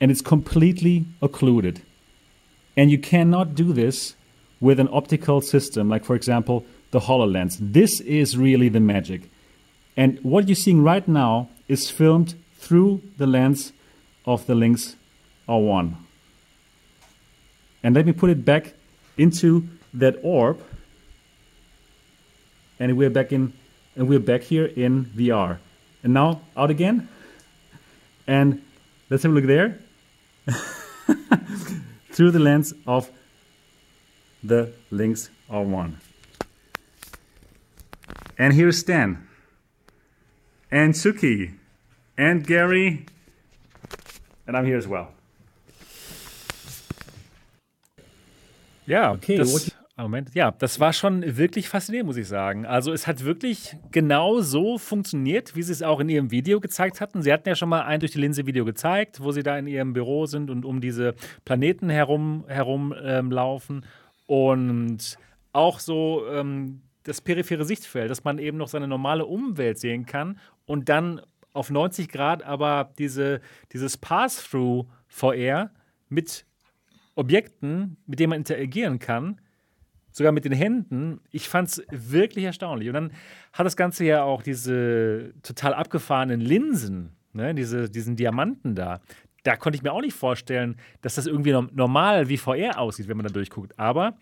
and it's completely occluded. And you cannot do this with an optical system, like for example, the HoloLens. This is really the magic. And what you're seeing right now is filmed through the lens of the Lynx R1. And let me put it back into that orb. And we're back in and we're back here in VR. And now out again. And let's have a look there. through the lens of the Lynx R1. And here's Stan, and Suki, and Gary, and I'm here as well. Ja, okay. Das, Moment, ja, das war schon wirklich faszinierend, muss ich sagen. Also es hat wirklich genau so funktioniert, wie sie es auch in ihrem Video gezeigt hatten. Sie hatten ja schon mal ein durch die Linse Video gezeigt, wo sie da in ihrem Büro sind und um diese Planeten herum herumlaufen. Ähm, und auch so ähm, das periphere Sichtfeld, dass man eben noch seine normale Umwelt sehen kann und dann auf 90 Grad aber diese, dieses Pass-Through VR mit Objekten, mit denen man interagieren kann, sogar mit den Händen. Ich fand es wirklich erstaunlich. Und dann hat das Ganze ja auch diese total abgefahrenen Linsen, ne, diese, diesen Diamanten da da konnte ich mir auch nicht vorstellen, dass das irgendwie normal wie VR aussieht, wenn man da durchguckt. Aber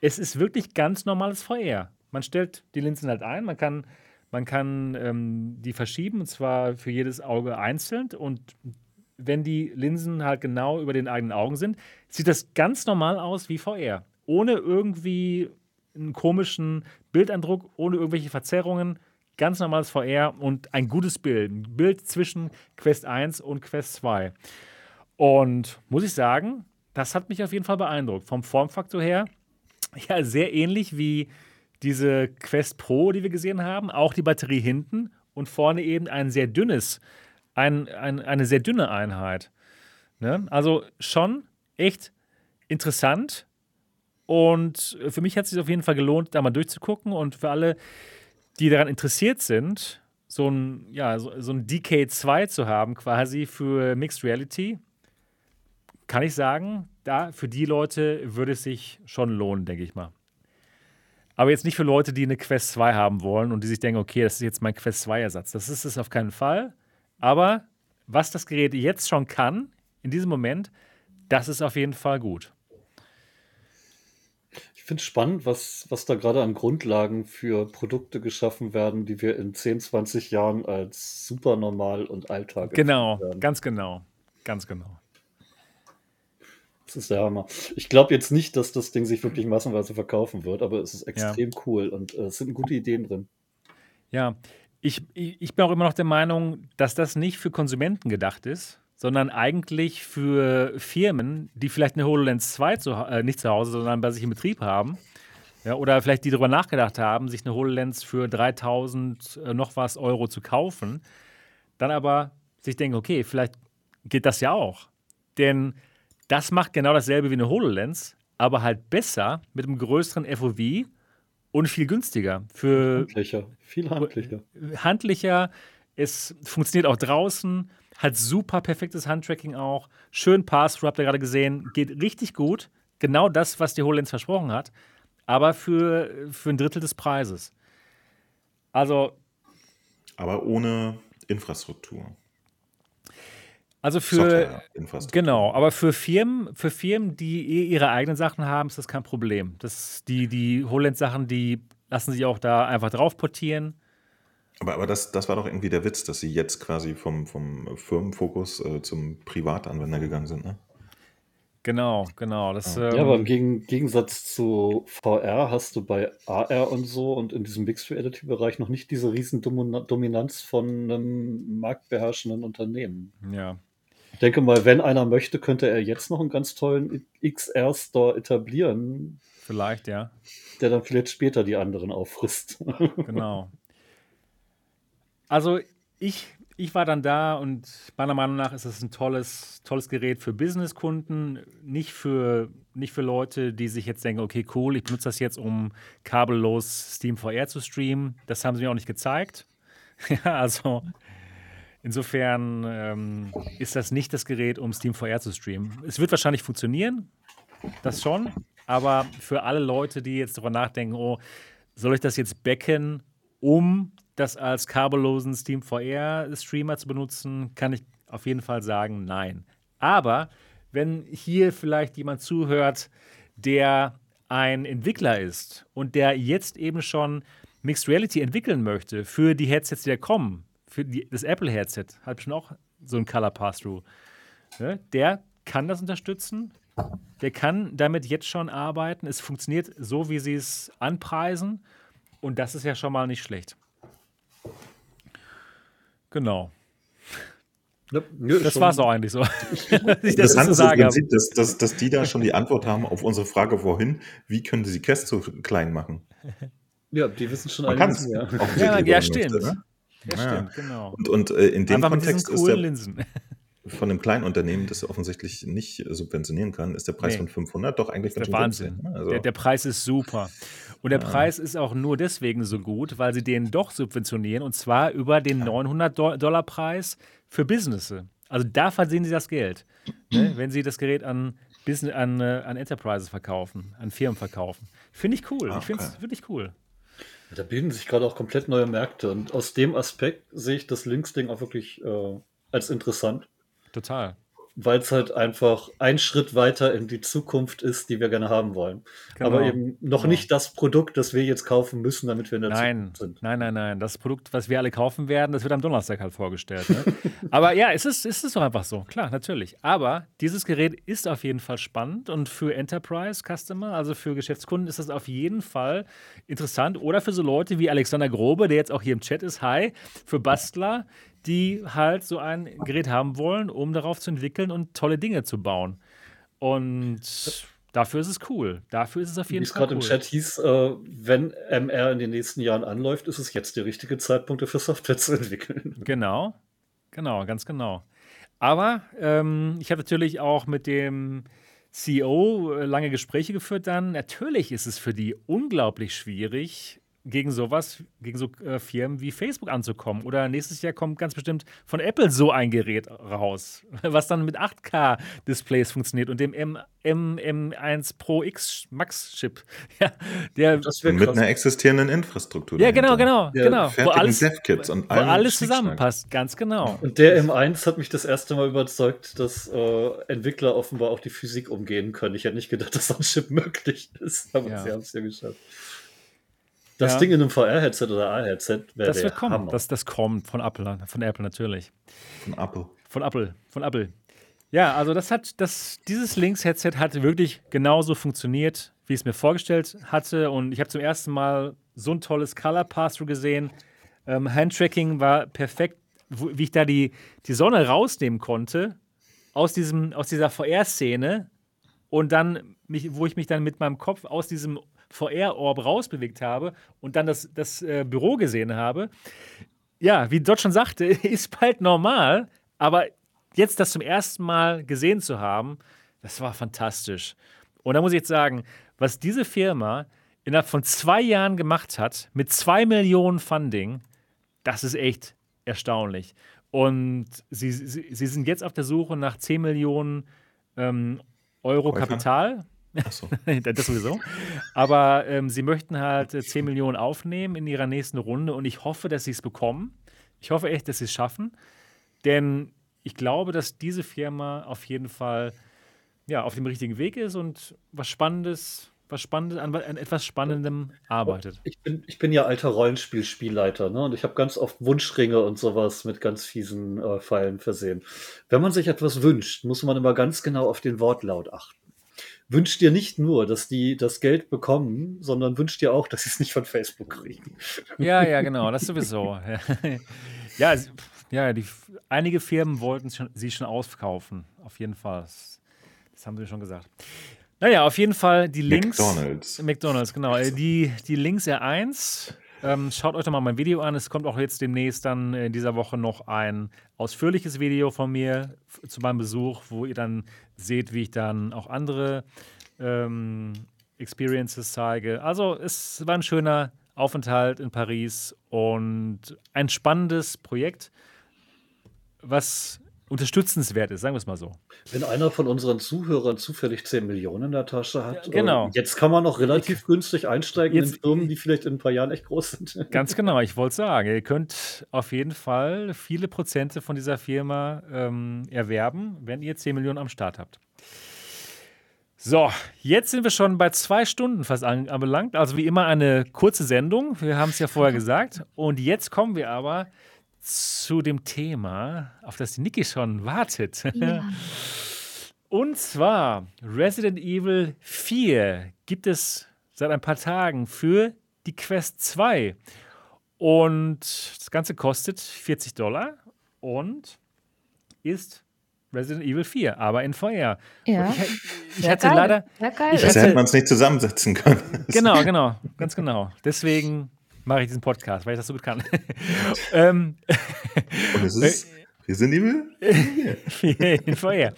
es ist wirklich ganz normales VR. Man stellt die Linsen halt ein, man kann, man kann ähm, die verschieben, und zwar für jedes Auge einzeln. Und wenn die Linsen halt genau über den eigenen Augen sind, sieht das ganz normal aus wie VR. Ohne irgendwie einen komischen Bildeindruck, ohne irgendwelche Verzerrungen ganz normales VR und ein gutes Bild. Ein Bild zwischen Quest 1 und Quest 2. Und muss ich sagen, das hat mich auf jeden Fall beeindruckt. Vom Formfaktor her, ja, sehr ähnlich wie diese Quest Pro, die wir gesehen haben. Auch die Batterie hinten und vorne eben ein sehr dünnes, ein, ein, eine sehr dünne Einheit. Ne? Also schon echt interessant Und für mich hat es sich auf jeden Fall gelohnt, da mal durchzugucken. Und für alle, die daran interessiert sind, so ein, ja, so, so ein DK2 zu haben, quasi für Mixed Reality, kann ich sagen, da für die Leute würde es sich schon lohnen, denke ich mal. Aber jetzt nicht für Leute, die eine Quest 2 haben wollen und die sich denken, okay, das ist jetzt mein Quest 2-Ersatz. Das ist es auf keinen Fall. Aber was das Gerät jetzt schon kann, in diesem Moment, das ist auf jeden Fall gut. Ich finde es spannend, was, was da gerade an Grundlagen für Produkte geschaffen werden, die wir in 10, 20 Jahren als super normal und Alltag Genau, ganz genau. Ganz genau. Das ist der Hammer. Ich glaube jetzt nicht, dass das Ding sich wirklich massenweise verkaufen wird, aber es ist extrem ja. cool und äh, es sind gute Ideen drin. Ja, ich, ich bin auch immer noch der Meinung, dass das nicht für Konsumenten gedacht ist, sondern eigentlich für Firmen, die vielleicht eine HoloLens 2 zu, äh, nicht zu Hause, sondern bei sich im Betrieb haben. Ja, oder vielleicht die darüber nachgedacht haben, sich eine HoloLens für 3000 äh, noch was Euro zu kaufen. Dann aber sich denken, okay, vielleicht geht das ja auch. Denn das macht genau dasselbe wie eine HoloLens, aber halt besser mit einem größeren FOV und viel günstiger. Für handlicher, viel handlicher. Handlicher, es funktioniert auch draußen hat super perfektes Handtracking auch. Schön Pass-Through, habt ihr gerade gesehen. Geht richtig gut. Genau das, was die HoloLens versprochen hat. Aber für, für ein Drittel des Preises. Also. Aber ohne Infrastruktur. Also für genau, aber für Firmen, für Firmen, die eh ihre eigenen Sachen haben, ist das kein Problem. Das, die die HoloLens Sachen, die lassen sich auch da einfach drauf portieren. Aber, aber das, das war doch irgendwie der Witz, dass sie jetzt quasi vom, vom Firmenfokus äh, zum Privatanwender gegangen sind, ne? Genau, genau. Das, ja, ähm, aber im Gegen Gegensatz zu VR hast du bei AR und so und in diesem Mixed Reality-Bereich noch nicht diese riesen Dominanz von einem marktbeherrschenden Unternehmen. Ja. Ich denke mal, wenn einer möchte, könnte er jetzt noch einen ganz tollen XR-Store etablieren. Vielleicht, ja. Der dann vielleicht später die anderen auffrisst. Genau. Also ich, ich war dann da und meiner Meinung nach ist es ein tolles, tolles Gerät für Businesskunden, nicht für, nicht für Leute, die sich jetzt denken, okay, cool, ich benutze das jetzt, um kabellos Steam VR zu streamen. Das haben sie mir auch nicht gezeigt. ja, also insofern ähm, ist das nicht das Gerät, um Steam VR zu streamen. Es wird wahrscheinlich funktionieren, das schon, aber für alle Leute, die jetzt darüber nachdenken, oh, soll ich das jetzt backen, um das als kabellosen Steam VR-Streamer zu benutzen, kann ich auf jeden Fall sagen, nein. Aber wenn hier vielleicht jemand zuhört, der ein Entwickler ist und der jetzt eben schon Mixed Reality entwickeln möchte für die Headsets, die da kommen, für die, das Apple-Headset, hat schon auch so ein Color Pass-Through, ne? der kann das unterstützen. Der kann damit jetzt schon arbeiten. Es funktioniert so, wie sie es anpreisen. Und das ist ja schon mal nicht schlecht. Genau. Ja, das war es auch eigentlich so. ich das das ist im Prinzip, dass, dass, dass die da schon die Antwort haben auf unsere Frage vorhin, wie können sie Quest so klein machen? Ja, die wissen schon alles. Ja, ja, ja stimmt. Möchte, ne? Ja, ja, stimmt, genau. Und, und äh, in dem Einfach Kontext ist der, Linsen. von einem kleinen Unternehmen, das offensichtlich nicht subventionieren kann, ist der Preis nee. von 500 doch eigentlich der Wahnsinn. Also der, der, Preis ist super. Und der ja. Preis ist auch nur deswegen so gut, weil sie den doch subventionieren und zwar über den 900 Dollar Preis für Businesses. Also da verdienen sie das Geld, ne? wenn sie das Gerät an, Business, an, äh, an Enterprises verkaufen, an Firmen verkaufen. Finde ich cool. Okay. Ich finde es wirklich cool. Da bilden sich gerade auch komplett neue Märkte und aus dem Aspekt sehe ich das Links-Ding auch wirklich äh, als interessant. Total weil es halt einfach ein Schritt weiter in die Zukunft ist, die wir gerne haben wollen. Genau. Aber eben noch genau. nicht das Produkt, das wir jetzt kaufen müssen, damit wir in der nein. Zukunft sind. Nein, nein, nein. Das Produkt, was wir alle kaufen werden, das wird am Donnerstag halt vorgestellt. Ne? Aber ja, es ist, es ist doch einfach so. Klar, natürlich. Aber dieses Gerät ist auf jeden Fall spannend und für Enterprise-Customer, also für Geschäftskunden, ist das auf jeden Fall interessant. Oder für so Leute wie Alexander Grobe, der jetzt auch hier im Chat ist. Hi. Für Bastler, die halt so ein Gerät haben wollen, um darauf zu entwickeln und tolle Dinge zu bauen. Und dafür ist es cool. Dafür ist es auf jeden Fall cool. Wie es gerade im Chat hieß, äh, wenn MR in den nächsten Jahren anläuft, ist es jetzt der richtige Zeitpunkt dafür, Software zu entwickeln. Genau, genau, ganz genau. Aber ähm, ich habe natürlich auch mit dem CEO äh, lange Gespräche geführt dann. Natürlich ist es für die unglaublich schwierig, gegen sowas, gegen so äh, Firmen wie Facebook anzukommen. Oder nächstes Jahr kommt ganz bestimmt von Apple so ein Gerät raus, was dann mit 8K-Displays funktioniert und dem M M 1 Pro X Max Chip. Ja, der mit einer existierenden Infrastruktur. Ja, genau, genau, ja, genau. Wo alles, und wo alles zusammenpasst, ganz genau. Und der M1 hat mich das erste Mal überzeugt, dass äh, Entwickler offenbar auch die Physik umgehen können. Ich hätte nicht gedacht, dass so ein Chip möglich ist, aber ja. sie haben es ja geschafft. Das ja. Ding in einem VR-Headset oder A-Headset wäre Das wird kommen. Das, das kommt von Apple, von Apple natürlich. Von Apple. Von Apple, von Apple. Ja, also das hat, das, dieses Links-Headset hat wirklich genauso funktioniert, wie ich es mir vorgestellt hatte. Und ich habe zum ersten Mal so ein tolles Color Pass-Through gesehen. Ähm, Handtracking war perfekt, wo, wie ich da die, die Sonne rausnehmen konnte aus, diesem, aus dieser VR-Szene und dann, mich, wo ich mich dann mit meinem Kopf aus diesem VR-Orb rausbewegt habe und dann das, das äh, Büro gesehen habe. Ja, wie Dot schon sagte, ist bald normal, aber jetzt das zum ersten Mal gesehen zu haben, das war fantastisch. Und da muss ich jetzt sagen, was diese Firma innerhalb von zwei Jahren gemacht hat, mit zwei Millionen Funding, das ist echt erstaunlich. Und sie, sie, sie sind jetzt auf der Suche nach 10 Millionen ähm, Euro Kapital. So. das sowieso. Aber ähm, sie möchten halt 10 äh, Millionen aufnehmen in ihrer nächsten Runde und ich hoffe, dass sie es bekommen. Ich hoffe echt, dass sie es schaffen. Denn ich glaube, dass diese Firma auf jeden Fall ja, auf dem richtigen Weg ist und was Spannendes, was Spannendes, an, an etwas Spannendem arbeitet. Ich bin, ich bin ja alter Rollenspielspielleiter, ne? Und ich habe ganz oft Wunschringe und sowas mit ganz fiesen äh, Pfeilen versehen. Wenn man sich etwas wünscht, muss man immer ganz genau auf den Wortlaut achten wünscht dir nicht nur, dass die das Geld bekommen, sondern wünscht dir auch, dass sie es nicht von Facebook kriegen. Ja, ja, genau, das sowieso. ja, ja die, einige Firmen wollten schon, sie schon auskaufen, auf jeden Fall. Das, das haben sie schon gesagt. Naja, auf jeden Fall die Links. McDonalds. McDonalds, genau. Äh, die, die Links R1 ähm, schaut euch doch mal mein Video an. Es kommt auch jetzt demnächst dann in dieser Woche noch ein ausführliches Video von mir zu meinem Besuch, wo ihr dann seht, wie ich dann auch andere ähm, Experiences zeige. Also es war ein schöner Aufenthalt in Paris und ein spannendes Projekt, was unterstützenswert ist, sagen wir es mal so. Wenn einer von unseren Zuhörern zufällig 10 Millionen in der Tasche hat, ja, genau. Äh, jetzt kann man noch relativ günstig einsteigen jetzt, in Firmen, die vielleicht in ein paar Jahren echt groß sind. Ganz genau, ich wollte sagen, ihr könnt auf jeden Fall viele Prozente von dieser Firma ähm, erwerben, wenn ihr 10 Millionen am Start habt. So, jetzt sind wir schon bei zwei Stunden fast anbelangt. Also wie immer eine kurze Sendung. Wir haben es ja vorher gesagt. Und jetzt kommen wir aber zu dem Thema, auf das die Niki schon wartet. Ja. Und zwar Resident Evil 4 gibt es seit ein paar Tagen für die Quest 2. Und das Ganze kostet 40 Dollar und ist Resident Evil 4, aber in VR. Ja. ich, ich hatte geil. leider. Ich hätte man es nicht zusammensetzen können. Genau, genau, ganz genau. Deswegen mache ich diesen Podcast, weil ich das so gut kann. ähm, Und es ist Resident Evil? VR.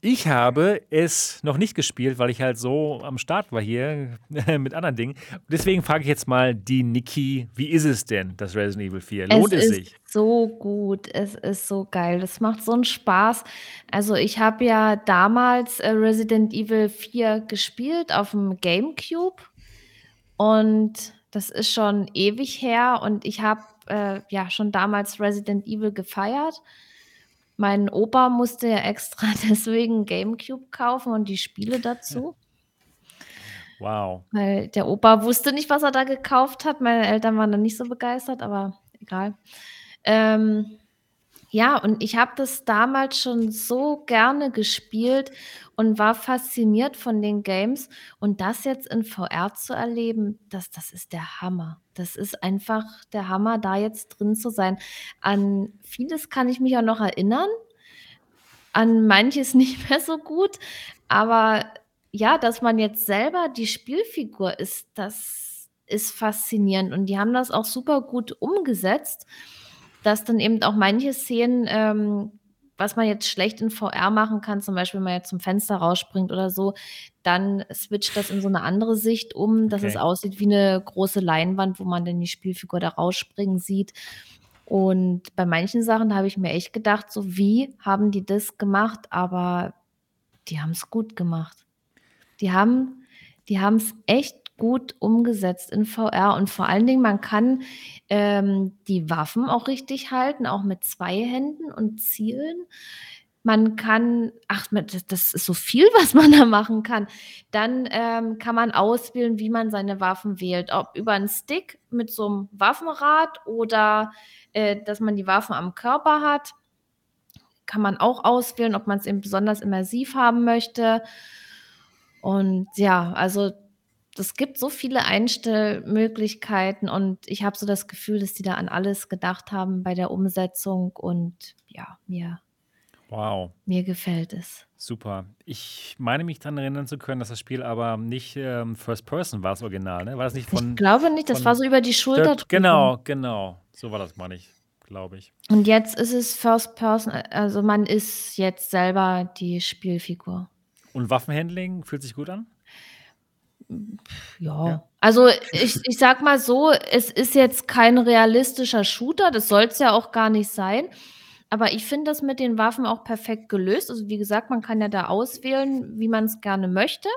Ich habe es noch nicht gespielt, weil ich halt so am Start war hier mit anderen Dingen. Deswegen frage ich jetzt mal die Niki, wie ist es denn, das Resident Evil 4? Lohnt es, es sich? so gut, es ist so geil, es macht so einen Spaß. Also ich habe ja damals äh, Resident Evil 4 gespielt auf dem GameCube und das ist schon ewig her und ich habe äh, ja schon damals Resident Evil gefeiert. Mein Opa musste ja extra deswegen GameCube kaufen und die Spiele dazu. Wow. Weil der Opa wusste nicht, was er da gekauft hat. Meine Eltern waren dann nicht so begeistert, aber egal. Ähm, ja, und ich habe das damals schon so gerne gespielt und war fasziniert von den Games. Und das jetzt in VR zu erleben, das, das ist der Hammer. Das ist einfach der Hammer, da jetzt drin zu sein. An vieles kann ich mich auch noch erinnern, an manches nicht mehr so gut. Aber ja, dass man jetzt selber die Spielfigur ist, das ist faszinierend. Und die haben das auch super gut umgesetzt dass dann eben auch manche Szenen ähm, was man jetzt schlecht in VR machen kann, zum Beispiel, wenn man jetzt zum Fenster rausspringt oder so, dann switcht das in so eine andere Sicht um, dass es aussieht wie eine große Leinwand, wo man dann die Spielfigur da rausspringen sieht. Und bei manchen Sachen habe ich mir echt gedacht, so wie haben die das gemacht? Aber die haben es gut gemacht. Die haben die es echt gut umgesetzt in VR und vor allen Dingen, man kann, ähm, die Waffen auch richtig halten, auch mit zwei Händen und zielen. Man kann ach, das ist so viel, was man da machen kann. Dann, ähm, kann man auswählen, wie man seine Waffen wählt, ob über einen Stick mit so einem Waffenrad oder, äh, dass man die Waffen am Körper hat. Kann man auch auswählen, ob man es eben besonders immersiv haben möchte. Und ja, also es gibt so viele Einstellmöglichkeiten und ich habe so das Gefühl, dass die da an alles gedacht haben bei der Umsetzung und ja, mir Wow. mir gefällt es. Super. Ich meine mich daran erinnern zu können, dass das Spiel aber nicht ähm, First Person war, das Original, ne? War das nicht von Ich glaube nicht, das war so über die Schulter Dirk genau, genau. So war das, meine ich, glaube ich. Und jetzt ist es First Person, also man ist jetzt selber die Spielfigur. Und Waffenhandling fühlt sich gut an? Ja. Ja. Also ich ich sage mal so, es ist jetzt kein realistischer Shooter, das soll's ja auch gar nicht sein. Aber ich finde das mit den Waffen auch perfekt gelöst. Also, wie gesagt, man kann ja da auswählen, wie man es gerne möchte.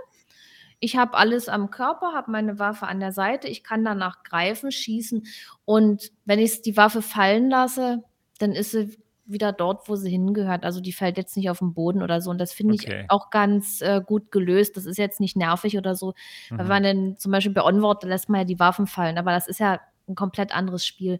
Ich habe alles am Körper, habe meine Waffe an der Seite. Ich kann danach greifen, schießen und wenn ich die Waffe fallen lasse, dann ist sie wieder dort, wo sie hingehört. Also, die fällt jetzt nicht auf den Boden oder so und das finde ich Okay. auch ganz, äh, gut gelöst. Das ist jetzt nicht nervig oder so. Weil Mhm. man dann zum Beispiel bei Onward, da lässt man ja die Waffen fallen, aber das ist ja ein komplett anderes Spiel.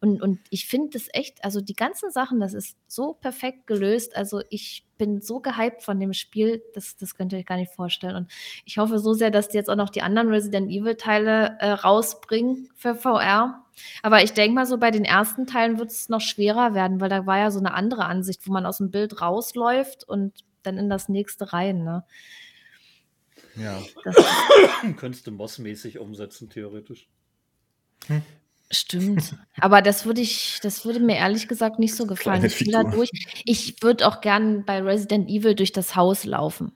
Und und ich finde das echt also, die ganzen Sachen, das ist so perfekt gelöst. Also, ich bin so gehypt von dem Spiel, das das könnt ihr euch gar nicht vorstellen. Und ich hoffe so sehr, dass die jetzt auch noch die anderen Resident Evil Teile, äh, rausbringen für VR. Aber ich denke mal so, bei den ersten Teilen wird es noch schwerer werden, weil da war ja so eine andere Ansicht, wo man aus dem Bild rausläuft und dann in das nächste rein, ne? Ja. Das Könntest du Moss-mäßig umsetzen, theoretisch. Stimmt. Aber das würde ich das würde mir ehrlich gesagt nicht so gefallen. Kleine Ich will da durch. Ich würde auch gern bei Resident Evil durch das Haus laufen.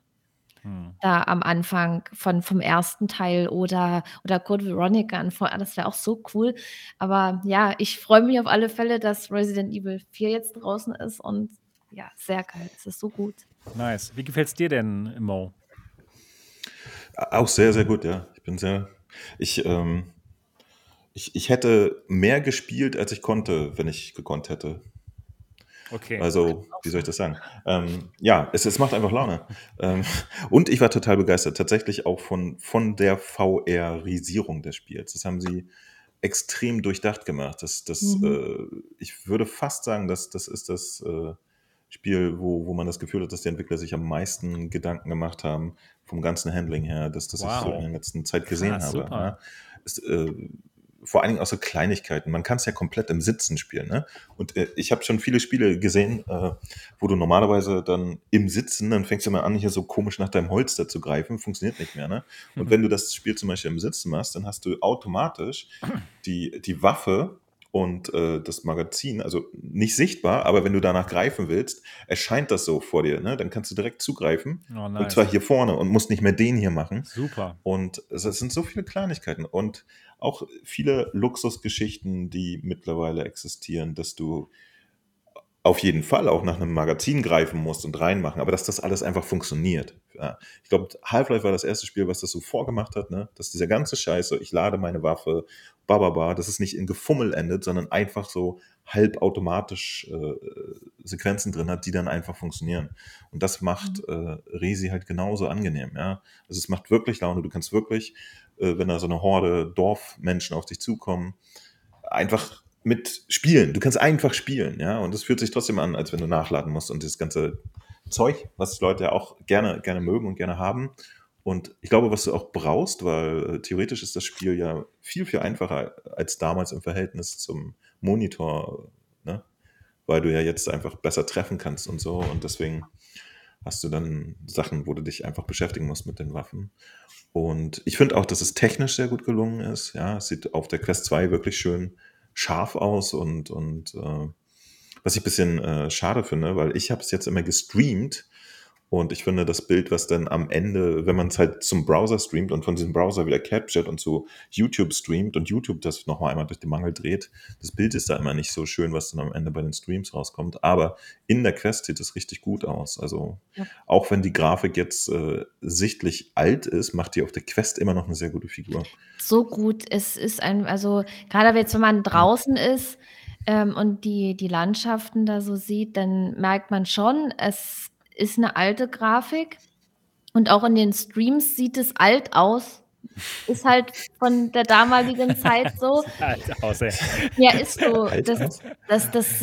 Hm. Da am Anfang von vom ersten Teil oder oder Code Veronica das wäre auch so cool. Aber ja, ich freue mich auf alle Fälle, dass Resident Evil 4 jetzt draußen ist und ja, sehr geil. Es ist so gut. Nice. Wie gefällt's dir denn, Mo? Auch sehr, sehr gut, ja. Ich bin sehr. Ich, ähm, ich, ich hätte mehr gespielt, als ich konnte, wenn ich gekonnt hätte. Okay. Also, wie soll ich das sagen? Ähm, ja, es, es macht einfach Laune. Ähm, und ich war total begeistert, tatsächlich auch von, von der VR-Risierung des Spiels. Das haben sie extrem durchdacht gemacht. Das, das, Mhm. äh, ich würde fast sagen, dass das ist das äh, Spiel, wo, wo man das Gefühl hat, dass die Entwickler sich am meisten Gedanken gemacht haben, vom ganzen Handling her, dass das ich so Wow. in der letzten Zeit gesehen Krass, habe. super. Ja. Es, äh, vor allen Dingen auch so Kleinigkeiten. Man kann es ja komplett im Sitzen spielen. Ne? Und äh, ich habe schon viele Spiele gesehen, äh, wo du normalerweise dann im Sitzen, dann fängst du mal an, hier so komisch nach deinem Holster zu greifen. Funktioniert nicht mehr. Ne? Und Mhm. wenn du das Spiel zum Beispiel im Sitzen machst, dann hast du automatisch die, die Waffe und äh, das Magazin, also nicht sichtbar, aber wenn du danach greifen willst, erscheint das so vor dir. Ne? Dann kannst du direkt zugreifen. Oh, Und nice. zwar hier vorne und musst nicht mehr den hier machen. Super. Und es es sind so viele Kleinigkeiten und auch viele Luxusgeschichten, die mittlerweile existieren, dass du auf jeden Fall auch nach einem Magazin greifen musst und reinmachen, aber dass das alles einfach funktioniert. Ja. Ich glaube, Half-Life war das erste Spiel, was das so vorgemacht hat, ne? dass dieser ganze Scheiße, ich lade meine Waffe, bababa, dass es nicht in Gefummel endet, sondern einfach so halbautomatisch äh, Sequenzen drin hat, die dann einfach funktionieren. Und das macht äh, Resi halt genauso angenehm. Ja? Also es macht wirklich Laune. Du kannst wirklich, äh, wenn da so eine Horde Dorfmenschen auf dich zukommen, einfach mit spielen. Du kannst einfach spielen, ja. Und es fühlt sich trotzdem an, als wenn du nachladen musst und das ganze Zeug, was Leute ja auch gerne, gerne mögen und gerne haben. Und ich glaube, was du auch brauchst, weil äh, theoretisch ist das Spiel ja viel, viel einfacher als damals im Verhältnis zum Monitor, ne? Weil du ja jetzt einfach besser treffen kannst und so. Und deswegen hast du dann Sachen, wo du dich einfach beschäftigen musst mit den Waffen. Und ich finde auch, dass es technisch sehr gut gelungen ist. Ja, es sieht auf der Quest 2 wirklich schön scharf aus und, und äh, Was ich ein bisschen äh, schade finde, weil ich habe es jetzt immer gestreamt und ich finde, das Bild, was dann am Ende, wenn man es halt zum Browser streamt und von diesem Browser wieder captured und zu YouTube streamt und YouTube das nochmal einmal durch den Mangel dreht, das Bild ist da immer nicht so schön, was dann am Ende bei den Streams rauskommt. Aber in der Quest sieht es richtig gut aus. Also ja. auch wenn die Grafik jetzt äh, sichtlich alt ist, macht die auf der Quest immer noch eine sehr gute Figur. So gut. Es ist ein, also gerade jetzt, wenn man draußen ist ähm, und die, die Landschaften da so sieht, dann merkt man schon, es ist eine alte Grafik und auch in den Streams sieht es alt aus. Ist halt von der damaligen Zeit so. Alt aus, ey. Ja, ist so. Das, das, das,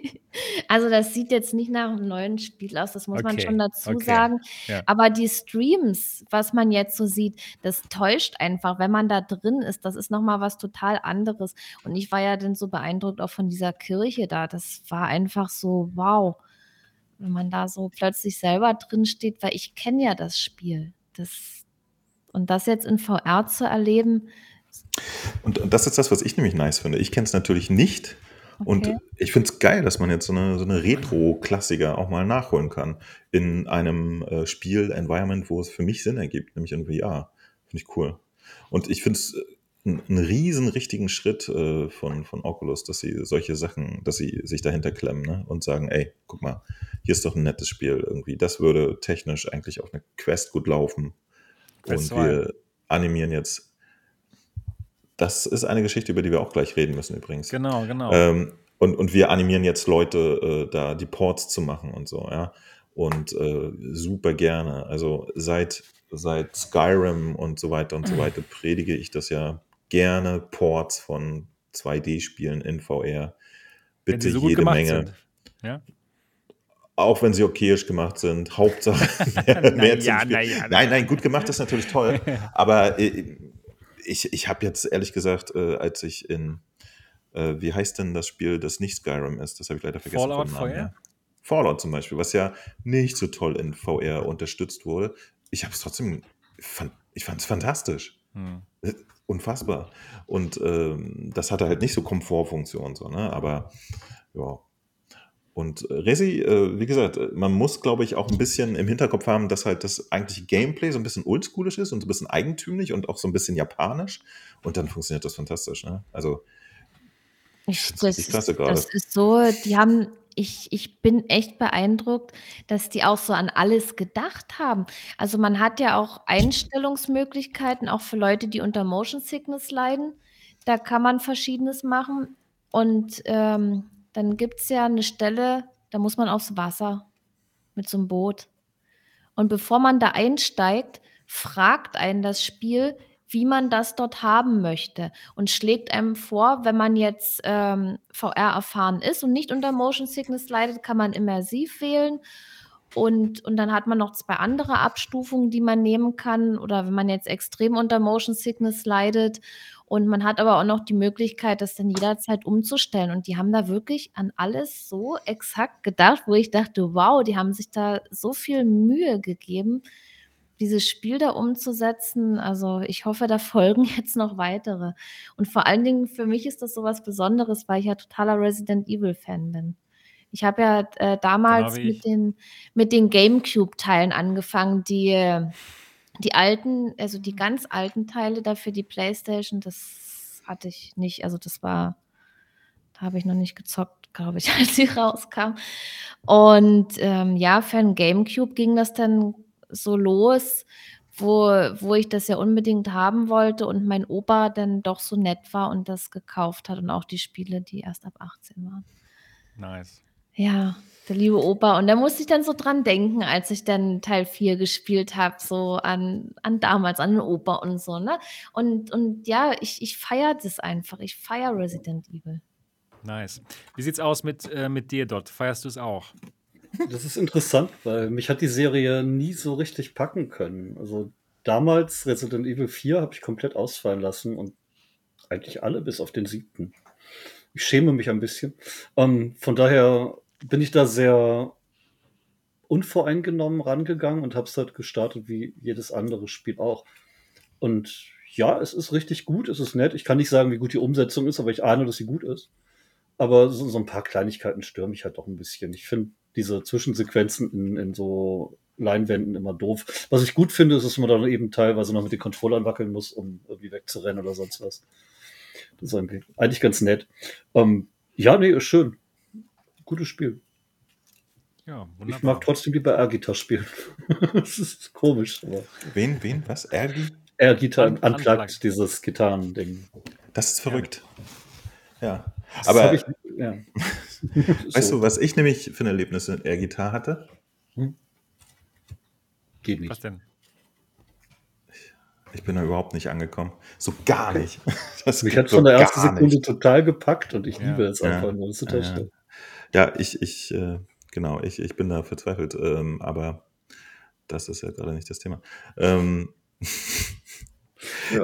also das sieht jetzt nicht nach einem neuen Spiel aus, das muss okay. man schon dazu okay. sagen. Ja. Aber die Streams, was man jetzt so sieht, das täuscht einfach, wenn man da drin ist. Das ist nochmal was total anderes. Und ich war ja dann so beeindruckt auch von dieser Kirche da. Das war einfach so, wow wenn man da so plötzlich selber drin steht, weil ich kenne ja das Spiel. Das, und das jetzt in VR zu erleben. Und, und das ist das, was ich nämlich nice finde. Ich kenne es natürlich nicht. Okay. Und ich finde es geil, dass man jetzt so eine, so eine Retro-Klassiker auch mal nachholen kann. In einem äh, Spiel-Environment, wo es für mich Sinn ergibt, nämlich in VR. Finde ich cool. Und ich finde es einen riesen richtigen Schritt äh, von, von Oculus, dass sie solche Sachen, dass sie sich dahinter klemmen ne? und sagen, ey, guck mal, hier ist doch ein nettes Spiel irgendwie. Das würde technisch eigentlich auf eine Quest gut laufen. Quest und wir animieren jetzt. Das ist eine Geschichte, über die wir auch gleich reden müssen übrigens. Genau, genau. Ähm, und, und wir animieren jetzt Leute, äh, da die Ports zu machen und so, ja. Und äh, super gerne. Also seit, seit Skyrim und so weiter und so weiter predige ich das ja gerne Ports von 2D-Spielen in VR. Bitte so jede Menge. Ja? Auch wenn sie okayisch gemacht sind, Hauptsache mehr, mehr ja, na ja, Nein, nein, gut gemacht ist natürlich toll. Aber äh, ich, ich habe jetzt ehrlich gesagt, äh, als ich in, äh, wie heißt denn das Spiel, das nicht Skyrim ist? Das habe ich leider vergessen. Fallout VR? Fallout zum Beispiel, was ja nicht so toll in VR unterstützt wurde. Ich habe es trotzdem, ich fand es fantastisch. Hm unfassbar. Und ähm, das hatte halt nicht so Komfortfunktion, so, ne? Aber ja. Und äh, Resi, äh, wie gesagt, äh, man muss, glaube ich, auch ein bisschen im Hinterkopf haben, dass halt das eigentliche Gameplay so ein bisschen oldschoolisch ist und so ein bisschen eigentümlich und auch so ein bisschen japanisch. Und dann funktioniert das fantastisch, ne? Also, ich, das. Das ist so, die haben ich, ich bin echt beeindruckt, dass die auch so an alles gedacht haben. Also man hat ja auch Einstellungsmöglichkeiten, auch für Leute, die unter Motion Sickness leiden. Da kann man verschiedenes machen. Und ähm, dann gibt es ja eine Stelle, da muss man aufs Wasser mit so einem Boot. Und bevor man da einsteigt, fragt einen das Spiel, wie man das dort haben möchte und schlägt einem vor, wenn man jetzt ähm, VR erfahren ist und nicht unter Motion Sickness leidet, kann man immersiv wählen. Und, und dann hat man noch zwei andere Abstufungen, die man nehmen kann. Oder wenn man jetzt extrem unter Motion Sickness leidet. Und man hat aber auch noch die Möglichkeit, das dann jederzeit umzustellen. Und die haben da wirklich an alles so exakt gedacht, wo ich dachte, wow, die haben sich da so viel Mühe gegeben dieses Spiel da umzusetzen. Also ich hoffe, da folgen jetzt noch weitere. Und vor allen Dingen für mich ist das so was Besonderes, weil ich ja totaler Resident Evil-Fan bin. Ich habe ja äh, damals genau mit den, mit den GameCube-Teilen angefangen, die, die alten, also die ganz alten Teile dafür die Playstation, das hatte ich nicht. Also das war, da habe ich noch nicht gezockt, glaube ich, als sie rauskam. Und ähm, ja, für ein GameCube ging das dann so los, wo, wo ich das ja unbedingt haben wollte und mein Opa dann doch so nett war und das gekauft hat und auch die Spiele, die erst ab 18 waren. Nice. Ja, der liebe Opa. Und da musste ich dann so dran denken, als ich dann Teil 4 gespielt habe, so an, an damals, an den Opa und so, ne? Und, und ja, ich, ich feiere das einfach. Ich feiere Resident Evil. Nice. Wie sieht's aus mit, äh, mit dir dort? Feierst du es auch? Das ist interessant, weil mich hat die Serie nie so richtig packen können. Also damals Resident Evil 4 habe ich komplett ausfallen lassen und eigentlich alle bis auf den siebten. Ich schäme mich ein bisschen. Ähm, von daher bin ich da sehr unvoreingenommen rangegangen und habe es halt gestartet wie jedes andere Spiel auch. Und ja, es ist richtig gut, es ist nett. Ich kann nicht sagen, wie gut die Umsetzung ist, aber ich ahne, dass sie gut ist. aber so, so ein paar Kleinigkeiten stören mich halt doch ein bisschen. Ich finde diese Zwischensequenzen in, in so Leinwänden immer doof. Was ich gut finde, ist, dass man dann eben teilweise noch mit den Controllern wackeln muss, um irgendwie wegzurennen oder sonst was. Das ist eigentlich ganz nett. Ähm, ja, nee, ist schön. Gutes Spiel. Ja, wunderbar. Ich mag trotzdem lieber Air-Gitarre spielen. das ist komisch. Aber. Wen, wen, was? Air-Gitarre? Air-Gitarre, unplugged, dieses Gitarrending. Das ist verrückt. Ja. Das aber, ich, ja. weißt so. du, was ich nämlich für ein Erlebnis mit Air-Gitarre hatte? Hm? Geht nicht. Was denn? Ich bin da überhaupt nicht angekommen. So gar nicht. Das Mich hat so von der ersten Sekunde nicht. total gepackt und ich ja. liebe es einfach nur. Das ist total ja, ja. ja, ich, ich, äh, genau, ich, ich bin da verzweifelt, ähm, aber das ist ja gerade nicht das Thema. Ähm,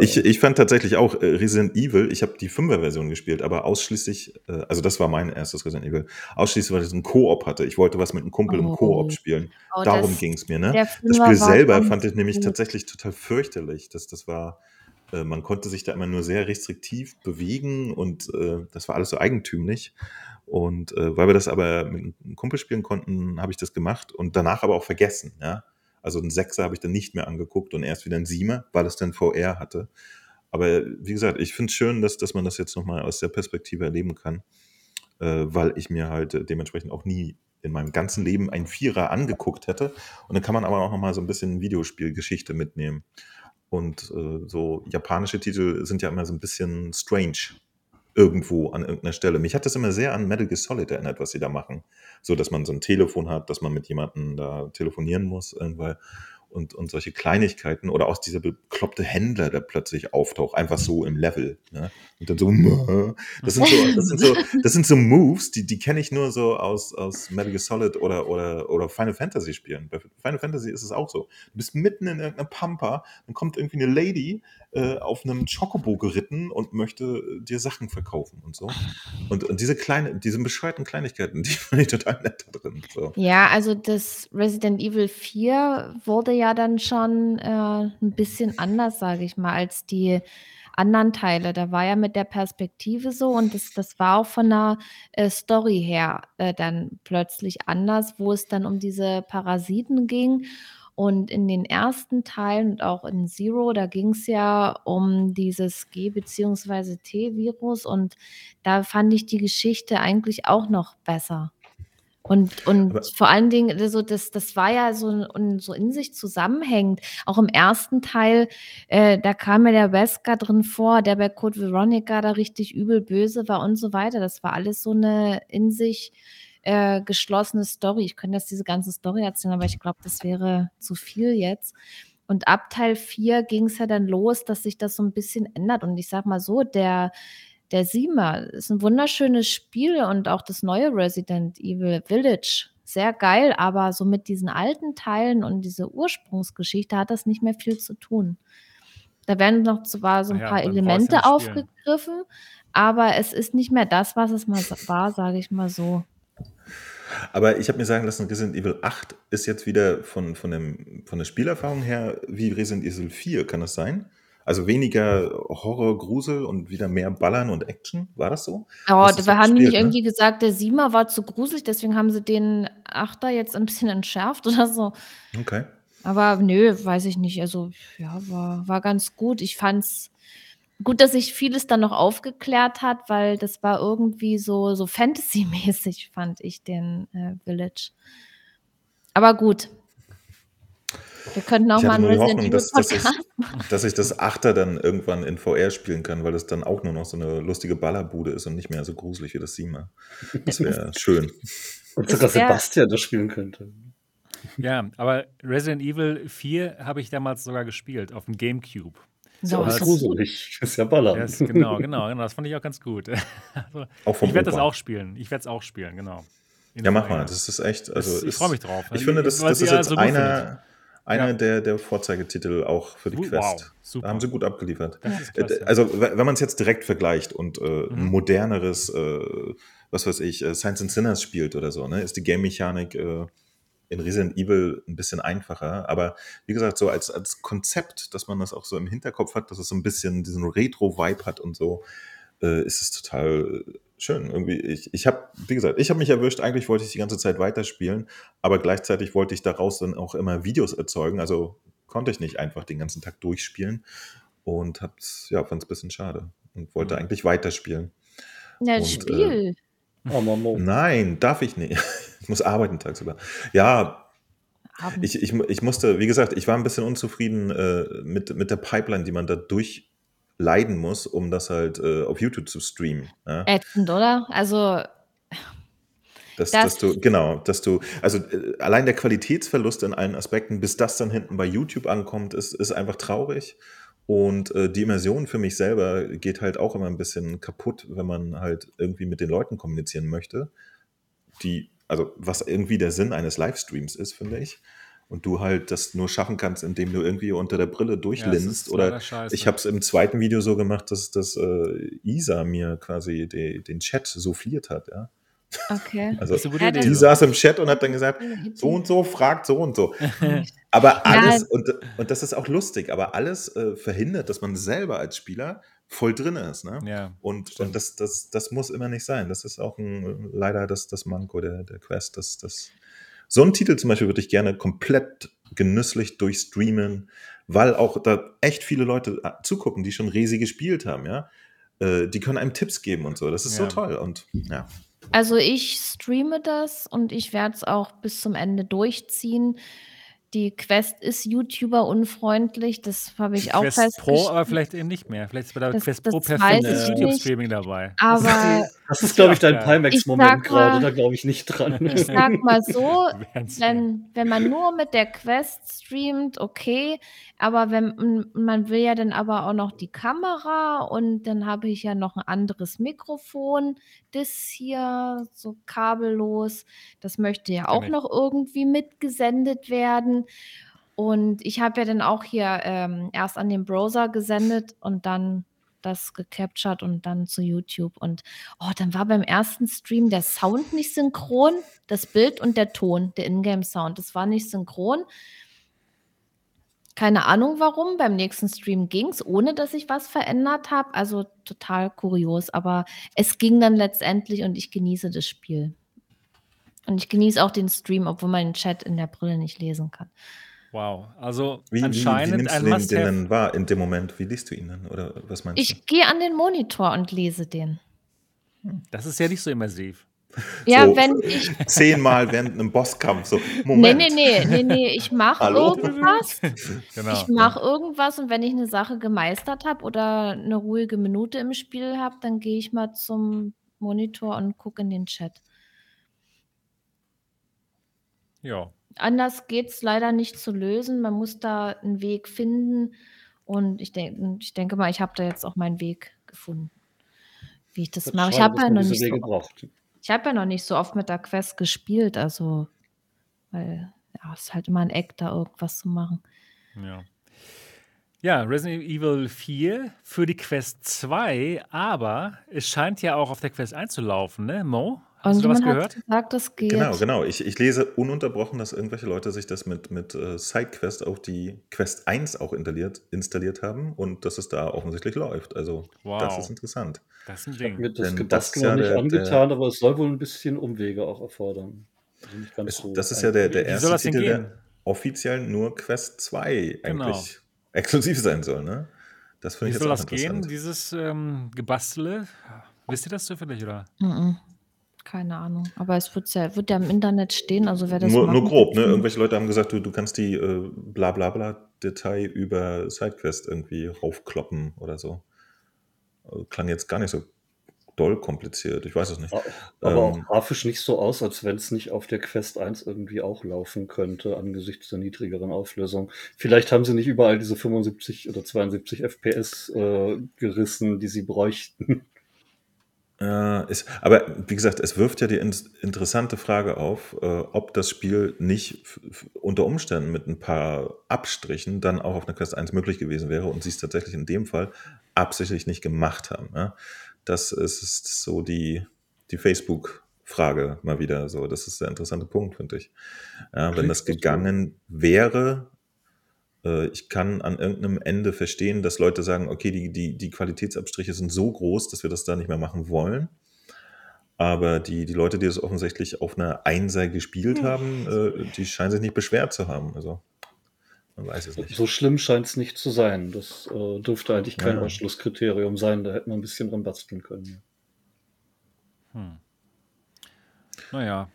ich, ich fand tatsächlich auch äh, Resident Evil, ich habe die 5er-Version gespielt, aber ausschließlich, äh, also das war mein erstes Resident Evil, ausschließlich, weil ich einen Koop hatte. Ich wollte was mit einem Kumpel oh. im Koop spielen. Oh, Darum ging es mir. Ne? Das Spiel selber fand ich nämlich tatsächlich total fürchterlich. Das, das war, äh, man konnte sich da immer nur sehr restriktiv bewegen und äh, das war alles so eigentümlich. Und äh, weil wir das aber mit einem Kumpel spielen konnten, habe ich das gemacht und danach aber auch vergessen. Ja? Also ein Sechser habe ich dann nicht mehr angeguckt und erst wieder ein Siemer, weil es dann VR hatte. Aber wie gesagt, ich finde es schön, dass, dass man das jetzt nochmal aus der Perspektive erleben kann, äh, weil ich mir halt dementsprechend auch nie in meinem ganzen Leben ein Vierer angeguckt hätte. Und dann kann man aber auch nochmal so ein bisschen Videospielgeschichte mitnehmen. Und äh, so japanische Titel sind ja immer so ein bisschen strange irgendwo an irgendeiner Stelle. Mich hat das immer sehr an Metal Gear Solid erinnert, was sie da machen. So, dass man so ein Telefon hat, dass man mit jemandem da telefonieren muss, irgendwann und, und solche Kleinigkeiten oder auch dieser bekloppte Händler, der plötzlich auftaucht, einfach so im Level. Ne? Und dann so, das sind so, das sind so, das sind so Moves, die, die kenne ich nur so aus, aus Metal Gear Solid oder, oder, oder Final Fantasy Spielen. Bei Final Fantasy ist es auch so. Du bist mitten in irgendeiner Pampa, dann kommt irgendwie eine Lady äh, auf einem Chocobo geritten und möchte dir Sachen verkaufen und so. Und, und diese kleine, diese bescheuerten Kleinigkeiten, die finde ich total nett da drin. So. Ja, also das Resident Evil 4 wurde ja dann schon äh, ein bisschen anders, sage ich mal, als die anderen Teile. Da war ja mit der Perspektive so und das, das war auch von der äh, Story her äh, dann plötzlich anders, wo es dann um diese Parasiten ging. Und in den ersten Teilen und auch in Zero, da ging es ja um dieses G- bzw. T-Virus und da fand ich die Geschichte eigentlich auch noch besser. Und, und Aber vor allen Dingen, also das, das war ja so, so in sich zusammenhängend. Auch im ersten Teil, äh, da kam ja der Wesker drin vor, der bei Code Veronica da richtig übel böse war und so weiter. Das war alles so eine in sich äh, geschlossene Story. Ich könnte jetzt diese ganze Story erzählen, aber ich glaube, das wäre zu viel jetzt. Und ab Teil 4 ging es ja dann los, dass sich das so ein bisschen ändert. Und ich sag mal so, der, der Siemer ist ein wunderschönes Spiel und auch das neue Resident Evil Village sehr geil, aber so mit diesen alten Teilen und diese Ursprungsgeschichte hat das nicht mehr viel zu tun. Da werden noch zwar so ein ah ja, paar Elemente aufgegriffen, aber es ist nicht mehr das, was es mal war, sage ich mal so. Aber ich habe mir sagen lassen, Resident Evil 8 ist jetzt wieder von, von, dem, von der Spielerfahrung her wie Resident Evil 4, kann das sein? Also weniger Horror, Grusel und wieder mehr Ballern und Action. War das so? Oh, das wir haben nämlich ne? irgendwie gesagt, der Siemer war zu gruselig, deswegen haben sie den Achter jetzt ein bisschen entschärft oder so. Okay. Aber nö, weiß ich nicht. Also, ja, war, war ganz gut. Ich fand's gut, dass sich vieles dann noch aufgeklärt hat, weil das war irgendwie so, so Fantasy-mäßig, fand ich den äh, Village. Aber gut, wir könnten auch ich mal ein Resident Hoffnung, dass, dass, ich, dass ich das Achter dann irgendwann in VR spielen kann, weil das dann auch nur noch so eine lustige Ballerbude ist und nicht mehr so gruselig wie das Siemer. Das wäre schön. Und sogar Sebastian das spielen könnte. Ja, aber Resident Evil 4 habe ich damals sogar gespielt auf dem Gamecube. So, das ist gruselig. Das ist ja Baller. Ja, genau, genau, genau. Das fand ich auch ganz gut. Also, auch ich werde das auch spielen. Ich werde es auch spielen, genau. ja, mach mal. Das ist echt. Also das, ich freue mich drauf. Ich finde, das, das ist jetzt so einer einer ja. der, der Vorzeigetitel auch für die Quest. Wow, super. Da haben sie gut abgeliefert. Äh, also, wenn man es jetzt direkt vergleicht und äh, mhm. ein moderneres, äh, was weiß ich, äh, Science and Sinners spielt oder so, ne, ist die Game-Mechanik äh, in Resident Evil ein bisschen einfacher. Aber wie gesagt, so als, als Konzept, dass man das auch so im Hinterkopf hat, dass es so ein bisschen diesen Retro-Vibe hat und so, äh, ist es total schön. Irgendwie, ich, ich habe, wie gesagt, ich habe mich erwischt, eigentlich wollte ich die ganze Zeit weiterspielen, aber gleichzeitig wollte ich daraus dann auch immer Videos erzeugen. Also konnte ich nicht einfach den ganzen Tag durchspielen und hab's, ja, fand es ein bisschen schade und wollte mhm. eigentlich weiterspielen. Ja, und, Spiel. Äh, oh, Nein, darf ich nicht. ich muss arbeiten tagsüber. Ja, ich, ich, ich musste, wie gesagt, ich war ein bisschen unzufrieden äh, mit, mit der Pipeline, die man da durch leiden muss, um das halt äh, auf YouTube zu streamen. Ja? Ätzend, oder? Also. Dass, das dass du, genau, dass du, also äh, allein der Qualitätsverlust in allen Aspekten, bis das dann hinten bei YouTube ankommt, ist, ist einfach traurig. Und äh, die Immersion für mich selber geht halt auch immer ein bisschen kaputt, wenn man halt irgendwie mit den Leuten kommunizieren möchte. Die, also was irgendwie der Sinn eines Livestreams ist, finde ich und du halt das nur schaffen kannst, indem du irgendwie unter der Brille durchlinst. Ja, Oder ich habe es im zweiten Video so gemacht, dass, dass äh, Isa mir quasi de, den Chat souffliert hat, ja. Okay. Also ja, die saß im Chat und hat dann gesagt, so und so fragt so und so. aber alles, und, und das ist auch lustig, aber alles äh, verhindert, dass man selber als Spieler voll drin ist. Ne? Ja, und und das, das, das muss immer nicht sein. Das ist auch ein, leider das, das Manko der, der Quest. Das, das so einen Titel zum Beispiel würde ich gerne komplett genüsslich durchstreamen, weil auch da echt viele Leute äh, zugucken, die schon Resi gespielt haben, ja. Äh, die können einem Tipps geben und so. Das ist ja. so toll. Und ja. Also ich streame das und ich werde es auch bis zum Ende durchziehen. Die Quest ist YouTuber-unfreundlich, das habe ich auch Quest Pro, aber vielleicht eben nicht mehr. Vielleicht ist bei der das, Quest Pro perfektes YouTube-Streaming dabei. Aber das ist, glaube ich, dein Pimax-Moment gerade, da glaube ich nicht dran. Ich sag mal so, wenn, wenn man nur mit der Quest streamt, okay, aber wenn man will ja dann aber auch noch die Kamera und dann habe ich ja noch ein anderes Mikrofon, das hier so kabellos, das möchte ja auch noch irgendwie mitgesendet werden. Und ich habe ja dann auch hier ähm, erst an den Browser gesendet und dann das gecaptured und dann zu YouTube. Und oh, dann war beim ersten Stream der Sound nicht synchron, das Bild und der Ton, der Ingame-Sound, das war nicht synchron. Keine Ahnung warum. Beim nächsten Stream ging es, ohne dass ich was verändert habe. Also total kurios. Aber es ging dann letztendlich und ich genieße das Spiel. Und ich genieße auch den Stream, obwohl man den Chat in der Brille nicht lesen kann. Wow, also wie, anscheinend wie, wie nimmst ein du den, den dann wahr in dem Moment? Wie liest du ihn dann? Oder was meinst ich du? Ich gehe an den Monitor und lese den. Das ist ja nicht so immersiv. Ja, so wenn ich. Zehnmal während einem Bosskampf. So, Moment. Nee, nee, nee, nee, nee. Ich mache irgendwas. genau, ich mache ja. irgendwas und wenn ich eine Sache gemeistert habe oder eine ruhige Minute im Spiel habe, dann gehe ich mal zum Monitor und gucke in den Chat. Ja. Anders geht es leider nicht zu lösen. Man muss da einen Weg finden. Und ich, denk, ich denke mal, ich habe da jetzt auch meinen Weg gefunden, wie ich das, das mache. Ich habe ja noch nicht so. Ich habe ja noch nicht so oft mit der Quest gespielt, also, weil, ja, es ist halt immer ein Eck, da irgendwas zu machen. Ja. Ja, Resident Evil 4 für die Quest 2, aber es scheint ja auch auf der Quest einzulaufen, ne, Mo? Hast Und du was gehört? gesagt, das geht. Genau, genau. Ich, ich lese ununterbrochen, dass irgendwelche Leute sich das mit, mit uh, SideQuest auf die Quest 1 auch installiert, installiert haben und dass es da offensichtlich läuft. Also, wow. das ist interessant. Das ist ein Ding. Ich mir das Gebastel noch nicht der, angetan, der, aber es soll wohl ein bisschen Umwege auch erfordern. Also es, so das ist ja der, der erste Titel, der offiziell nur Quest 2 genau. eigentlich exklusiv sein soll, ne? Das finde ich jetzt soll auch das gehen, dieses ähm, Gebastele? Wisst ihr das zufällig, oder? Mm -mm. Keine Ahnung. Aber es wird ja, wird ja im Internet stehen, also wer das Nur, nur grob, ne? Irgendwelche Leute haben gesagt, du, du kannst die äh, bla bla bla Detail über Sidequest irgendwie raufkloppen oder so. Also, klang jetzt gar nicht so doll kompliziert. Ich weiß es nicht. Aber ähm, auch grafisch nicht so aus, als wenn es nicht auf der Quest 1 irgendwie auch laufen könnte, angesichts der niedrigeren Auflösung. Vielleicht haben sie nicht überall diese 75 oder 72 FPS äh, gerissen, die sie bräuchten. Äh, ist, aber wie gesagt, es wirft ja die in interessante Frage auf, äh, ob das Spiel nicht unter Umständen mit ein paar Abstrichen dann auch auf einer Quest 1 möglich gewesen wäre und sie es tatsächlich in dem Fall absichtlich nicht gemacht haben. Ja? Das ist so die, die Facebook-Frage mal wieder. So, das ist der interessante Punkt, finde ich. Ja, wenn das gegangen wäre, ich kann an irgendeinem Ende verstehen, dass Leute sagen, okay, die, die, die Qualitätsabstriche sind so groß, dass wir das da nicht mehr machen wollen. Aber die, die Leute, die das offensichtlich auf einer Einser gespielt hm. haben, äh, die scheinen sich nicht beschwert zu haben. Also man weiß es nicht. So schlimm scheint es nicht zu sein. Das äh, dürfte eigentlich kein ja. Ausschlusskriterium sein. Da hätte man ein bisschen dran basteln können. Hm. Naja,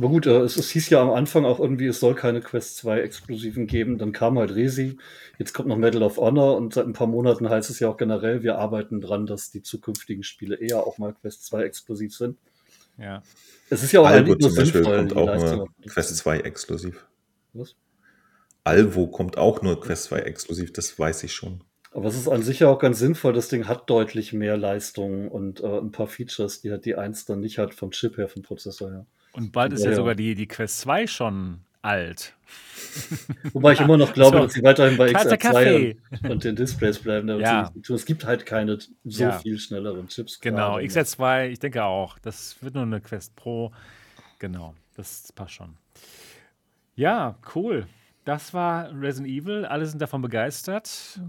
aber gut, äh, es, es, hieß ja am Anfang auch irgendwie, es soll keine Quest 2 Exklusiven geben. Dann kam halt Resi, jetzt kommt noch Medal of Honor und seit ein paar Monaten heißt es ja auch generell, wir arbeiten dran, dass die zukünftigen Spiele eher auch mal Quest 2 exklusiv sind. Ja. Es ist ja auch Alvo zum Beispiel sinnvoll, kommt auch nur Quest 2 exklusiv. Was? Alvo kommt auch nur Quest 2 exklusiv, das weiß ich schon. Aber es ist an sich ja auch ganz sinnvoll. Das Ding hat deutlich mehr Leistung und äh, ein paar Features, die halt die 1 dann nicht hat vom Chip her, vom Prozessor her. Und bald ist ja, ja sogar die, die Quest 2 schon alt. Wobei ich immer noch glaube, so. dass sie weiterhin bei XR2 und, und, den Displays bleiben. Ja. Es gibt halt keine so ja. viel schnelleren Chips. Genau, XR2, ich denke auch. Das wird nur eine Quest Pro. Genau, das passt schon. Ja, cool. Das war Resident Evil. Alle sind davon begeistert.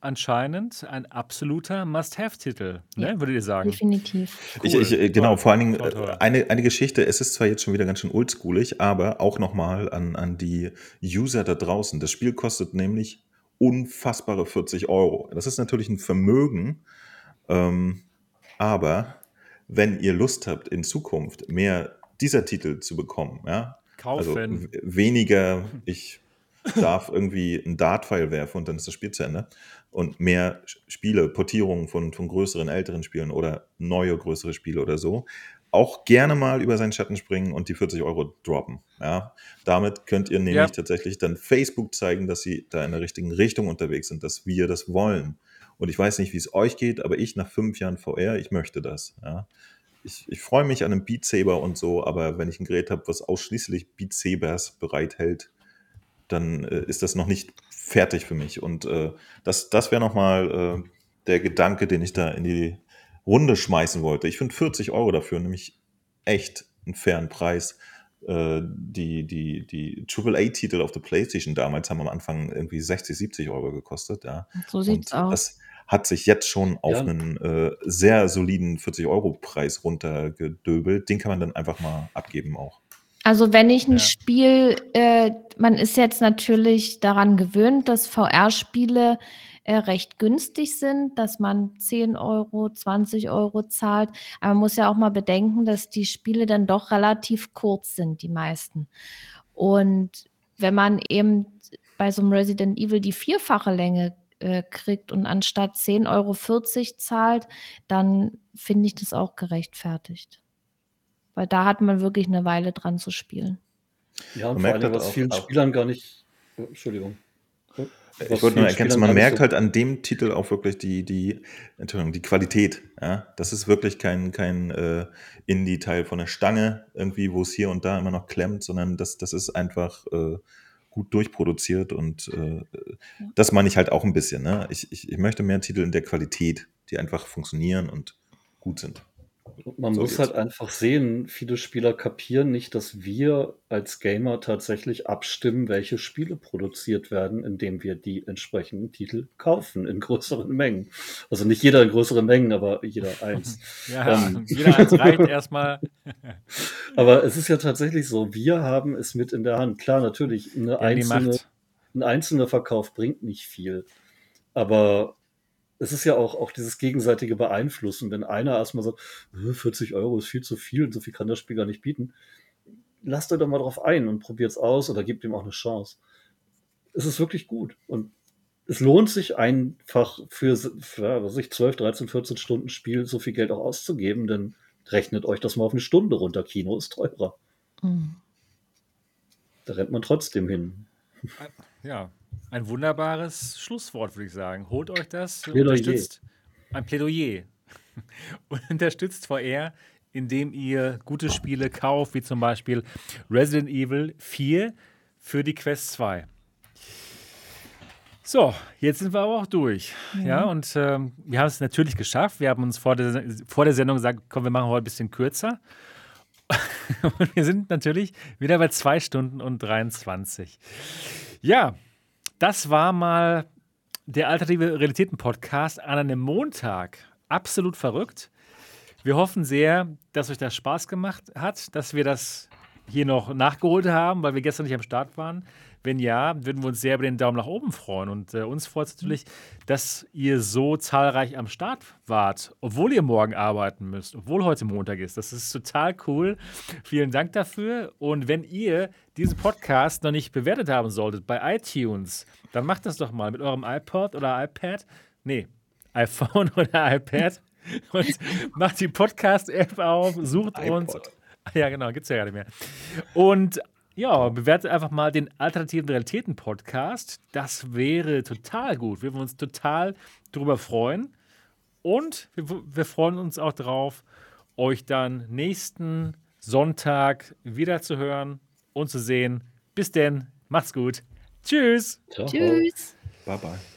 Anscheinend ein absoluter Must-Have-Titel, ne, ja, würdet ihr sagen? Definitiv. Cool. Ich, ich, genau, vor allen Dingen äh, eine, eine Geschichte, es ist zwar jetzt schon wieder ganz schön oldschoolig, aber auch nochmal an, an die User da draußen. Das Spiel kostet nämlich unfassbare 40 Euro. Das ist natürlich ein Vermögen, ähm, aber wenn ihr Lust habt, in Zukunft mehr dieser Titel zu bekommen, ja, also Kaufen. also weniger, ich darf irgendwie ein Dart-File werfen und dann ist das Spiel zu Ende, und mehr Spiele, Portierungen von, von größeren, älteren Spielen oder neue, größere Spiele oder so, auch gerne mal über seinen Schatten springen und die 40 Euro droppen. Ja, damit könnt ihr nämlich ja. tatsächlich dann Facebook zeigen, dass sie da in der richtigen Richtung unterwegs sind, dass wir das wollen. Und ich weiß nicht, wie es euch geht, aber ich nach fünf Jahren VR, ich möchte das. Ja. Ich, ich freue mich an einem Beat Saber und so, aber wenn ich ein Gerät habe, was ausschließlich Beat Sabers bereithält, dann äh, ist das noch nicht fertig für mich. Und äh, das, das wäre nochmal äh, der Gedanke, den ich da in die Runde schmeißen wollte. Ich finde 40 Euro dafür nämlich echt einen fairen Preis. Äh, die, die, die AAA-Titel auf der PlayStation damals haben am Anfang irgendwie 60, 70 Euro gekostet. Ja. So sieht's Und aus. Das hat sich jetzt schon auf ja. einen äh, sehr soliden 40-Euro-Preis runtergedöbelt. Den kann man dann einfach mal abgeben auch. Also wenn ich ein ja. Spiel, äh, man ist jetzt natürlich daran gewöhnt, dass VR-Spiele äh, recht günstig sind, dass man 10 Euro, 20 Euro zahlt. Aber man muss ja auch mal bedenken, dass die Spiele dann doch relativ kurz sind, die meisten. Und wenn man eben bei so einem Resident Evil die vierfache Länge äh, kriegt und anstatt 10,40 Euro zahlt, dann finde ich das auch gerechtfertigt. Weil da hat man wirklich eine Weile dran zu spielen. Ja, und man vor allem, was vielen auch, Spielern gar nicht. Oh, Entschuldigung. Ich wollte nur erkennen, man merkt so halt an dem Titel auch wirklich die, die, Entschuldigung, die Qualität. Ja? Das ist wirklich kein, kein äh, Indie-Teil von der Stange, irgendwie, wo es hier und da immer noch klemmt, sondern das, das ist einfach äh, gut durchproduziert und äh, das meine ich halt auch ein bisschen. Ne? Ich, ich, ich möchte mehr Titel in der Qualität, die einfach funktionieren und gut sind. Man so muss halt einfach sehen, viele Spieler kapieren nicht, dass wir als Gamer tatsächlich abstimmen, welche Spiele produziert werden, indem wir die entsprechenden Titel kaufen in größeren Mengen. Also nicht jeder in größeren Mengen, aber jeder eins. ja, ähm, jeder eins reicht erstmal. aber es ist ja tatsächlich so, wir haben es mit in der Hand. Klar, natürlich, eine einzelne, ein einzelner Verkauf bringt nicht viel. Aber es ist ja auch, auch dieses gegenseitige Beeinflussen. Wenn einer erstmal sagt, 40 Euro ist viel zu viel und so viel kann das Spiel gar nicht bieten, lasst euch doch mal drauf ein und probiert es aus oder gebt ihm auch eine Chance. Es ist wirklich gut und es lohnt sich einfach für, für was ich, 12, 13, 14 Stunden Spiel so viel Geld auch auszugeben, denn rechnet euch das mal auf eine Stunde runter. Kino ist teurer. Mhm. Da rennt man trotzdem hin. Ja, ein wunderbares Schlusswort, würde ich sagen. Holt euch das, Plädoyer. unterstützt ein Plädoyer und unterstützt VR, indem ihr gute Spiele kauft, wie zum Beispiel Resident Evil 4 für die Quest 2. So, jetzt sind wir aber auch durch. Mhm. Ja, und ähm, wir haben es natürlich geschafft. Wir haben uns vor der, vor der Sendung gesagt, komm, wir machen heute ein bisschen kürzer. und wir sind natürlich wieder bei 2 Stunden und 23. Ja, das war mal der Alternative Realitäten Podcast an einem Montag. Absolut verrückt. Wir hoffen sehr, dass euch das Spaß gemacht hat, dass wir das hier noch nachgeholt haben, weil wir gestern nicht am Start waren. Wenn ja, würden wir uns sehr über den Daumen nach oben freuen. Und äh, uns freut es natürlich, dass ihr so zahlreich am Start wart, obwohl ihr morgen arbeiten müsst, obwohl heute Montag ist. Das ist total cool. Vielen Dank dafür. Und wenn ihr diesen Podcast noch nicht bewertet haben solltet bei iTunes, dann macht das doch mal mit eurem iPod oder iPad. Nee, iPhone oder iPad. Und macht die Podcast-App auf, sucht uns. Ja, genau, gibt es ja gar nicht mehr. Und ja, bewertet einfach mal den Alternativen Realitäten Podcast. Das wäre total gut. Wir würden uns total darüber freuen. Und wir, wir freuen uns auch darauf, euch dann nächsten Sonntag wieder zu hören und zu sehen. Bis denn, macht's gut. Tschüss. Ciao. Tschüss. Bye bye.